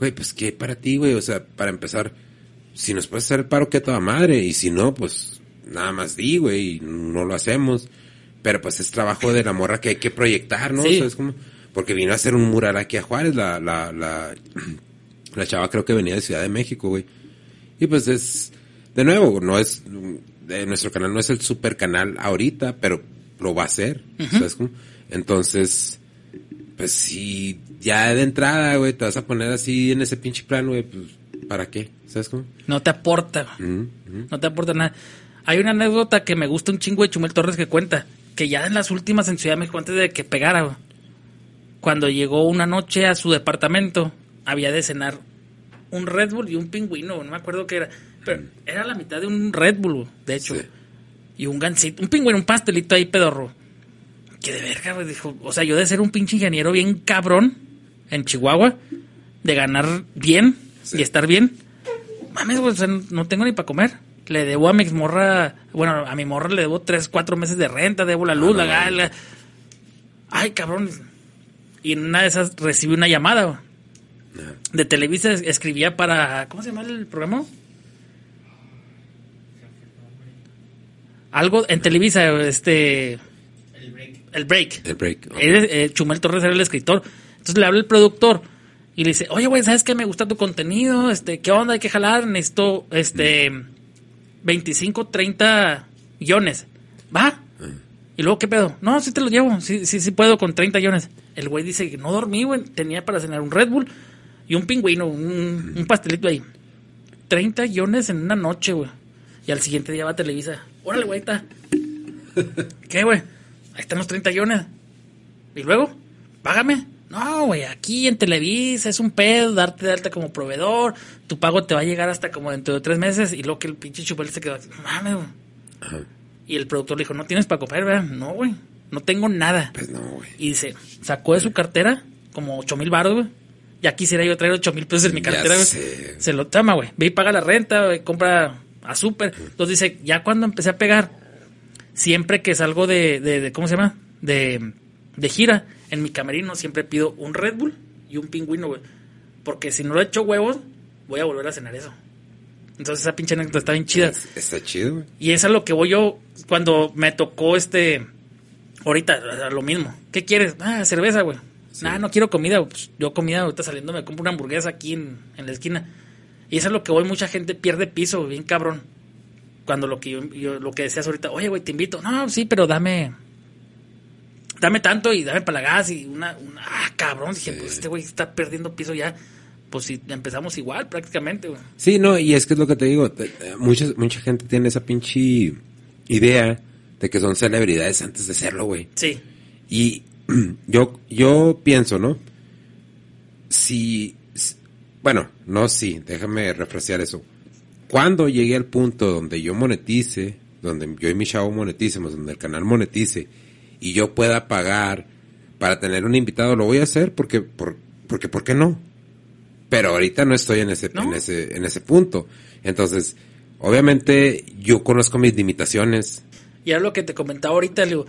Güey, pues ¿qué hay para ti, güey? O sea, para empezar, si nos puedes hacer el paro, que toda madre. Y si no, pues nada más di, güey, y no lo hacemos. Pero pues es trabajo de la morra que hay que proyectar, ¿no? Sí. O sea, es como, porque vino a hacer un mural aquí a Juárez, la, la, la, la chava creo que venía de Ciudad de México, güey. Y pues es, de nuevo, no es, de nuestro canal no es el super canal ahorita, pero lo va a ser. ¿sabes cómo? Entonces, pues si ya de entrada, güey, te vas a poner así en ese pinche plan, güey, pues, ¿para qué? ¿Sabes cómo? No te aporta. ujú. No te aporta nada. Hay una anécdota que me gusta un chingo de Chumel Torres que cuenta. Que ya en las últimas en Ciudad de México, antes de que pegara, güey, cuando llegó una noche a su departamento, había de cenar un Red Bull y un pingüino, no me acuerdo qué era. Pero era la mitad de un Red Bull, de hecho. Sí. Y un gansito, un pingüino, un pastelito ahí pedorro. Que de verga, güey, dijo. O sea, yo de ser un pinche ingeniero bien cabrón en Chihuahua, de ganar bien Sí. y estar bien. Mames, güey, o sea, no tengo ni para comer. Le debo a mi morra, bueno, a mi morra le debo tres, cuatro meses de renta, debo la luz, Ah, la no, gala. Ay, cabrón. Y en una de esas recibí una llamada. De Televisa es- escribía para. ¿Cómo se llama el programa? Algo en Televisa, este. El break. El break. Él, eh, Chumel Torres era el escritor. Entonces le habla el productor y le dice, oye, güey, ¿sabes qué? Me gusta tu contenido, este, ¿qué onda? Hay que jalar, necesito, este, 25, 30 guiones. ¿Va? Y luego, ¿qué pedo? No, sí te lo llevo, sí, sí, sí puedo con 30 guiones. El güey dice que no dormí, güey, tenía para cenar un Red Bull y un pingüino, un, un pastelito ahí. 30 guiones en una noche, güey. Y al siguiente día va a Televisa. Órale, güey, está. ¿Qué, güey? Ahí están los 30 guiones. ¿Y luego? Págame. No, güey, aquí en Televisa es un pedo darte de alta como proveedor. Tu pago te va a llegar hasta como dentro de tres meses. Y luego que el pinche chupel se quedó así, mames, güey. Ajá. Y el productor le dijo, ¿no tienes para comer, verdad? No, güey, no tengo nada. Pues no, güey. Y dice, sacó de su cartera como ocho mil baros, güey. Ya quisiera yo traer ocho mil pesos en mi cartera, güey. Se lo toma, güey. Ve y paga la renta, güey, compra a súper. Entonces dice, ya cuando empecé a pegar, siempre que salgo de, de, de- ¿cómo se llama? De, de gira, en mi camerino siempre pido un Red Bull y un pingüino, güey. Porque si no le echo huevos, voy a volver a cenar eso. Entonces esa pinche anécdota está bien chida. Es- Está chido, güey. Y es a lo que voy yo cuando me tocó este. Ahorita, lo mismo. ¿Qué quieres? Ah, cerveza, güey. Nah, no quiero comida. Pues, yo comida ahorita saliendo me compro una hamburguesa aquí en, en la esquina. Y es a lo que voy. Mucha gente pierde piso, bien cabrón. Cuando lo que yo, yo- lo que decías ahorita, oye, güey, te invito. No, sí, pero dame. Dame tanto y dame para la gas y una. una ah, cabrón. Dije, pues este güey está perdiendo piso ya. Pues si empezamos igual, prácticamente, güey. Sí, no, y es que es lo que te digo, eh, mucha, mucha gente tiene esa pinche idea de que son celebridades antes de serlo, güey. Sí. Y yo, yo pienso, ¿no? Si, bueno, no sí, déjame refrescar eso. Cuando llegue al punto donde yo monetice, donde yo y mi chavo moneticemos, donde el canal monetice, y yo pueda pagar para tener un invitado, lo voy a hacer porque, por, porque, ¿por qué no? Pero ahorita no estoy en ese, ¿No? en ese, en ese punto. Entonces, obviamente, yo conozco mis limitaciones. Y era lo que te comentaba ahorita, le digo,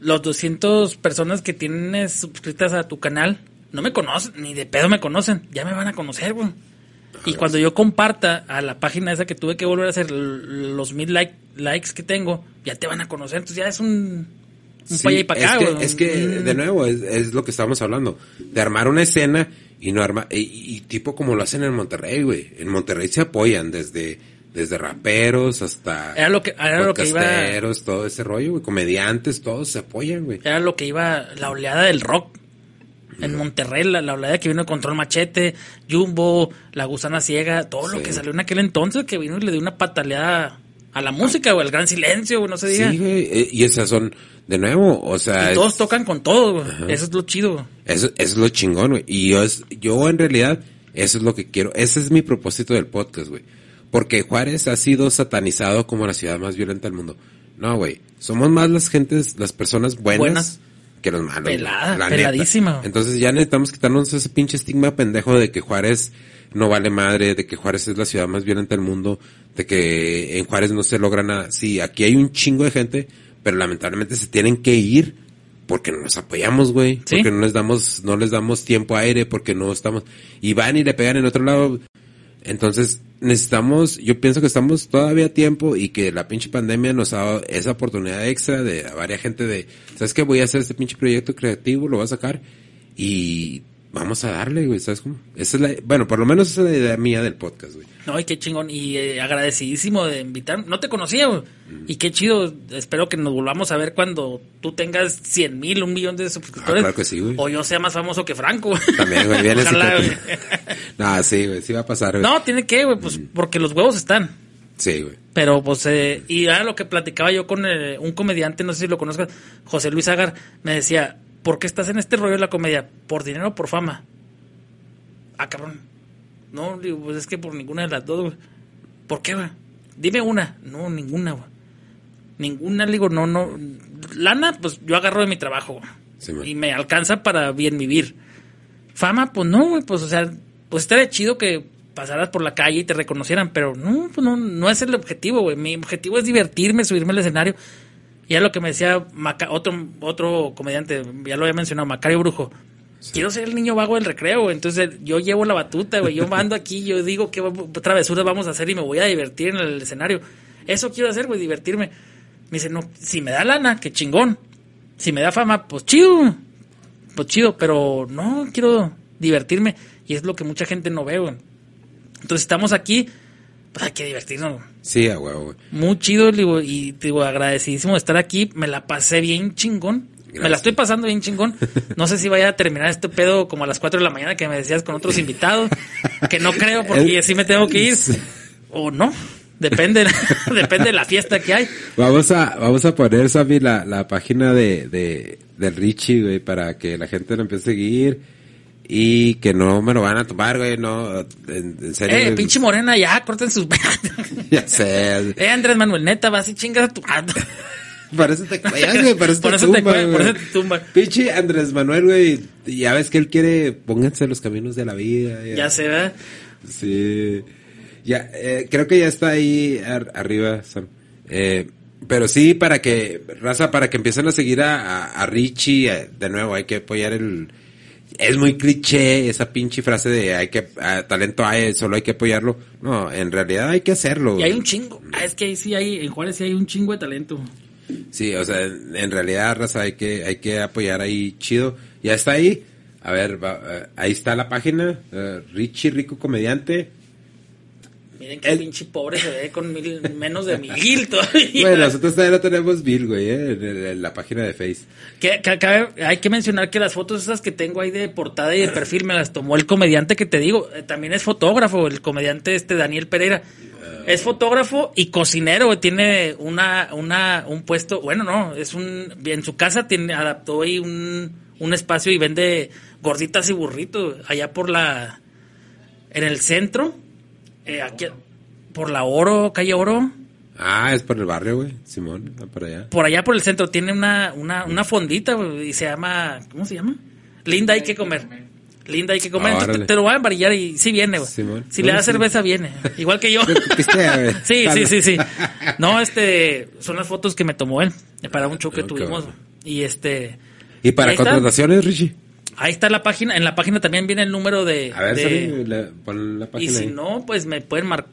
los 200 personas que tienes suscritas a tu canal no me conocen, ni de pedo me conocen, ya me van a conocer, güey. Y cuando yo comparta a la página esa que tuve que volver a hacer los mil like- likes que tengo, ya te van a conocer, entonces ya es un, un Sí, y para acá, es que, es que, Mm. de nuevo, es, es lo que estábamos hablando. De armar una escena y no armar... Y, y tipo como lo hacen en Monterrey, güey. En Monterrey se apoyan desde, desde raperos hasta... Era lo que- era lo que iba- podcasteros, todo ese rollo, güey. Comediantes, todos se apoyan, güey. Era lo que iba, la oleada del rock. En Monterrey, la, la oleada que vino de Control Machete, Jumbo, La Gusana Ciega, todo lo que salió en aquel entonces, que vino y le dio una pataleada a la música, o al gran silencio, güey, no se diga. Sí, güey. eh, Y esas son, de nuevo, o sea. y todos es- tocan con todo, güey. Eso es lo chido. güey. Eso, eso es lo chingón, güey. Y yo, es, yo en realidad, eso es lo que quiero. Ese es mi propósito del podcast, güey. Porque Juárez ha sido satanizado como la ciudad más violenta del mundo. No, güey. Somos más las gentes, las personas buenas, Buenas. que los malos. Pelada, La neta. peladísima. Entonces ya necesitamos quitarnos ese pinche estigma pendejo de que Juárez no vale madre, de que Juárez es la ciudad más violenta del mundo, de que en Juárez no se logra nada. Sí, aquí hay un chingo de gente, pero lamentablemente se tienen que ir porque no nos apoyamos, güey. Sí. Porque no les damos, no les damos tiempo aire, porque no estamos, y van y le pegan en otro lado. Entonces, necesitamos, yo pienso que estamos todavía a tiempo y que la pinche pandemia nos ha dado esa oportunidad extra de a varias gente de, ¿sabes qué? Voy a hacer este pinche proyecto creativo, lo voy a sacar y vamos a darle, güey, ¿sabes cómo? Esa es la, bueno, por lo menos esa es la idea mía del podcast, güey. No, y qué chingón. Y eh, agradecidísimo de invitar. No te conocía, güey. Y qué chido. Espero que nos volvamos a ver cuando tú tengas 100 mil, un millón de suscriptores. Ah, claro que sí, güey. O yo sea más famoso que Franco. güey. También, güey, y Ojalá, güey. No, sí, güey, sí va a pasar, güey. No, tiene que, güey, pues porque los huevos están. Sí, güey. Pero pues, eh, y era lo que platicaba yo con eh, un comediante, no sé si lo conozcas, José Luis Agar, me decía, ¿por qué estás en este rollo de la comedia? ¿Por dinero o por fama? Ah, cabrón. No, digo, pues es que por ninguna de las dos, güey. ¿Por qué, güey? Dime una. No, ninguna, güey. Ninguna, le digo, no, no. Lana, pues yo agarro de mi trabajo, güey. Sí, man. y me alcanza para bien vivir. Fama, pues no, güey, pues o sea, pues estaría chido que pasaras por la calle y te reconocieran, pero no, pues no, no es el objetivo, güey. Mi objetivo es divertirme, subirme al escenario. Y ya lo que me decía Maca- otro, otro comediante, ya lo había mencionado, Macario Brujo. Quiero ser el niño vago del recreo. Entonces yo llevo la batuta, güey. Yo ando aquí, yo digo qué travesuras vamos a hacer y me voy a divertir en el escenario. Eso quiero hacer, güey, divertirme. Me dice, no, si me da lana, qué chingón. Si me da fama, pues chido. Pues chido, pero no, quiero divertirme. Y es lo que mucha gente no ve, güey. Entonces estamos aquí, pues hay que divertirnos. Sí, a huevo, güey. Muy chido, digo, y digo, agradecidísimo de estar aquí. Me la pasé bien chingón. Me la estoy pasando bien chingón. No sé si vaya a terminar este pedo como a las 4 de la mañana que me decías con otros invitados. Que no creo porque sí me tengo que ir. O no. Depende, depende de la fiesta que hay. Vamos a, vamos a poner, Sammy, la, la página de, de, del Richie, güey, para que la gente lo empiece a seguir y que no me lo van a tomar, güey, no, en, en serio. Eh, güey. pinche morena, ya, corten sus... Ya sé. eh, Andrés Manuel, neta, vas y chingas a tu... Por eso te cuellas, güey, por eso Por te eso te tumba, cue- por güey. eso te tumba. Pinche Andrés Manuel, güey, ya ves que él quiere, pónganse los caminos de la vida. Ya se ve. Sí. Ya, eh, creo que ya está ahí ar- arriba, Sam. Eh, pero sí, para que, raza, para que empiecen a seguir a, a, a Richie, eh, de nuevo, hay que apoyar el... Es muy cliché esa pinche frase de hay que, talento hay, solo hay que apoyarlo. No, en realidad hay que hacerlo. Y hay un chingo. Ah, es que ahí sí hay, en Juárez sí hay un chingo de talento. Sí, o sea, en, realidad, raza, hay que, hay que apoyar ahí chido. Ya está ahí. A ver, va, eh, ahí está la página. eh, Richie Rico Comediante. Miren qué El- pinche pobre se ve con mil, menos de mil todavía. Bueno, nosotros todavía no tenemos Bill, güey, eh, en, en- en la página de Face. Que, que- cabe- hay que mencionar que las fotos esas que tengo ahí de portada y de perfil me las tomó el comediante que te digo. Eh, también es fotógrafo, el comediante este Daniel Pereira. Es fotógrafo y cocinero, güey, tiene una, una, un puesto, bueno, no, es un, en su casa tiene, adaptó ahí un, un espacio y vende gorditas y burritos, allá por la, en el centro, eh, aquí, por la Oro, calle Oro, Ah, es por el barrio, güey. Simón, va por allá. por allá por el centro tiene una, una, una fondita güey, y se llama, ¿cómo se llama? Linda hay que comer. Linda hay que comer. Te, te lo voy a amarillar y sí viene, güey. Si le sí. cerveza, viene. Igual que yo. Sí, sí, sí, sí. No, este, son las fotos que me tomó él para un show que tuvimos. Y este, Y para contrataciones, Richie. Ahí está la página. En la página también viene el número de. A ver, de- la- pon la y página si ahí. no, pues me pueden marcar.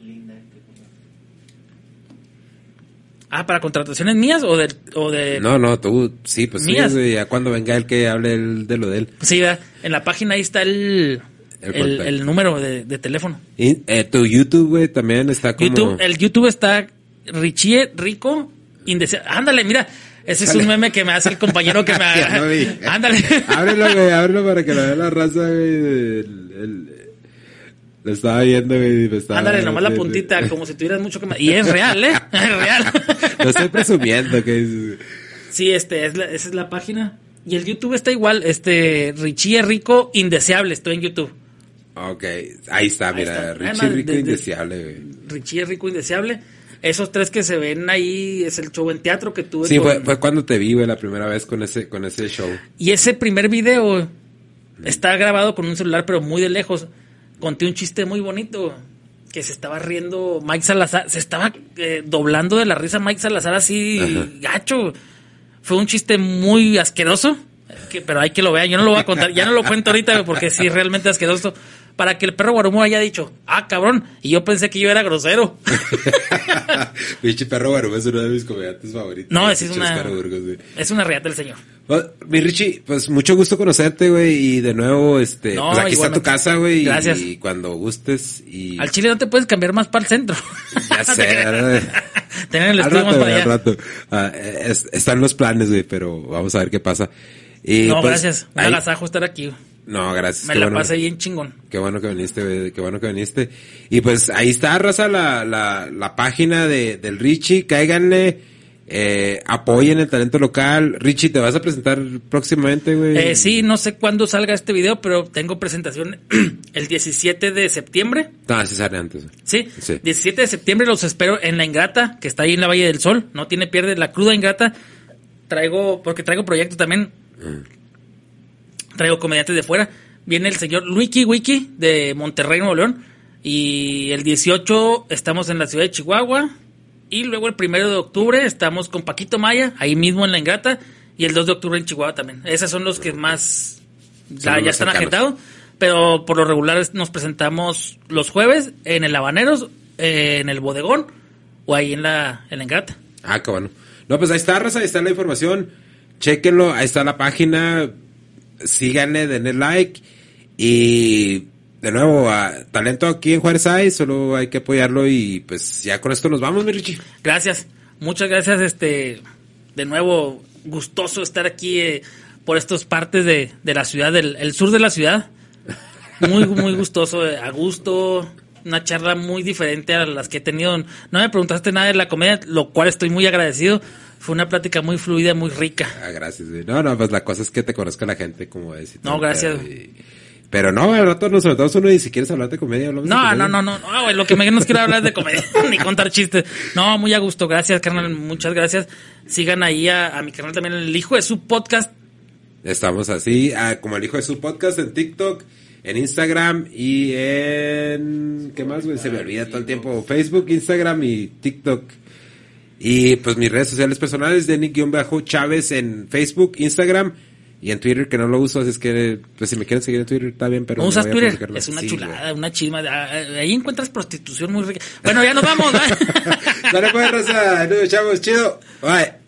Ah, para contrataciones mías o de, o de No, no, tú, sí, pues Mías. sí, ya cuando venga el que hable el- de lo de él. Sí, ¿verdad? en la página ahí está el, El el número de, de teléfono. Y eh, tu YouTube, güey, también está como... YouTube, el YouTube está Richie Rico Indese- Ándale, mira, ese es un meme que me hace el compañero que me lo vi. Ándale. ábrelo, güey, ábrelo para que lo vea la raza, güey. el- el- Lo estaba viendo, güey. me estaba- Ándale, nomás la puntita, como si tuvieras mucho que... Y es real, ¿eh? Es real. Lo estoy presumiendo, que es... Sí, este, es la- esa es la página. Y el YouTube está igual, este, Richie Rico Indeseable, estoy en YouTube. Ok, ahí está, mira. Richie Rico de- de- Indeseable, güey. Richie Rico Indeseable. Esos tres que se ven ahí es el show en teatro que tuve. Sí, fue, fue cuando te vi, güey, la primera vez con ese, con ese show. Y ese primer video está grabado con un celular, pero muy de lejos. Conté un chiste muy bonito. Que se estaba riendo Mike Salazar. Se estaba eh, doblando de la risa Mike Salazar así Ajá. gacho. Fue un chiste muy asqueroso. Que, pero hay que lo vean. Yo no lo voy a contar. Ya no lo cuento ahorita porque sí, realmente asqueroso. Para que el perro Guarumo haya dicho, ah, cabrón. Y yo pensé que yo era grosero. Pinche perro Barba es uno de mis comediantes favoritos. No, es Pinche una. Burgos. Es una reata del señor. Bueno, mi Richie, pues mucho gusto conocerte, güey, y de nuevo, este, No, pues aquí está tu casa, güey, Gracias. y cuando gustes, y... Al chile no te puedes cambiar más para el centro. Ya sé. Tener el estudio más para al allá. rato. Ah, es- están los planes, güey, pero vamos a ver qué pasa. Y, No, pues, gracias. Un agasajo estar aquí. No, gracias. Me qué la bueno. pasé bien chingón. Qué bueno que viniste, qué bueno que viniste. Y pues ahí está, raza, la, la, la página de, del Richie, cáiganle, eh, apoyen el talento local. Richie, ¿te vas a presentar próximamente, güey? Eh, sí, no sé cuándo salga este video, pero tengo presentación el 17 de septiembre. No, sí sale antes. Sí, Sí. 17 de septiembre los espero en La Ingrata, que está ahí en la Valle del Sol. No tiene pierde la cruda Ingrata. Traigo, porque traigo proyectos también. Traigo comediantes de fuera. Viene el señor Luiki Wiki de Monterrey, Nuevo León. Y el 18 estamos en la ciudad de Chihuahua. Y luego el primero de octubre estamos con Paquito Maya, ahí mismo en La Ingrata. Y el 2 de octubre en Chihuahua también. Esos son los que más ya, están agitados. Pero por lo regular nos presentamos los jueves en el Habaneros, eh, en el Bodegón o ahí en la, en la Ingrata. Ah, bueno. No, pues ahí está, raza, ahí está la información. Chéquenlo, ahí está la página. Síganle, denle like. Y de nuevo, a talento aquí en Juárez hay, solo hay que apoyarlo. Y pues ya con esto nos vamos, mi Richie. Gracias, muchas gracias. Este, de nuevo, gustoso estar aquí eh, por estas partes de, de la ciudad, del el sur de la ciudad. Muy, muy gustoso, eh, a gusto. Una charla muy diferente a las que he tenido. No me preguntaste nada de la comedia, lo cual estoy muy agradecido. Fue una plática muy fluida, muy rica. Ah, gracias, güey. No, no, pues la cosa es que te conozca la gente, como es. No, gracias. Pero, y- pero no, al rato nos soltamos uno y si quieres hablar de comedia, hablamos de No, comedia. no, no, no, no, güey, lo que menos quiero hablar es de comedia, ni contar chistes. No, muy a gusto, gracias, carnal, muchas gracias. Sigan ahí a, a mi canal también, el hijo de su podcast. Estamos así, ah, como el hijo de su podcast en TikTok, en Instagram y en... ¿Qué más, güey? Se me olvida todo el tiempo. Facebook, Instagram y TikTok. Y pues mis redes sociales personales de Nick-Chávez en Facebook, Instagram y en Twitter, que no lo uso, así es que pues si me quieren seguir en Twitter está bien, pero... ¿No usas Twitter? Es una Sí, chulada, una chisma. ah, ah, Ahí encuentras prostitución muy rica. Bueno, ya nos vamos. Dale pues, raza, nos echamos, chido. Bye.